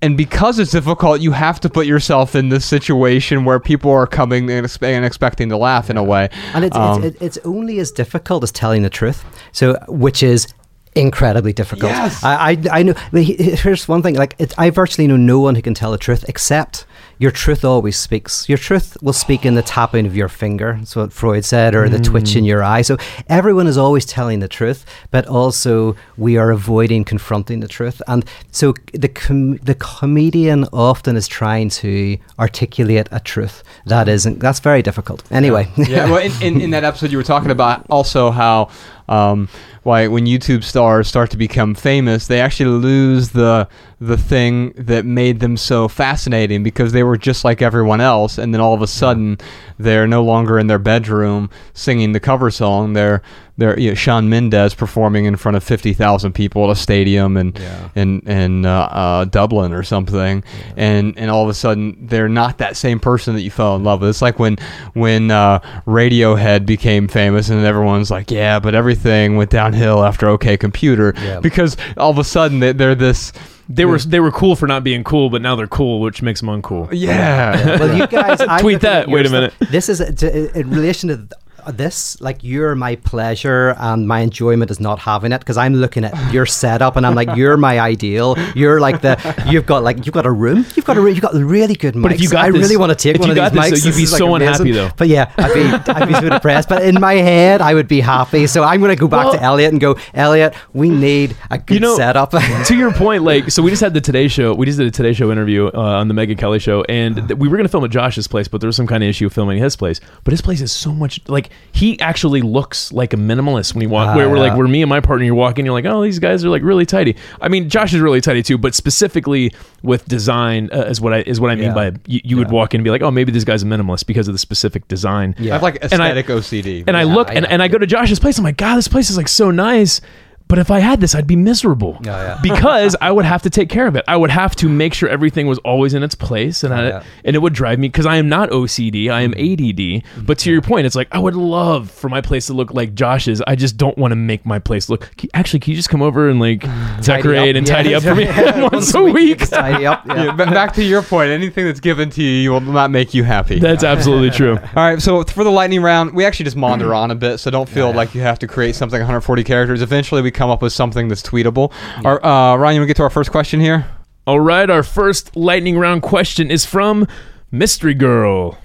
and because it's difficult, you have to put yourself in this situation where people are coming and, expe- and expecting to laugh in a way. And it's, Um, it's, it's only as difficult as telling the truth. So, which is incredibly difficult. Yes. I, I, I know. Here's one thing. Like, it, I virtually know no one who can tell the truth except your truth always speaks. Your truth will speak in the tapping of your finger. That's what Freud said, or the twitch in your eye. So everyone is always telling the truth, but also we are avoiding confronting the truth. And so the com- the comedian often is trying to articulate a truth that isn't. That's very difficult. Anyway. yeah. Well, in, in, in that episode, you were talking about also how Um, why when YouTube stars start to become famous, they actually lose the the thing that made them so fascinating because they were just like everyone else, and then all of a sudden they're no longer in their bedroom singing the cover song. They're they're you know, Shawn Mendes performing in front of fifty thousand people at a stadium and Yeah. in in uh, uh, Dublin or something, and and all of a sudden they're not that same person that you fell in love with. It's like when when uh, Radiohead became famous, and everyone's like, yeah, but everything went downhill after OK Computer Yeah. because all of a sudden they, they're this. They were they were cool for not being cool, but now they're cool, which makes them uncool. Yeah. well, you guys, [laughs] I'm Tweet looking that. your Wait a stuff. minute. This is to, in relation to th- this. Like, you're my pleasure, and my enjoyment is not having it because I'm looking at your setup, and I'm like, you're my ideal. You're like the you've got like you've got a room. You've got a room. You've got really good mics. But if you got I this- really want to take one you of got these this, mics. though, you'd be is, like, so unhappy, amazing. though. But yeah, I'd be I'd be so depressed. But in my head, I would be happy. So I'm going to go back Well- to Elliot and go, Elliot, we need a good You know, setup. [laughs] to your point, like, so we just had the Today Show. We just did a Today Show interview uh, on the Megyn Kelly Show, and th- we were going to film at Josh's place, but there was some kind of issue filming his place. But his place is so much like he actually looks like a minimalist when he walk. Ah, where we're like, yeah. where me and my partner, you're walking, you're like, oh, these guys are like really tidy. I mean, Josh is really tidy too, but specifically with design uh, is what I is what I mean Yeah. by you, you would Yeah. walk in and be like, oh, maybe this guy's a minimalist because of the specific design. Yeah. I have like And I- aesthetic OCD. And I Yeah, look and, yeah. and I go to Josh's place. I'm like, God, this place is like so nice. But if I had this, I'd be miserable Yeah, yeah. [laughs] because I would have to take care of it. I would have to make sure everything was always in its place, and I, yeah. and it would drive me because I am not OCD. I am mm-hmm. ADD. Mm-hmm. But to your point, it's like I would love for my place to look like Josh's. I just don't want to make my place look. Actually, can you just come over and like mm. decorate and Yeah. tidy up for me [laughs] [laughs] once a week? Just tidy up. Yeah. yeah, back to your point. Anything that's given to you, you will not make you happy. That's absolutely true. All right, so for the lightning round, we actually just maunder on a bit, so don't feel like you have to create something 140 characters. Eventually, we come up with something that's tweetable. Our, uh, Ryan, you want to get to our first question here? All right, our first lightning round question is from Mystery Girl.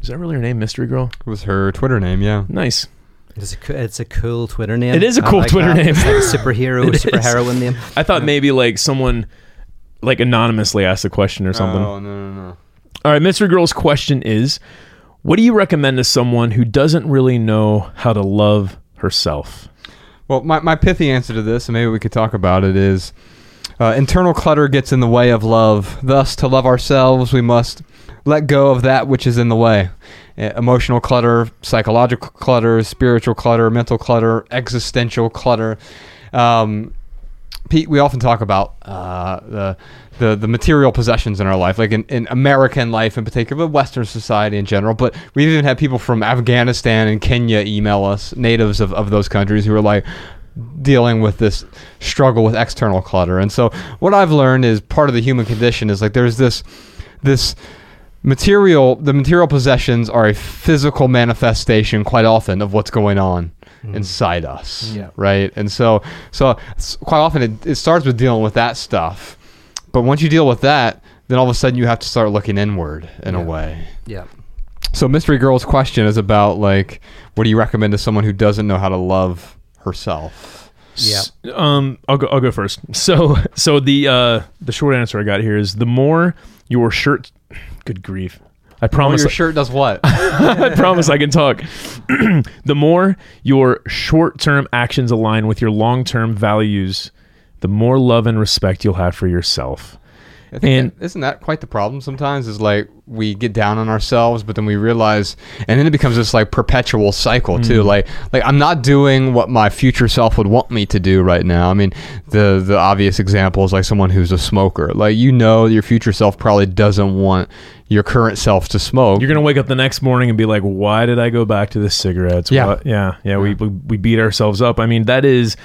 Is that really her name, Mystery Girl? It was her Twitter name, yeah. Nice. It's a, it's a cool Twitter name. It is a cool like Twitter that. name. It's like a superhero, [laughs] It is. superheroine name. I thought maybe like someone like anonymously asked a question or something. Oh, no, no, no. All right, Mystery Girl's question is what do you recommend to someone who doesn't really know how to love herself? Well, my, my pithy answer to this, and maybe we could talk about it, is uh, internal clutter gets in the way of love. Thus, to love ourselves, we must let go of that which is in the way. Emotional clutter, psychological clutter, spiritual clutter, mental clutter, existential clutter. Um, Pete, we often talk about uh, the, the the material possessions in our life, like in, in American life in particular, but Western society in general. But we've even had people from Afghanistan and Kenya email us, natives of, of those countries, who are like dealing with this struggle with external clutter. And so, what I've learned is part of the human condition is like there's this this material the material possessions are a physical manifestation quite often of what's going on inside us Yeah. right and so so quite often it, it starts with dealing with that stuff but once you deal with that then all of a sudden you have to start looking inward in a way Yeah. so mystery girl's question is about like what do you recommend to someone who doesn't know how to love herself Yeah. Um, I'll go. I'll go first. [laughs] So, so the uh, the short answer I got here is the more your shirt. Good grief! I promise. your shirt does what [laughs] I promise I can talk. [clears throat] the more your short term actions align with your long term values, the more love and respect you'll have for yourself. I think And- that, isn't that quite the problem sometimes? Is like we get down on ourselves, but then we realize, and then it becomes this like perpetual cycle Mm. too. Like, like I'm not doing what my future self would want me to do right now. I mean, the the obvious example is like someone who's a smoker. Like you know, your future self probably doesn't want your current self to smoke. You're gonna wake up the next morning and be like, "Why did I go back to the cigarettes?" Yeah. What- yeah, yeah. We, we we beat ourselves up. I mean, that is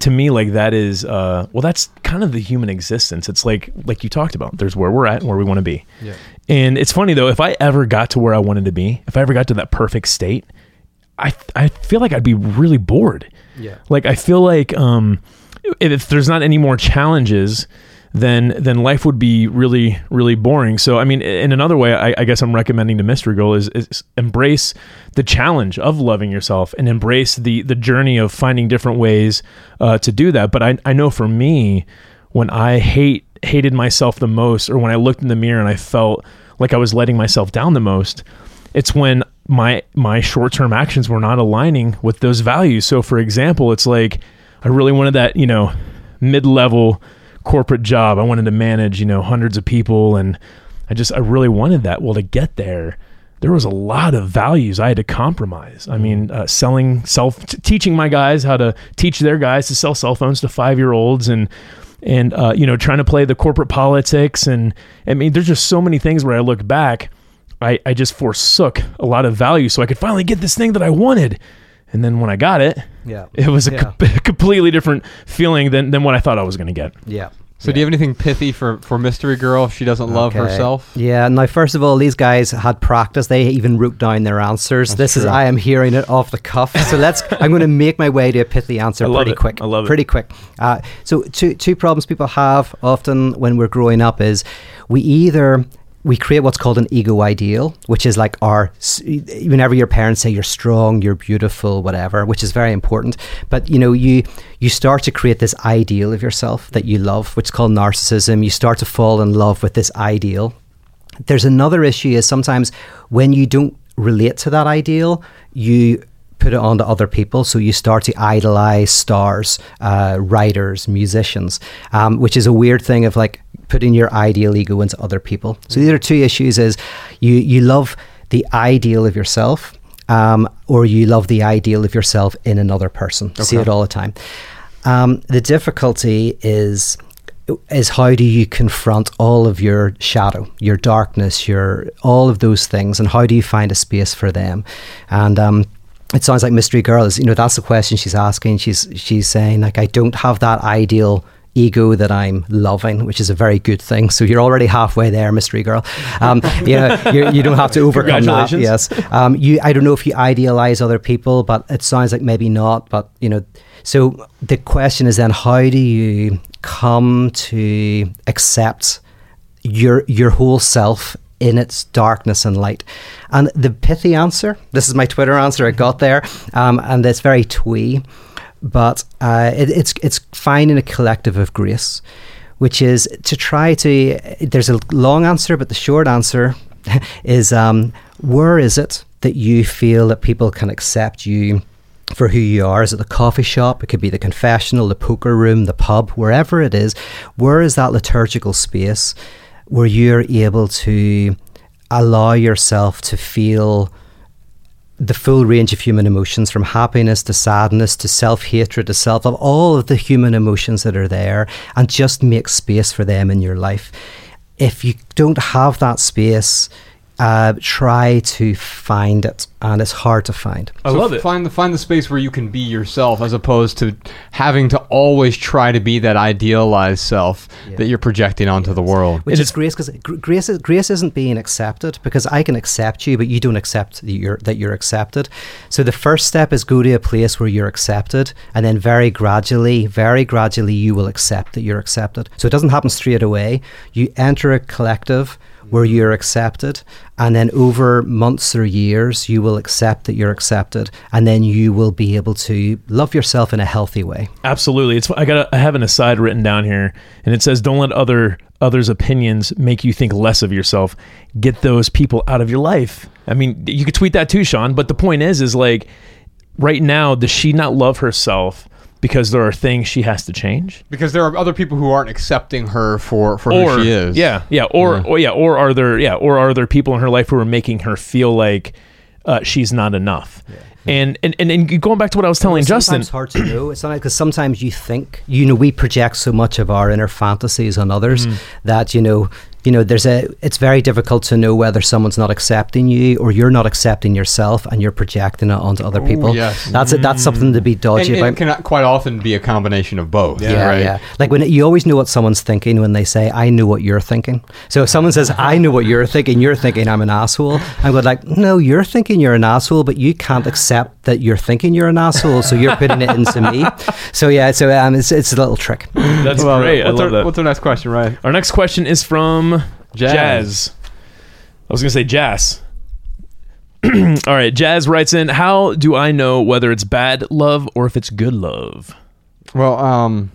to me like that is uh well, that's kind of the human existence. It's like like you talked about. There's where we're at and where we want to be. Yeah. And it's funny though, if I ever got to where I wanted to be, if I ever got to that perfect state, I I feel like I'd be really bored. Yeah. Like I feel like um if, if there's not any more challenges, then then life would be really really boring. So I mean, in another way, I, I guess I'm recommending to Mystery Girl is, is embrace the challenge of loving yourself and embrace the the journey of finding different ways uh, to do that. But I I know for me, when I hate hated myself the most, or when I looked in the mirror and I felt like I was letting myself down the most, it's when my my short-term actions were not aligning with those values. So for example, it's like I really wanted that, you know, mid-level corporate job. I wanted to manage, you know, hundreds of people and I just I really wanted that. Well, to get there, there was a lot of values I had to compromise. I mean, uh, selling self, t- teaching my guys how to teach their guys to sell cell phones to five year olds, and and uh, you know, trying to play the corporate politics, and I mean, there's just so many things where I look back, I I just forsook a lot of value so I could finally get this thing that I wanted, and then when I got it, Yeah. it was a Yeah. co- [laughs] completely different feeling than than what I thought I was going to get. Yeah. So do you have anything pithy for for Mystery Girl if she doesn't love Okay. herself? Yeah. Now, first of all, these guys had practice. They even wrote down their answers. this is. I am hearing it off the cuff. So let's. [laughs] I'm going to make my way to a pithy answer I love pretty it. quick. I love it. Pretty quick. Uh, so two two problems people have often when we're growing up is we either we create what's called an ego ideal, which is like our, whenever your parents say you're strong, you're beautiful, whatever, which is very important. But you know, you you start to create this ideal of yourself that you love, which is called narcissism. You start to fall in love with this ideal. There's another issue is sometimes when you don't relate to that ideal, you put it onto other people. So you start to idolize stars, uh, writers, musicians, um, which is a weird thing of like putting your ideal ego into other people. So these are two issues: is you you love the ideal of yourself, um, or you love the ideal of yourself in another person. See it all the time. Um, the difficulty is is how do you confront all of your shadow, your darkness, your all of those things, and how do you find a space for them? And um, it sounds like Mystery Girl is, you know, that's the question she's asking. She's she's saying like, I don't have that ideal ego that I'm loving, which is a very good thing. So you're already halfway there, Mystery Girl. Um, you, you don't have to overcome that. Yes. Um, you, I don't know if you idealize other people, but it sounds like maybe not. But you know, so the question is then, how do you come to accept your your whole self in its darkness and light? And the pithy answer, this is my Twitter answer I got there, um, and it's very twee, but uh, it, it's it's finding a collective of grace, which is to try to. There's a long answer, but the short answer [laughs] is um, where is it that you feel that people can accept you for who you are. Is it the coffee shop? It could be the confessional, the poker room, the pub, wherever it is. Where is that liturgical space where you're able to allow yourself to feel the full range of human emotions from happiness to sadness to self hatred to self of all of the human emotions that are there and just make space for them in your life. If you don't have that space, uh, try to find it, and it's hard to find. I So love it. Find the find the space where you can be yourself, as opposed to having to always try to be that idealized self that you're projecting onto the world. Which It is is- grace because grace is, grace isn't being accepted because I can accept you, but you don't accept that you're that you're accepted. So the first step is go to a place where you're accepted, and then very gradually, very gradually, you will accept that you're accepted. So it doesn't happen straight away. You enter a collective where you're accepted, and then over months or years, you will accept that you're accepted, and then you will be able to love yourself in a healthy way. Absolutely. It's I got I have an aside written down here and it says don't let other others opinions make you think less of yourself. Get those people out of your life. I mean, you could tweet that too, Sean, but the point is is like right now does she not love herself because there are things she has to change? Because there are other people who aren't accepting her for, for or who she is. yeah, yeah, or Yeah. or yeah, or are there yeah, or are there people in her life who are making her feel like uh, she's not enough? And, and and and going back to what I was telling It's Justin, sometimes hard to know. It's not because sometimes you think you know we project so much of our inner fantasies on others Mm. that you know you know there's a it's very difficult to know whether someone's not accepting you or you're not accepting yourself and you're projecting it onto other people. yes. That's it. That's something to be dodgy and about. it can quite often be a combination of both. Yeah, right? yeah. Like when you always know what someone's thinking when they say, "I know what you're thinking." So if someone says, "I know what you're thinking," you're thinking I'm an asshole. I'm going like, "No, you're thinking you're an asshole, but you can't accept that you're thinking you're an asshole, so you're putting it into me." So yeah, so um, it's it's a little trick. that's Well, great. I what's love our, that. What's our next question, right? Our next question is from Jazz. Jazz. I was going to say Jazz. [clears throat] All right, Jazz writes in, "How do I know whether it's bad love or if it's good love?" Well, um,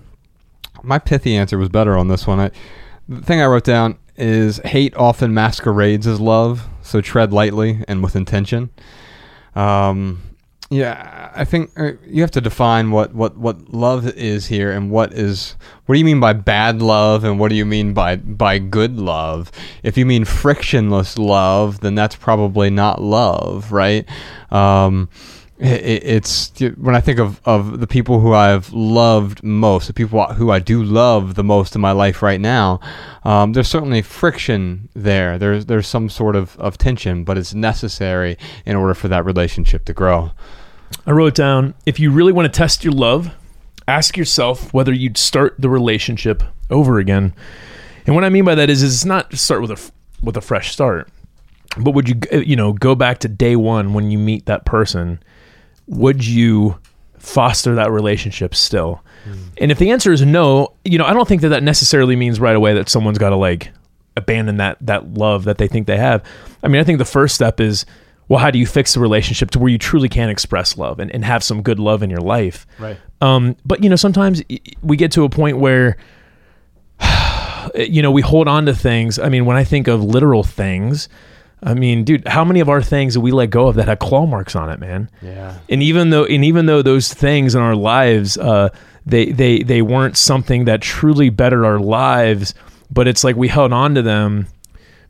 my pithy answer was better on this one. I, the thing I wrote down is hate often masquerades as love. so tread lightly and with intention. Um, yeah, I think uh, you have to define what, what, what love is here and what is what do you mean by bad love and what do you mean by by good love? If you mean frictionless love, then that's probably not love, right? Um, it, it's when I think of, of the people who I've loved most, the people who I do love the most in my life right now. Um, there's certainly friction there. There's there's some sort of, of tension, but it's necessary in order for that relationship to grow. I wrote down if you really want to test your love, ask yourself whether you'd start the relationship over again. And what I mean by that is, is it's not just start with a with a fresh start, but would you you know go back to day one when you meet that person? Would you foster that relationship still? Mm. And if the answer is no, you know I don't think that that necessarily means right away that someone's got to like abandon that that love that they think they have. I mean, I think the first step is well, how do you fix the relationship to where you truly can express love and, and have some good love in your life? Right. Um, but you know, sometimes we get to a point where, [sighs] you know, we hold on to things. I mean, when I think of literal things, I mean, dude, how many of our things that we let go of that had claw marks on it, man? Yeah. And even though, and even though those things in our lives, uh, they they they weren't something that truly bettered our lives, but it's like we held on to them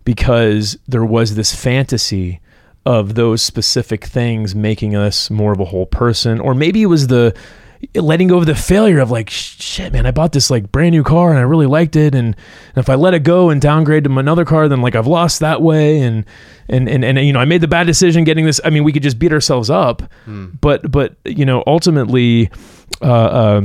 because there was this fantasy of those specific things making us more of a whole person. Or maybe it was the letting go of the failure of like shit man i bought this like brand new car and i really liked it. And, and if i let it go and downgrade to another car then like i've lost that way. And and and, and you know i made the bad decision getting this. I mean we could just beat ourselves up. Hmm. but but you know ultimately uh, uh,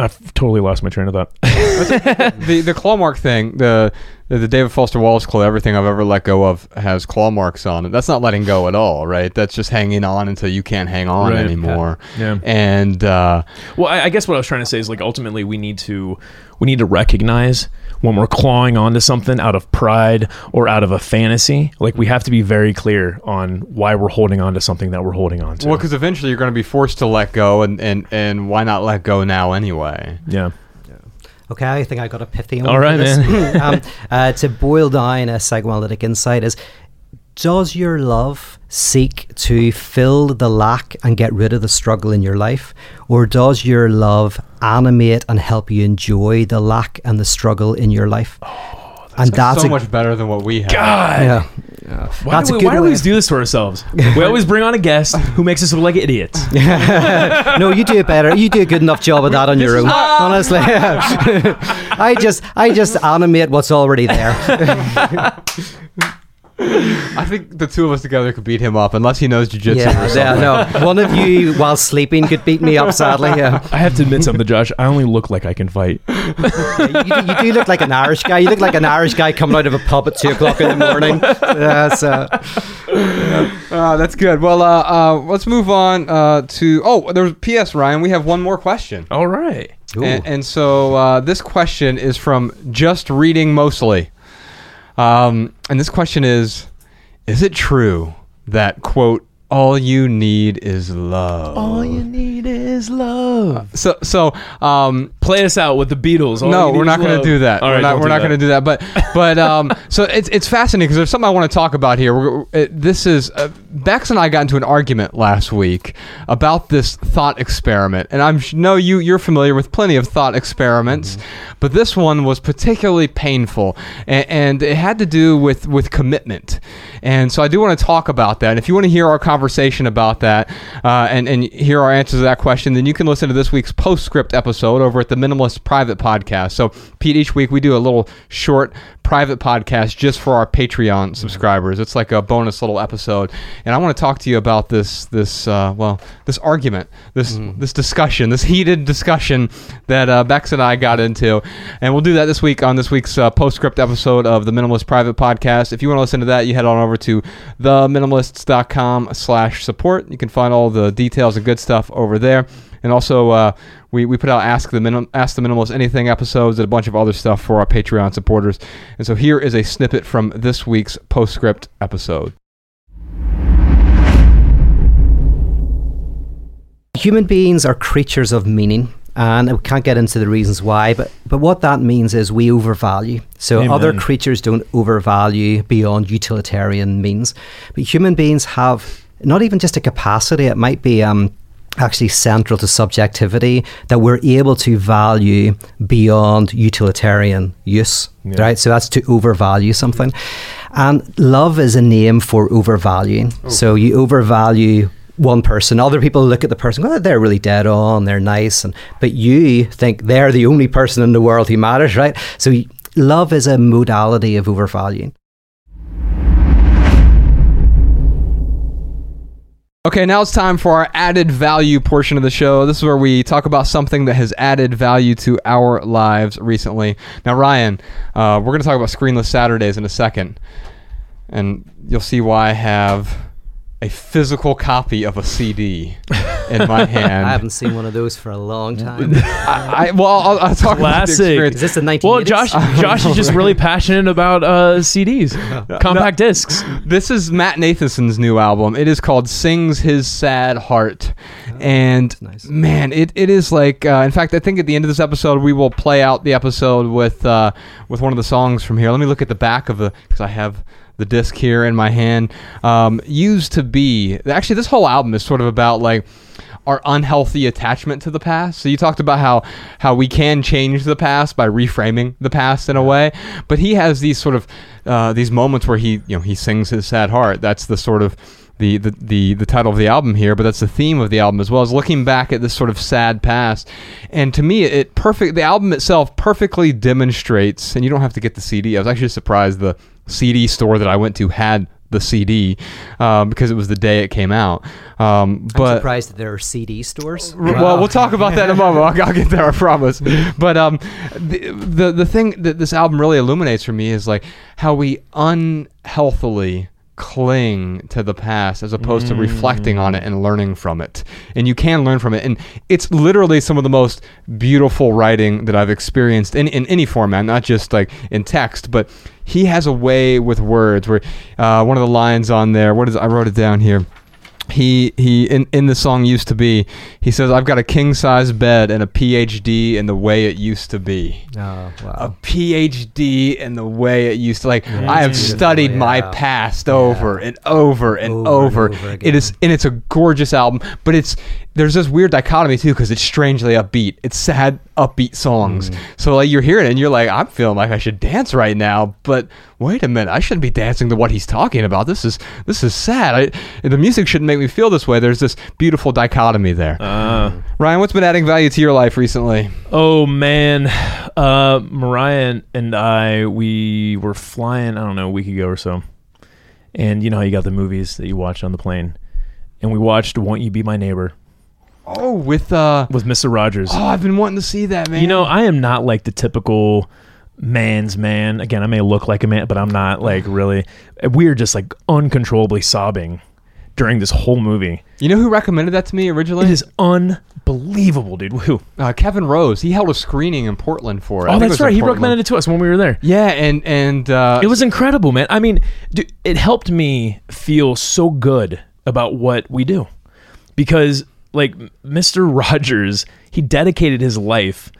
I've totally lost my train of thought. [laughs] the the claw mark thing, the the David Foster Wallace quote, everything I've ever let go of has claw marks on it. That's not letting go at all, right? That's just hanging on until you can't hang on right. anymore. Yeah. yeah. And uh, well, I, I, guess what I was trying to say is like ultimately we need to we need to recognize when we're clawing onto something out of pride or out of a fantasy. Like we have to be very clear on why we're holding on to something that we're holding on to. Well, because eventually you're going to be forced to let go, and and and why not let go now anyway? Yeah. Okay, I think I got a pithy. All right, man. [laughs] um, uh, to boil down a psychoanalytic insight is: Does your love seek to fill the lack and get rid of the struggle in your life, or does your love animate and help you enjoy the lack and the struggle in your life? Oh and that's so a, much better than what we have. God, yeah. yeah. Why, that's do we, why do we always do this to ourselves? we always bring on a guest who makes us look like idiots. [laughs] no, you do it better. You do a good enough job of that on your own. [laughs] Honestly, [laughs] I just I just animate what's already there. I think the two of us together could beat him up, unless he knows jujitsu. Yeah, yeah, no. One of you, while sleeping, could beat me up. Sadly, yeah. I have to admit something, Josh. I only look like I can fight. Yeah, you, you, do look like an Irish guy. You look like an Irish guy coming out of a pub at two o'clock in the morning. Yeah, so. Uh, that's good. Well, uh, uh, let's move on uh, to. Oh, there's P.S. Ryan. We have one more question. All right. And, and, so uh, this question is from just reading mostly. Um, and this question is Is it true that, quote, all you need is love. All you need is love. Uh, so, so um, play us out with the Beatles. All no, we're not going to do that. All right, we're not, we're not going to do that. But, but [laughs] um, so it's it's fascinating because there's something I want to talk about here. We're, it, this is uh, Bex and I got into an argument last week about this thought experiment, and I'm know you you're familiar with plenty of thought experiments, mm-hmm. but this one was particularly painful, and, and it had to do with with commitment. And so I do want to talk about that. And if you want to hear our conversation about that uh, and, and hear our answers to that question, then you can listen to this week's postscript episode over at the Minimalist Private Podcast. So, Pete, each week we do a little short private podcast just for our Patreon subscribers. It's like a bonus little episode, and I want to talk to you about this this uh, well this argument, this mm. this discussion, this heated discussion that uh, Bex and I got into, and we'll do that this week on this week's uh, postscript episode of the Minimalist Private Podcast. If you want to listen to that, you head on over to theminimalists.com/slash support. You can find all the details and good stuff over there. And also, uh, we, we put out Ask the Minim- Ask the Minimalist Anything episodes and a bunch of other stuff for our Patreon supporters. And so here is a snippet from this week's postscript episode. Human beings are creatures of meaning. And I can't get into the reasons why, but, but what that means is we overvalue. So Amen. other creatures don't overvalue beyond utilitarian means. But human beings have not even just a capacity, it might be um, actually central to subjectivity that we're able to value beyond utilitarian use Yeah. right so that's to overvalue something and love is a name for overvaluing so you overvalue one person other people look at the person oh they're really dead on they're nice and but you think they're the only person in the world who matters right so love is a modality of overvaluing Okay, now it's time for our added value portion of the show. This is where we talk about something that has added value to our lives recently. Now, Ryan, uh, we're going to talk about Screenless Saturdays in a second, and you'll see why I have a physical copy of a CD in my [laughs] hand. i haven't seen one of those for a long time I, I- well, I'll, I'll talk about the Classic. experience. is this the 1980s Well, Josh, [laughs] Josh is just really passionate about uh, CDs, compact discs. This is Matt Nathanson's new album. It is called "Sings His Sad Heart," and nice. man, it, it is like. Uh, in fact, I think at the end of this episode, we will play out the episode with uh, with one of the songs from here. Let me look at the back of the because I have the disc here in my hand. Um, Used to be actually, this whole album is sort of about like our unhealthy attachment to the past. So you talked about how how we can change the past by reframing the past in a way, but he has these sort of uh, these moments where he you know he sings his sad heart. That's the sort of the, the, the, the title of the album here, but that's the theme of the album as well, as looking back at this sort of sad past. And to me, it perfect the album itself perfectly demonstrates, and you don't have to get the CD. I was actually surprised the CD store that I went to had the CD um, because it was the day it came out. Um, I'm surprised that there are CD stores. R- Well, we'll talk about that in a moment. I'll, I'll get there, I promise. [laughs] But um, the, the the thing that this album really illuminates for me is like how we unhealthily cling to the past as opposed to reflecting on it and learning from it. And you can learn from it. And it's literally some of the most beautiful writing that I've experienced in, in any format, not just like in text, but he has a way with words where uh, one of the lines on there, what is I wrote it down here he he in, in the song used to be he says i've got a king size bed and a phd in the way it used to be. Oh, a phd in the way it used to like Yeah, i have studied my yeah. past over and over and Over and over, over it is and it's a gorgeous album but it's there's this weird dichotomy too because it's strangely upbeat. It's sad upbeat songs. Mm. so like you're hearing it and you're like i'm feeling like i should dance right now but wait a minute i shouldn't be dancing to what he's talking about. This is this is sad. I, the music shouldn't make me feel this way. There's this beautiful dichotomy there. Uh, ryan what's been adding value to your life recently? Oh man, uh, Mariah and I we were flying. I don't know a week ago or so, and you know how you got the movies that you watch on the plane, and we watched "Won't You Be My Neighbor" oh with uh with Mr. Rogers. oh i've been wanting to see that man You know, I am not like the typical man's man. Again, I may look like a man, but I'm not like [sighs] really. We are just like uncontrollably sobbing during this whole movie. you know who recommended that to me originally It is unbelievable, dude. Who? uh, kevin rose he held a screening in portland for it Oh, think it that's right. He Portland. recommended it to us when we were there. yeah and and uh It was incredible, man. I mean, dude, it helped me feel so good about what we do because, like, Mr. Rogers, he dedicated his life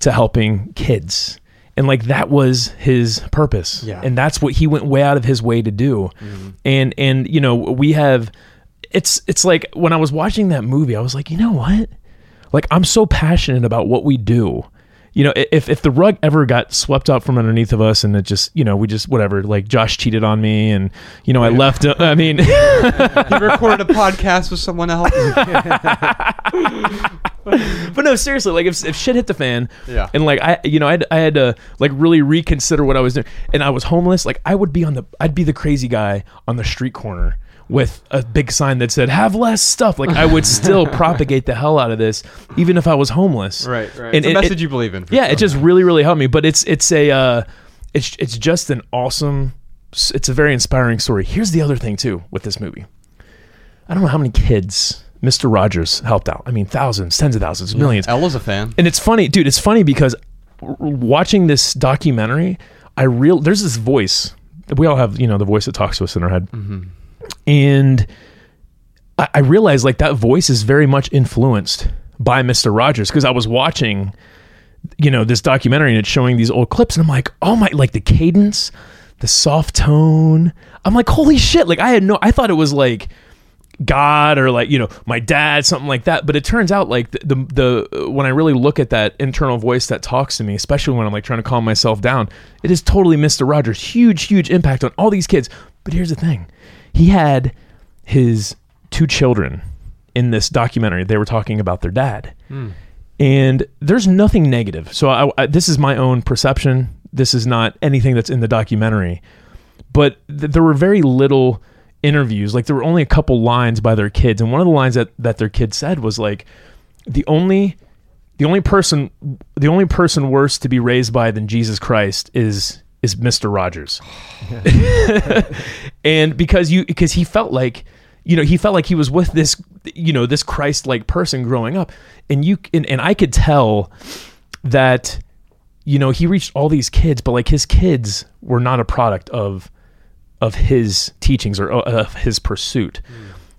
to helping kids. And like that was his purpose, Yeah. and that's what he went way out of his way to do. Mm-hmm. And and you know we have, it's it's like when I was watching that movie, I was like, you know what, like I'm so passionate about what we do you know, if if the rug ever got swept up from underneath of us and it just, you know, we just whatever, like Josh cheated on me and you know, I left uh, I mean, [laughs] you recorded a podcast with someone else. [laughs] But no, seriously, like if if shit hit the fan Yeah. and like I you know, I had, I had to like really reconsider what I was doing and I was homeless, like I would be on the I'd be the crazy guy on the street corner with a big sign that said have less stuff. Like i would still [laughs] propagate the hell out of this even if i was homeless. Right right. And it's a it- message it- you believe in yeah sure. it just really really helped me. But it's it's a uh it's it's just an awesome it's a very inspiring story. Here's the other thing too with this movie. I don't know how many kids mr rogers helped out. I mean thousands tens of thousands millions. Ella's a fan. And it's funny dude it's funny because watching this documentary i real there's this voice we all have you know the voice that talks to us in our head and I, I realized like that voice is very much influenced by Mr. Rogers because I was watching, you know, this documentary and it's showing these old clips, and I'm like, oh my, like the cadence, the soft tone. I'm like, holy shit! Like I had no, I thought it was like God or like you know my dad, something like that. But it turns out like the, the the when I really look at that internal voice that talks to me, especially when I'm like trying to calm myself down, it is totally Mr. Rogers. Huge, huge impact on all these kids. But here's the thing, he had his two children in this documentary. They were talking about their dad, hmm. and there's nothing negative. So I, I, this is my own perception. This is not anything that's in the documentary but th- there were very little interviews like there were only a couple lines by their kids and one of the lines that that their kid said was like the only the only person the only person worse to be raised by than Jesus Christ is is Mr. Rogers. [laughs] and because you because he felt like you know he felt like he was with this you know this Christ like person growing up and you and, and I could tell that you know he reached all these kids but like his kids were not a product of of his teachings or uh, of his pursuit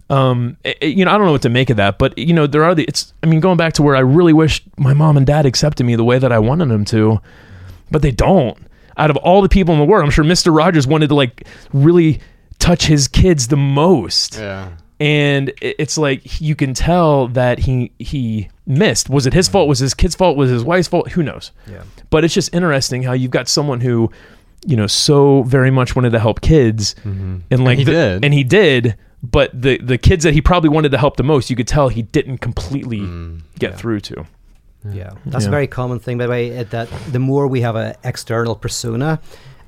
um it- it- you know i don't know what to make of that but you know there are the it's i mean going back to where i really wish my mom and dad accepted me the way that i wanted them to but they don't out of all the people in the world. I'm sure mr rogers wanted to like really touch his kids the most. Yeah. and it's like you can tell that he he missed. Was it his fault? Was his kid's fault? Was his wife's fault? Who knows? Yeah. but it's just interesting how you've got someone who you know so very much wanted to help kids mm-hmm. and like he the- did. and he did but the the kids that he probably wanted to help the most you could tell he didn't completely mm, get through to Yeah, that's Yeah. a very common thing, by the way. uh, That the more we have an external persona,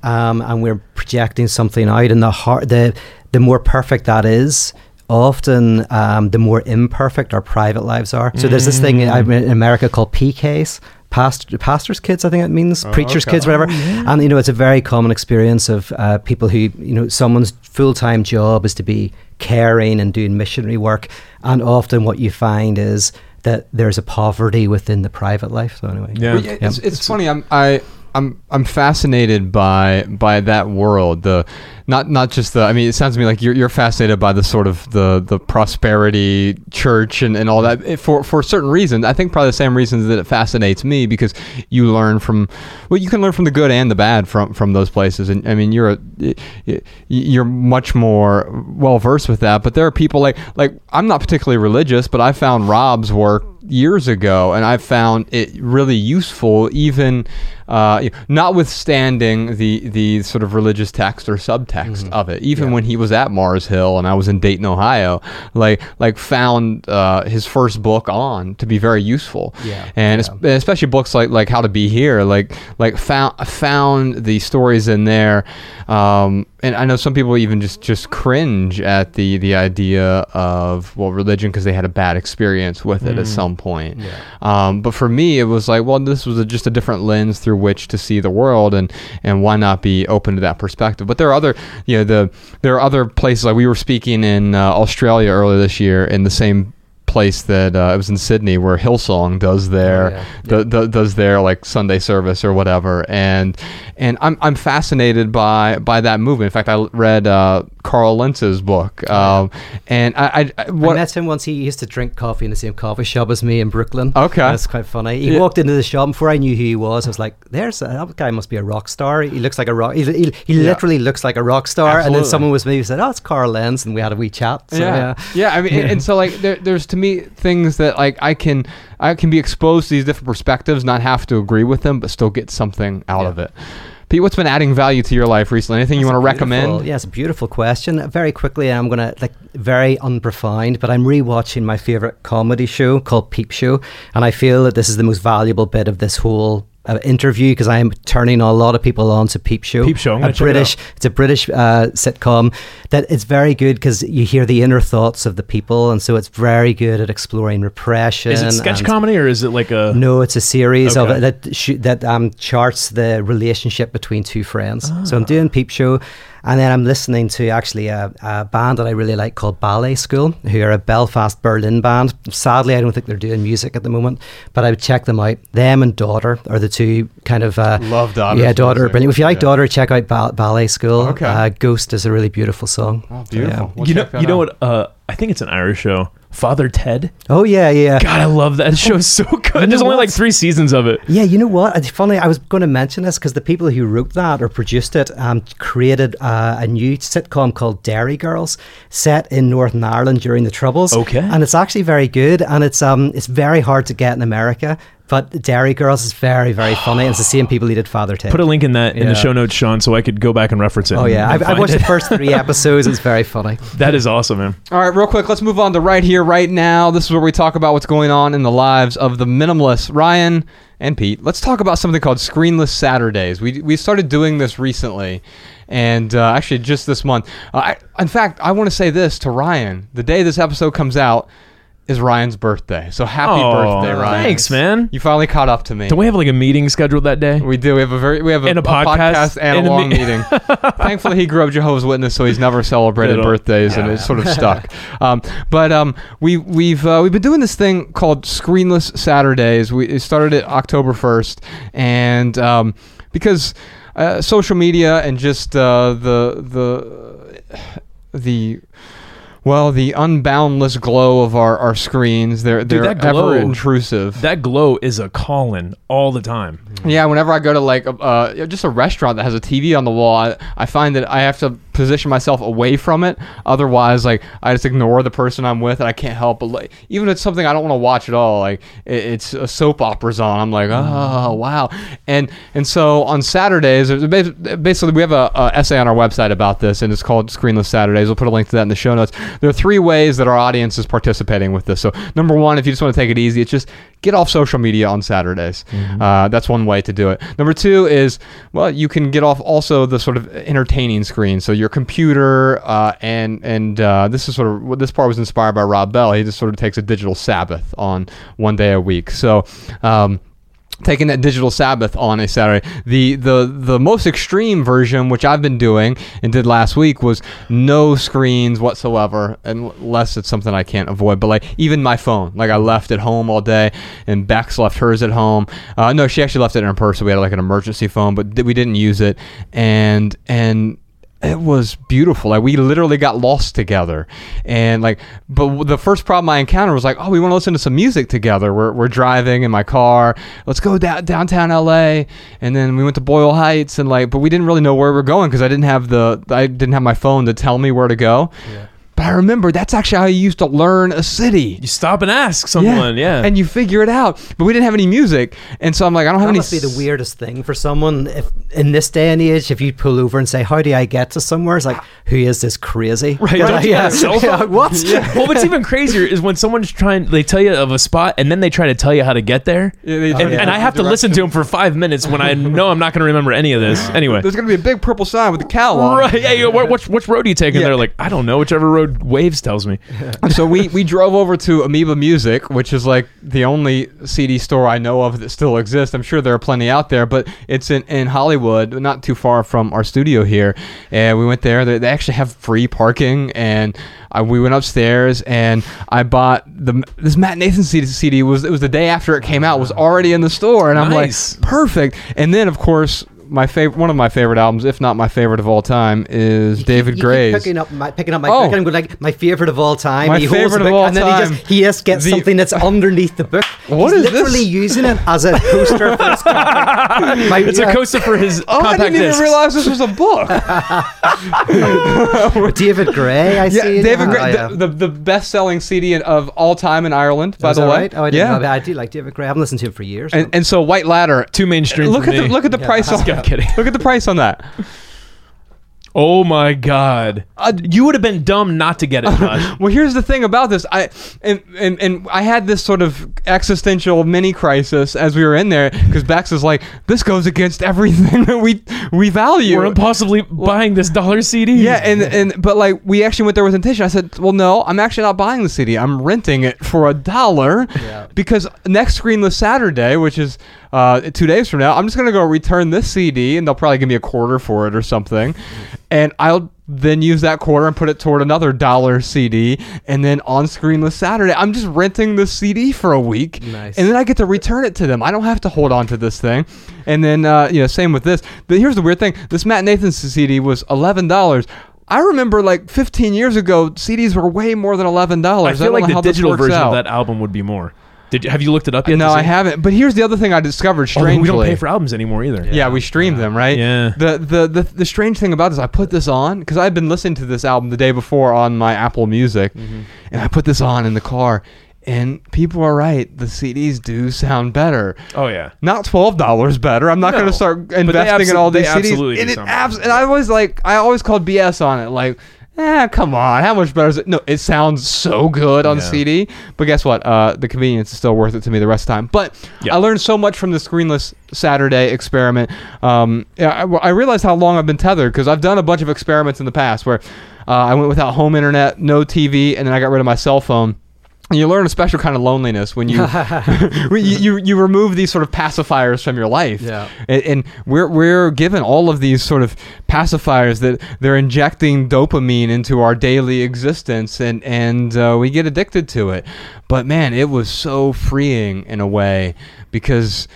um, and we're projecting something out, and the heart, the the more perfect that is, often um, the more imperfect our private lives are. So there's this thing I in America called PKs. Pastor, pastors' kids, I think it means preachers' okay. kids, whatever. And you know, it's a very common experience of uh, people who, you know, someone's full-time job is to be caring and doing missionary work, and often what you find is that there's a poverty within the private life. So anyway, Yeah. Well, yeah, it's, it's, funny. I'm I I'm I'm fascinated by by that world. The not not just the. I mean, it sounds to me like you're you're fascinated by the sort of the the prosperity church and, and all that for for certain reasons. I think probably the same reasons that it fascinates me because you learn from well, you can learn from the good and the bad from from those places. And I mean, you're a you're much more well versed with that. But there are people like like I'm not particularly religious, but I found Rob's work years ago, and I found it really useful, even uh, you know, notwithstanding the the sort of religious text or subtext of it. Even when he was at Mars Hill and I was in Dayton, Ohio, like like found uh, his first book on to be very useful. Yeah, and es- especially books like like How to Be Here, like like found found the stories in there. Um, and I know some people even just just cringe at the the idea of well religion because they had a bad experience with it at some point. Um, but for me, it was like well this was a, just a different lens through which to see the world, and and why not be open to that perspective? But there are other you know the there are other places like we were speaking in uh, Australia earlier this year in the same place that uh, it was in Sydney where Hillsong does their yeah. the, the, does their like Sunday service or whatever and and I'm, I'm fascinated by by that movement in fact I read uh, Carl Lentz's book um, and I, I, I I met him once. He used to drink coffee in the same coffee shop as me in Brooklyn. Okay. that's quite funny. He Yeah. walked into the shop before I knew who he was. I was like, "There's a, that guy. Must be a rock star. He looks like a rock. He, he, he literally looks like a rock star." And then someone was maybe said, "Oh, it's Carl Lentz," and we had a wee chat. So, yeah. yeah, I mean, and, and [laughs] so like there, there's to me things that like I can I can be exposed to these different perspectives, not have to agree with them, but still get something out Yeah. of it. Pete, what's been adding value to your life recently? Anything you want to recommend? Yeah, it's a beautiful question. Very quickly, I'm going to like very unprofound, but I'm rewatching my favorite comedy show called Peep Show, and I feel that this is the most valuable bit of this whole. Uh, interview because I am turning a lot of people on to Peep Show. Peep Show, a it British. out. It's a British uh, sitcom that it's very good because you hear the inner thoughts of the people, and so it's very good at exploring repression. is it sketch and- comedy or is it like a no, it's a series of Okay. it that sh- that um, charts the relationship between two friends. So I'm Ah. doing Peep Show, and then I'm listening to actually a, a band that I really like called Ballet School, who are a Belfast Berlin band. Sadly, I don't think they're doing music at the moment, but I would check them out. Them and Daughter are the two kind of uh, Love Daughter's Yeah, Daughter, are brilliant. If you like Yeah. Daughter, check out ba- Ballet School. Okay. Uh, Ghost is a really beautiful song. Oh, So, yeah. beautiful. We'll you know check that you know what uh, I think it's an Irish show Father Ted. Oh yeah, yeah. God, I love that show. So good. know There's only like three seasons of it. Yeah, you know what? It's funny. I was going to mention this because the people who wrote that or produced it um, created uh, a new sitcom called Derry Girls, set in Northern Ireland during the Troubles. Okay. and it's actually very good, and it's um it's very hard to get in America. But Derry Girls is very very [sighs] funny, and it's the same people who did Father Ted. Put a link in that in Yeah. the show notes, Sean, so I could go back and reference it. Oh yeah, I've, I've watched it. the first three [laughs] episodes. It's very funny. That is awesome, man. All right, real quick, let's move on to right here, right now. This is where we talk about what's going on in the lives of the minimalists. Ryan and Pete, let's talk about something called Screenless Saturdays. We, we started doing this recently, and uh, actually just this month. Uh, I, in fact, I want to say this to Ryan. The day this episode comes out is Ryan's birthday. So happy Oh, birthday, Ryan. Thanks, man. You finally caught up to me. Don't we have like a meeting scheduled that day? We do. We have a very we have a, And a podcast, and, and a a long me- meeting. [laughs] Thankfully, he grew up Jehovah's Witness, so he's never celebrated birthdays, and it's sort of stuck. Um, but um, we we've uh, we've been doing this thing called Screenless Saturdays. We it started it October first, and um, because uh, social media and just uh, the the the well, the unboundless glow of our, our screens, they're, they're that glow- ever intrusive. That glow is a calling all the time. Yeah, whenever I go to like a, uh, just a restaurant that has a TV on the wall, I, I find that I have to position myself away from it. Otherwise, like I just ignore the person I'm with, and I can't help but like even if it's something I don't want to watch at all. Like it, it's a soap opera's on, I'm like, oh wow, and and so on Saturdays, basically we have a, a essay on our website about this, and it's called Screenless Saturdays. We'll put a link to that in the show notes. There are three ways that our audience is participating with this. So number one, if you just want to take it easy, it's just get off social media on Saturdays. Uh, that's one way to do it. Number two is, well, you can get off also the sort of entertaining screen. So your computer, uh, and and uh, this is sort of what this part was inspired by Rob Bell. He just sort of takes a digital Sabbath on one day a week. So. Um, taking that digital sabbath on a saturday the the the most extreme version which i've been doing and did last week was no screens whatsoever unless it's something i can't avoid but like even my phone like i left it home all day and bex left hers at home uh, no she actually left it in her purse so we had like an emergency phone but we didn't use it and and it was beautiful. Like we literally got lost together, and like, but the first problem I encountered was like, oh, we want to listen to some music together. We're, we're driving in my car. Let's go down downtown LA, and then we went to Boyle Heights, and like, but we didn't really know where we are going because I didn't have the I didn't have my phone to tell me where to go. But I remember that's actually how you used to learn a city. You stop and ask someone, yeah. And you figure it out. But we didn't have any music, and so I'm like, I don't have That any. must be the weirdest thing for someone if in this day and age. If you pull over and say, "How do I get to somewhere?" It's like, "Who is this crazy?" Right, don't you have a cell [laughs] phone? Yeah, what? well, what's even crazier is when someone's trying, they tell you of a spot and then they try to tell you how to get there. Yeah, they and, tell and I have to listen to them for five minutes when I know I'm not going to remember any of this. Anyway. There's gonna be a big purple sign with the cow on. Right. Yeah. You, what, which, which road are you taking? Yeah. They're like, I don't know. Whichever road Waze tells me. so we we drove over to Amoeba Music, which is like the only CD store I know of that still exists. I'm sure there are plenty out there, but it's in, in Hollywood, not too far from our studio here. And we went there. They, they actually have free parking, and I, we went upstairs and I bought the this Matt Nathanson CD, CD was it was the day after it came out was ah. already in the store, and I'm Nice. like perfect. And then of course. My favorite, one of my favorite albums, if not my favorite of all time, is David You keep Gray's. picking up my picking up my Oh. book and I'm going like my favorite of all time. My and he holds favorite the of book all and then time. he just he just gets The- something that's underneath the book. [laughs] What He's is this? literally using it as a [laughs] coaster for his compact. My- It's yeah, a coaster for his Oh, I didn't even realize this was a book. [laughs] David Gray. I yeah, see. David Gray, Oh, yeah. the, the, the best-selling CD of all time in Ireland, by Is the way. right? Oh, I didn't yeah. know. I do like David Gray. I haven't listened to him for years. And, and so White Ladder. Too mainstream Look at the look at the price on I'm kidding. Look at the price on that. [laughs] Oh my God. Uh, you would have been dumb not to get it, Josh. [laughs] Well, here's the thing about this. I and, and and I had this sort of existential mini crisis as we were in there because Bex is like, this goes against everything that we we value. We're impossibly buying this dollar CD. Yeah, and and but like we actually went there with intention. I said, "Well, no, I'm actually not buying the CD. I'm renting it for a dollar because next Screenless Saturday, which is uh, two days from now, I'm just gonna go return this CD, and they'll probably give me a quarter for it or something, and I'll." Then use that quarter and put it toward another dollar CD, and then on Screenless Saturday, I'm just renting the CD for a week, Nice. and then I get to return it to them. I don't have to hold on to this thing. And then, uh, you know, same with this. But here's the weird thing: this Matt Nathanson CD was eleven dollars. I remember like 15 years ago, CDs were way more than eleven dollars. I feel don't like the digital version out. of that album would be more. Did you, have you looked it up yet? No, I see? haven't. But here's the other thing I discovered. Oh, Strangely, we don't pay for albums anymore either. Yeah, we stream them, right? Yeah. The the the, the strange thing about this, I put this on because I'd been listening to this album the day before on my Apple Music, Mm-hmm. and I put this on in the car, and people are right. The CDs do sound better. Oh yeah. Not twelve dollars better. I'm not No. going to start they investing in abso- all they these CDs. absolutely and do it sound abs- and I always like I always called BS on it. Like, eh, come on, how much better is it? No, it sounds so good on Yeah. CD. But guess what? Uh, the convenience is still worth it to me the rest of the time. But Yeah. I learned so much from the screenless Saturday experiment. Um, I, I realized how long I've been tethered because I've done a bunch of experiments in the past where uh, I went without home internet, no TV, and then I got rid of my cell phone. And you learn a special kind of loneliness when you [laughs] [laughs] when you, you you remove these sort of pacifiers from your life. Yeah. And, and we're we're given all of these sort of pacifiers that they're injecting dopamine into our daily existence, and and uh, we get addicted to it. But man, it was so freeing in a way because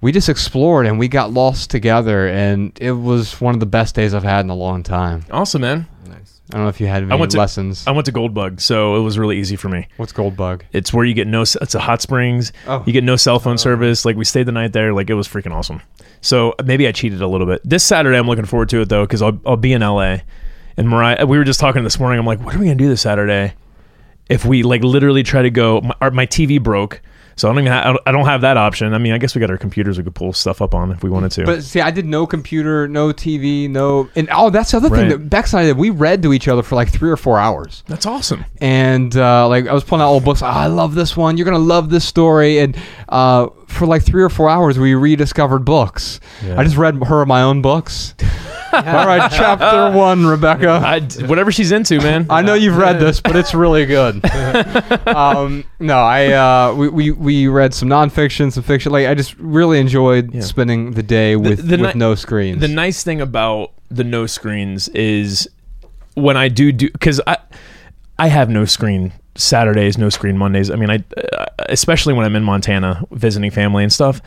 we just explored and we got lost together, and it was one of the best days I've had in a long time. Awesome, man. I don't know if you had any I went to lessons. I went to Goldbug, so it was really easy for me. What's Goldbug? It's where you get no. It's a hot springs. Oh. You get no cell phone oh. service. Like we stayed the night there. Like it was freaking awesome. So maybe I cheated a little bit. This Saturday, I'm looking forward to it though, because I'll I'll be in LA. And Mariah, we were just talking this morning. I'm like, what are we gonna do this Saturday? If we like literally try to go, my, our, my TV broke, so I don't even. Ha- I don't- have that option. I mean, I guess we got our computers we could pull stuff up on if we wanted to. But see, I did no computer, no TV, no, and oh, that's the other thing Right. that Bex and I did. We read to each other for like three or four hours, That's awesome. and uh, like I was pulling out old books. Oh, I love this one. You're gonna love this story, and uh, for like three or four hours, we rediscovered books. Yeah. I just read her my own books. All right, chapter one, Rebecca. I, whatever she's into, man. I know you've read this, but it's really good. [laughs] um, no, I uh, we, we we read some nonfiction, some fiction. Like I just really enjoyed Yeah. spending the day with the with ni- no screens. The nice thing about the no screens is when I do do because I I have no screen Saturdays, no screen Mondays. I mean, I uh, especially when I'm in Montana visiting family and stuff.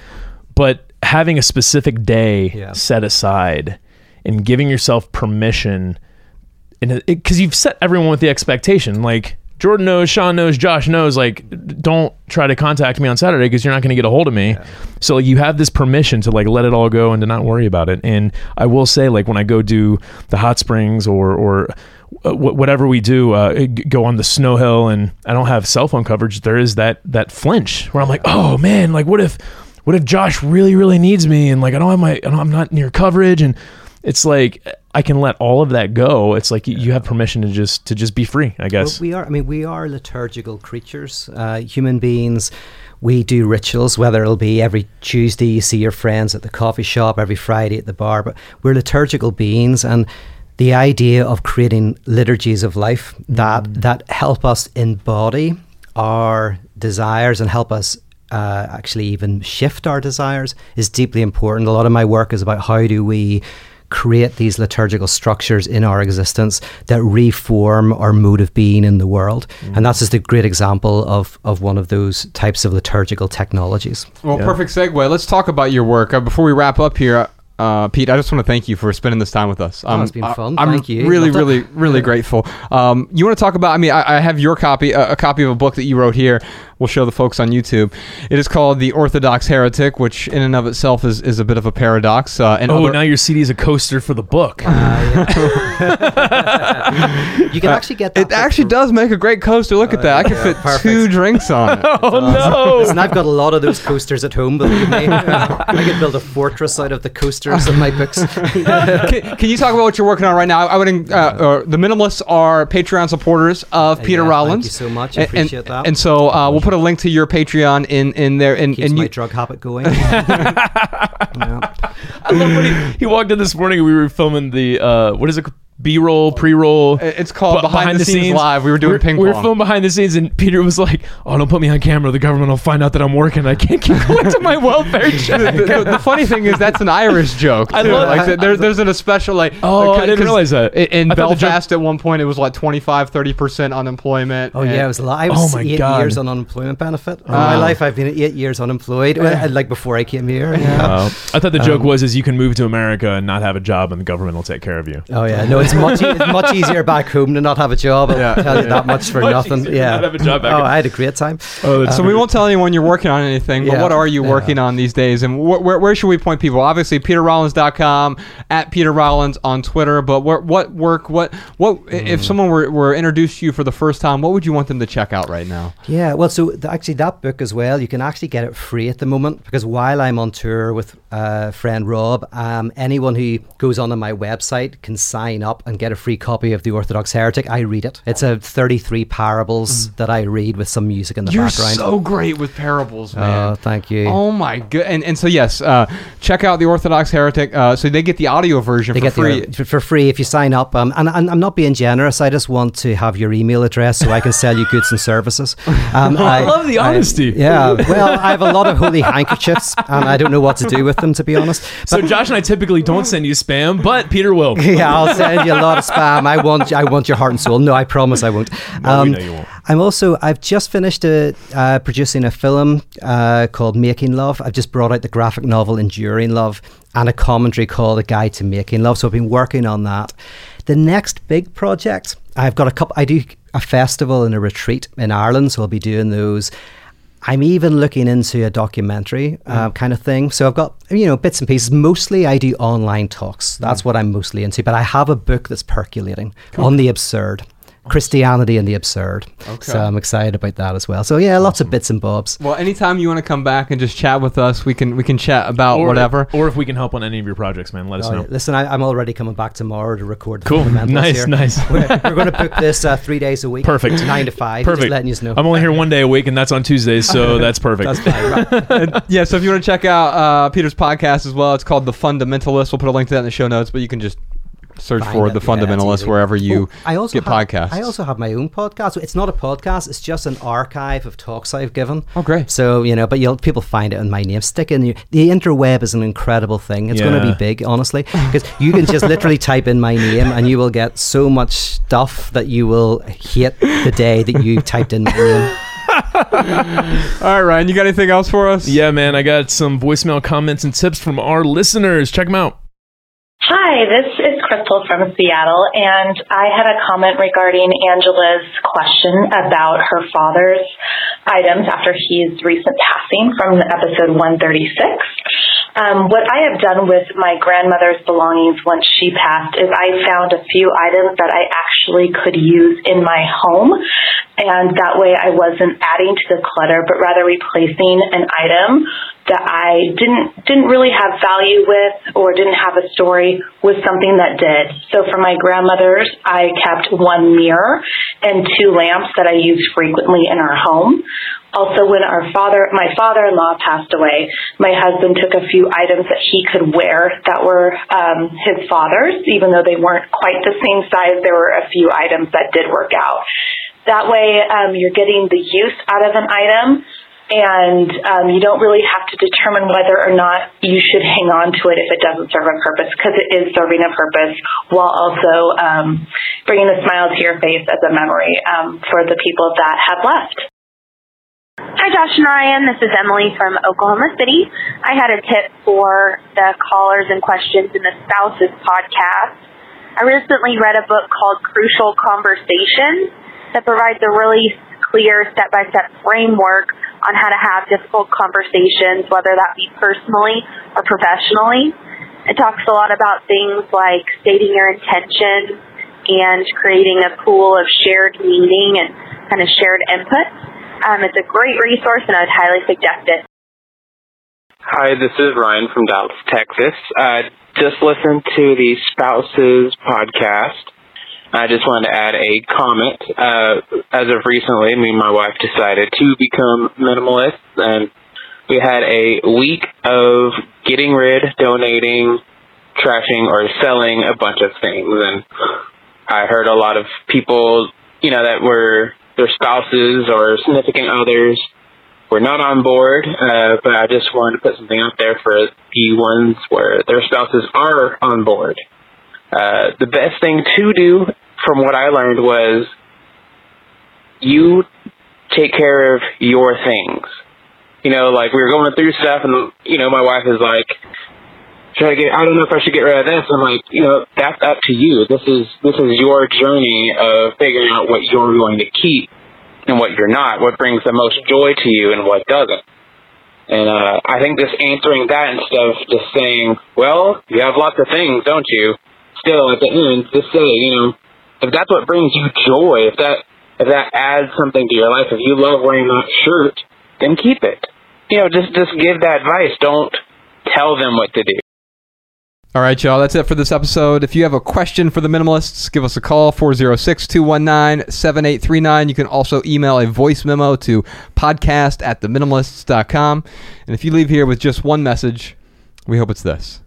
But having a specific day Yeah. set aside and giving yourself permission, and because you've set everyone with the expectation, like. Jordan knows, Sean knows, Josh knows. Like, don't try to contact me on Saturday because you're not going to get a hold of me. So like, you have this permission to like let it all go and to not worry about it. And I will say, like, when I go do the hot springs or or uh, whatever we do, uh, go on the snow hill, and I don't have cell phone coverage. There is that that flinch where I'm like, oh man, like what if what if Josh really really needs me and like I don't have my I'm not near coverage and it's like I can let all of that go. It's like you you have permission to just to just be free. I guess. Well, we are. I mean, we are liturgical creatures. Uh, human beings. We do rituals. Whether it'll be every Tuesday you see your friends at the coffee shop, every Friday at the bar, but we're liturgical beings, and the idea of creating liturgies of life that that help us embody our desires and help us uh, actually even shift our desires is deeply important. A lot of my work is about how do we create these liturgical structures in our existence that reform our mode of being in the world. And that's just a great example of, of one of those types of liturgical technologies. Well, Yeah. perfect segue. Let's talk about your work. Uh, before we wrap up here, uh, Pete, I just want to thank you for spending this time with us. Um, Oh, it's been I- fun. I'm Thank you. really, Loved it. really, really grateful. Um, you want to talk about? I mean, I, I have your copy, a, a copy of a book that you wrote here. We'll show the folks on YouTube. It is called "The Orthodox Heretic," which in and of itself is, is a bit of a paradox. Uh, and oh, other- now your CD is a coaster for the book. [laughs] [laughs] You can actually get that. it actually does make a great coaster. Look at that. I can fit perfect. two [laughs] drinks on it. oh no! Listen, I've got a lot of those coasters at home, believe me. I could build a fortress out of the coasters of my books. can, can you talk about what you're working on right now? I would. Uh, uh, the minimalists are Patreon supporters of Uh, Peter yeah, thank you so much. And- Appreciate and, that. And so uh, we'll put a link to your Patreon in in there. And, Keeps and my you, drug habit going. [laughs] [laughs] Yeah. I love when he, he walked in this morning and we were filming the uh, what is it? B-roll, pre-roll. it's called Be- behind, the, scenes, live. We were doing we're, ping We were filming behind the scenes, and Peter was like, "Oh, don't put me on camera. The government will find out that I'm working. I can't keep collecting my welfare [laughs] check." the, the- the funny thing is that's an Irish joke. [laughs] I too. love- like there, there's an especial like. Oh, like, I didn't 'cause realize that. In, in I thought joke- Belfast, at one point, it was like 25, 30 percent unemployment. Oh and- yeah, it was. a lot. I was Oh, my eight God. years on unemployment benefit. In my life, I've been eight years unemployed. uh, Like before I came here. Yeah. Uh, I thought the joke Um, was is you can move to America and not have a job, and the government will take care of you. Oh yeah, no, it's it's much, e- it's much easier back home to not have a job. I'll Yeah. tell you that much for [laughs] Much nothing. Yeah. not have a job back oh, home. I had a great time. Oh, that's So we won't tell anyone you're working on anything, but Yeah. what are you Yeah. working on these days? And wh- where, where should we point people? Obviously, peterrollins.com, at Peter Rollins on Twitter. But what, what work, what, what, Hmm. if someone were, were introduced to you for the first time, what would you want them to check out right now? Yeah, well, so th- actually, that book as well, you can actually get it free at the moment because while I'm on tour with uh, friend Rob, um, anyone who goes onto my website can sign up and get a free copy of The Orthodox Heretic. I read it. It's a 33 parables that I read with some music in the Mm. You're background. so great with parables, man. Oh, thank you. Oh my good, and, and so yes, uh, check out the Orthodox Heretic. Uh, so they get the audio version They for get free. the, for- for free if you sign up. Um, and, and I'm not being generous. I just want to have your email address so I can sell you goods and services. [laughs] Um, I love the honesty. yeah. Well, I have a lot of holy handkerchiefs, and I don't know what to do with them, to be honest. So Josh and I typically don't send you spam, but Peter will. [laughs] yeah, I'll send you a lot of spam. I want, I want your heart and soul. No, I promise I won't. Um, Well, we you won't. I'm also, I've just finished a, uh, producing a film uh, called Making Love. I've just brought out the graphic novel Enduring Love and a commentary called A Guide to Making Love. So I've been working on that. The next big project, I've got a couple. I do a festival and a retreat in Ireland, so I'll be doing those. I'm even looking into a documentary uh, kind of thing. So I've got, you know, bits and pieces. Mostly I do online talks. That's what I'm mostly into. But I have a book that's percolating on the absurd. Christianity and the absurd. So I'm excited about that as well. So yeah, lots of bits and bobs. well, anytime you want to come back and just chat with us, we can we can chat about Or whatever. Or if we can help on any of your projects, man, let us Oh, know. yeah. Listen, I, I'm already coming back tomorrow to record the Cool. fundamentals Nice, here. nice. [laughs] We're, we're going to book this uh, three days a week. Perfect. Nine to five. Perfect. Just letting you know. I'm only here one day a week, and that's on Tuesdays, so [laughs] that's perfect. That's fine. Right. [laughs] yeah, so if you want to check out uh, Peter's podcast as well, it's called The Fundamentalist. We'll put a link to that in the show notes, but you can just search for it. The Fundamentalist easy. wherever you Oh, I also get have, podcasts. I also have my own podcast. It's not a podcast. It's just an archive of talks I've given. Oh, great. So you know, but you'll people find it in my name. Stick in your, the interweb is an incredible thing. It's going to be big, honestly, because you can just literally [laughs] type in my name and you will get so much stuff that you will hate the day that you typed in my name. [laughs] All right, Ryan, you got anything else for us? Yeah, man, I got some voicemail comments and tips from our listeners. Check them out. Hi, this is Crystal from Seattle, and I had a comment regarding Angela's question about her father's items after his recent passing from episode 136. Um, what I have done with my grandmother's belongings once she passed is I found a few items that I actually could use in my home, and that way I wasn't adding to the clutter, but rather replacing an item that I didn't didn't really have value with or didn't have a story with something that did. So for my grandmother's, I kept one mirror and two lamps that I used frequently in our home. Also, when our father, my father-in-law passed away, my husband took a few items that he could wear that were um, his father's, even though they weren't quite the same size. There were a few items that did work out. That way, um, you're getting the use out of an item and um, you don't really have to determine whether or not you should hang on to it if it doesn't serve a purpose because it is serving a purpose while also um, bringing a smile to your face as a memory um, for the people that have left. Hi, Josh and Ryan. This is Emily from Oklahoma City. I had a tip for the callers and questions in the Spouses podcast. I recently read a book called Crucial Conversations that provides a really clear step by step framework on how to have difficult conversations, whether that be personally or professionally. It talks a lot about things like stating your intention and creating a pool of shared meaning and kind of shared input. Um, it's a great resource and I would highly suggest it. Hi, this is Ryan from Dallas, Texas. Uh, just listened to the Spouses podcast. I just wanted to add a comment. Uh, as of recently, me and my wife decided to become minimalists, and we had a week of getting rid, donating, trashing, or selling a bunch of things. And I heard a lot of people, you know, that were their spouses or significant others were not on board, uh, but I just wanted to put something out there for the ones where their spouses are on board. Uh, the best thing to do, from what I learned, was you take care of your things. You know, like we were going through stuff, and you know, my wife is like, should I get? I don't know if I should get rid of this. I'm like, you know, that's up to you. This is this is your journey of figuring out what you're going to keep and what you're not. What brings the most joy to you and what doesn't. And uh, I think just answering that instead of just saying, well, you have lots of things, don't you? Still, at the end, just say, you know, if that's what brings you joy, if that if that adds something to your life, if you love wearing that shirt, then keep it. You know, just just give that advice. Don't tell them what to do. All right, y'all, that's it for this episode. If you have a question for the minimalists, give us a call 406 219 7839. You can also email a voice memo to podcast at theminimalists.com. And if you leave here with just one message, we hope it's this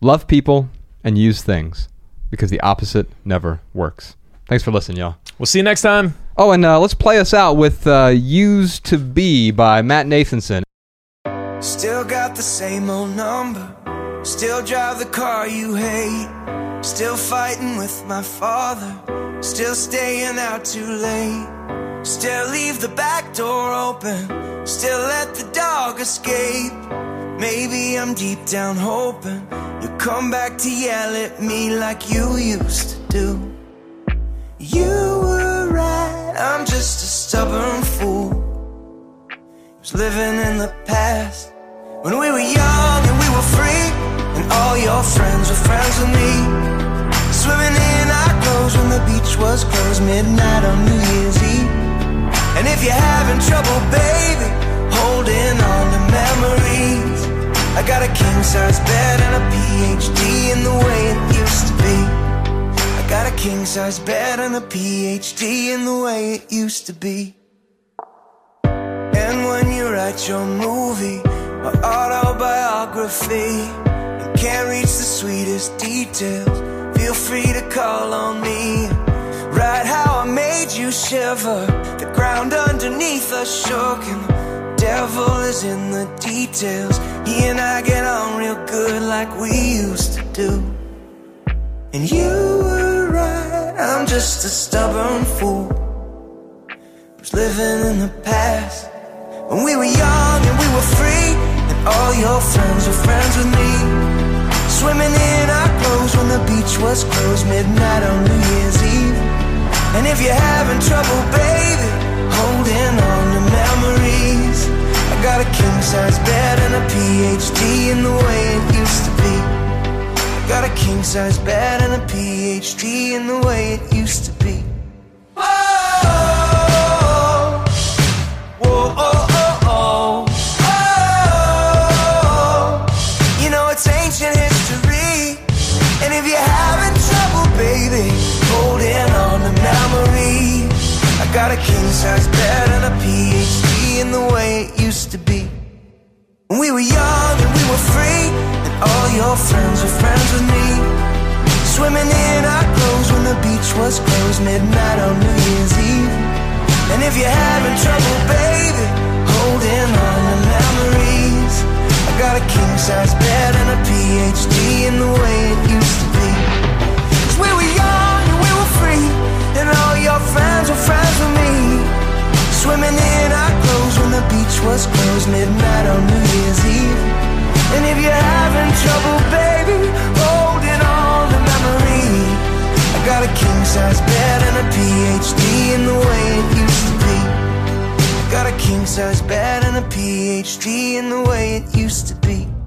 love people and use things because the opposite never works. Thanks for listening, y'all. We'll see you next time. Oh, and uh, let's play us out with uh, Used to Be by Matt Nathanson. Still got the same old number. Still drive the car you hate. Still fighting with my father. Still staying out too late. Still leave the back door open. Still let the dog escape. Maybe I'm deep down hoping you'll come back to yell at me like you used to do. You were right, I'm just a stubborn fool. Who's living in the past. When we were young and we were free, and all your friends were friends with me. Swimming in our clothes when the beach was closed, midnight on New Year's Eve. And if you're having trouble, baby, holding on to memories. I got a king size bed and a PhD in the way it used to be. I got a king size bed and a PhD in the way it used to be. And when you write your movie or autobiography can't reach the sweetest details, feel free to call on me. Write how I made you shiver, the ground underneath us shook, and the devil is in the details. He and I get on real good like we used to do. And you were right, I'm just a stubborn fool who's living in the past. When we were young and we were free, all your friends were friends with me. Swimming in our clothes when the beach was closed, midnight on New Year's Eve. And if you're having trouble, baby, holding on to memories, I got a king size bed and a PhD in the way it used to be. Got a king size bed and a PhD in the way it used to be. Oh, whoa, got a king size bed and a PhD in the way it used to be. When we were young and we were free, and all your friends were friends with me. Swimming in our clothes when the beach was closed, midnight on New Year's Eve. And if you're having trouble, baby, holding on to memories, I got a king size bed and a PhD in the way it used to be. Your friends were friends with me. Swimming in our clothes when the beach was closed, midnight on New Year's Eve. And if you're having trouble, baby, holding on to memory, I got a king size bed and a PhD in the way it used to be. I got a king size bed and a PhD in the way it used to be.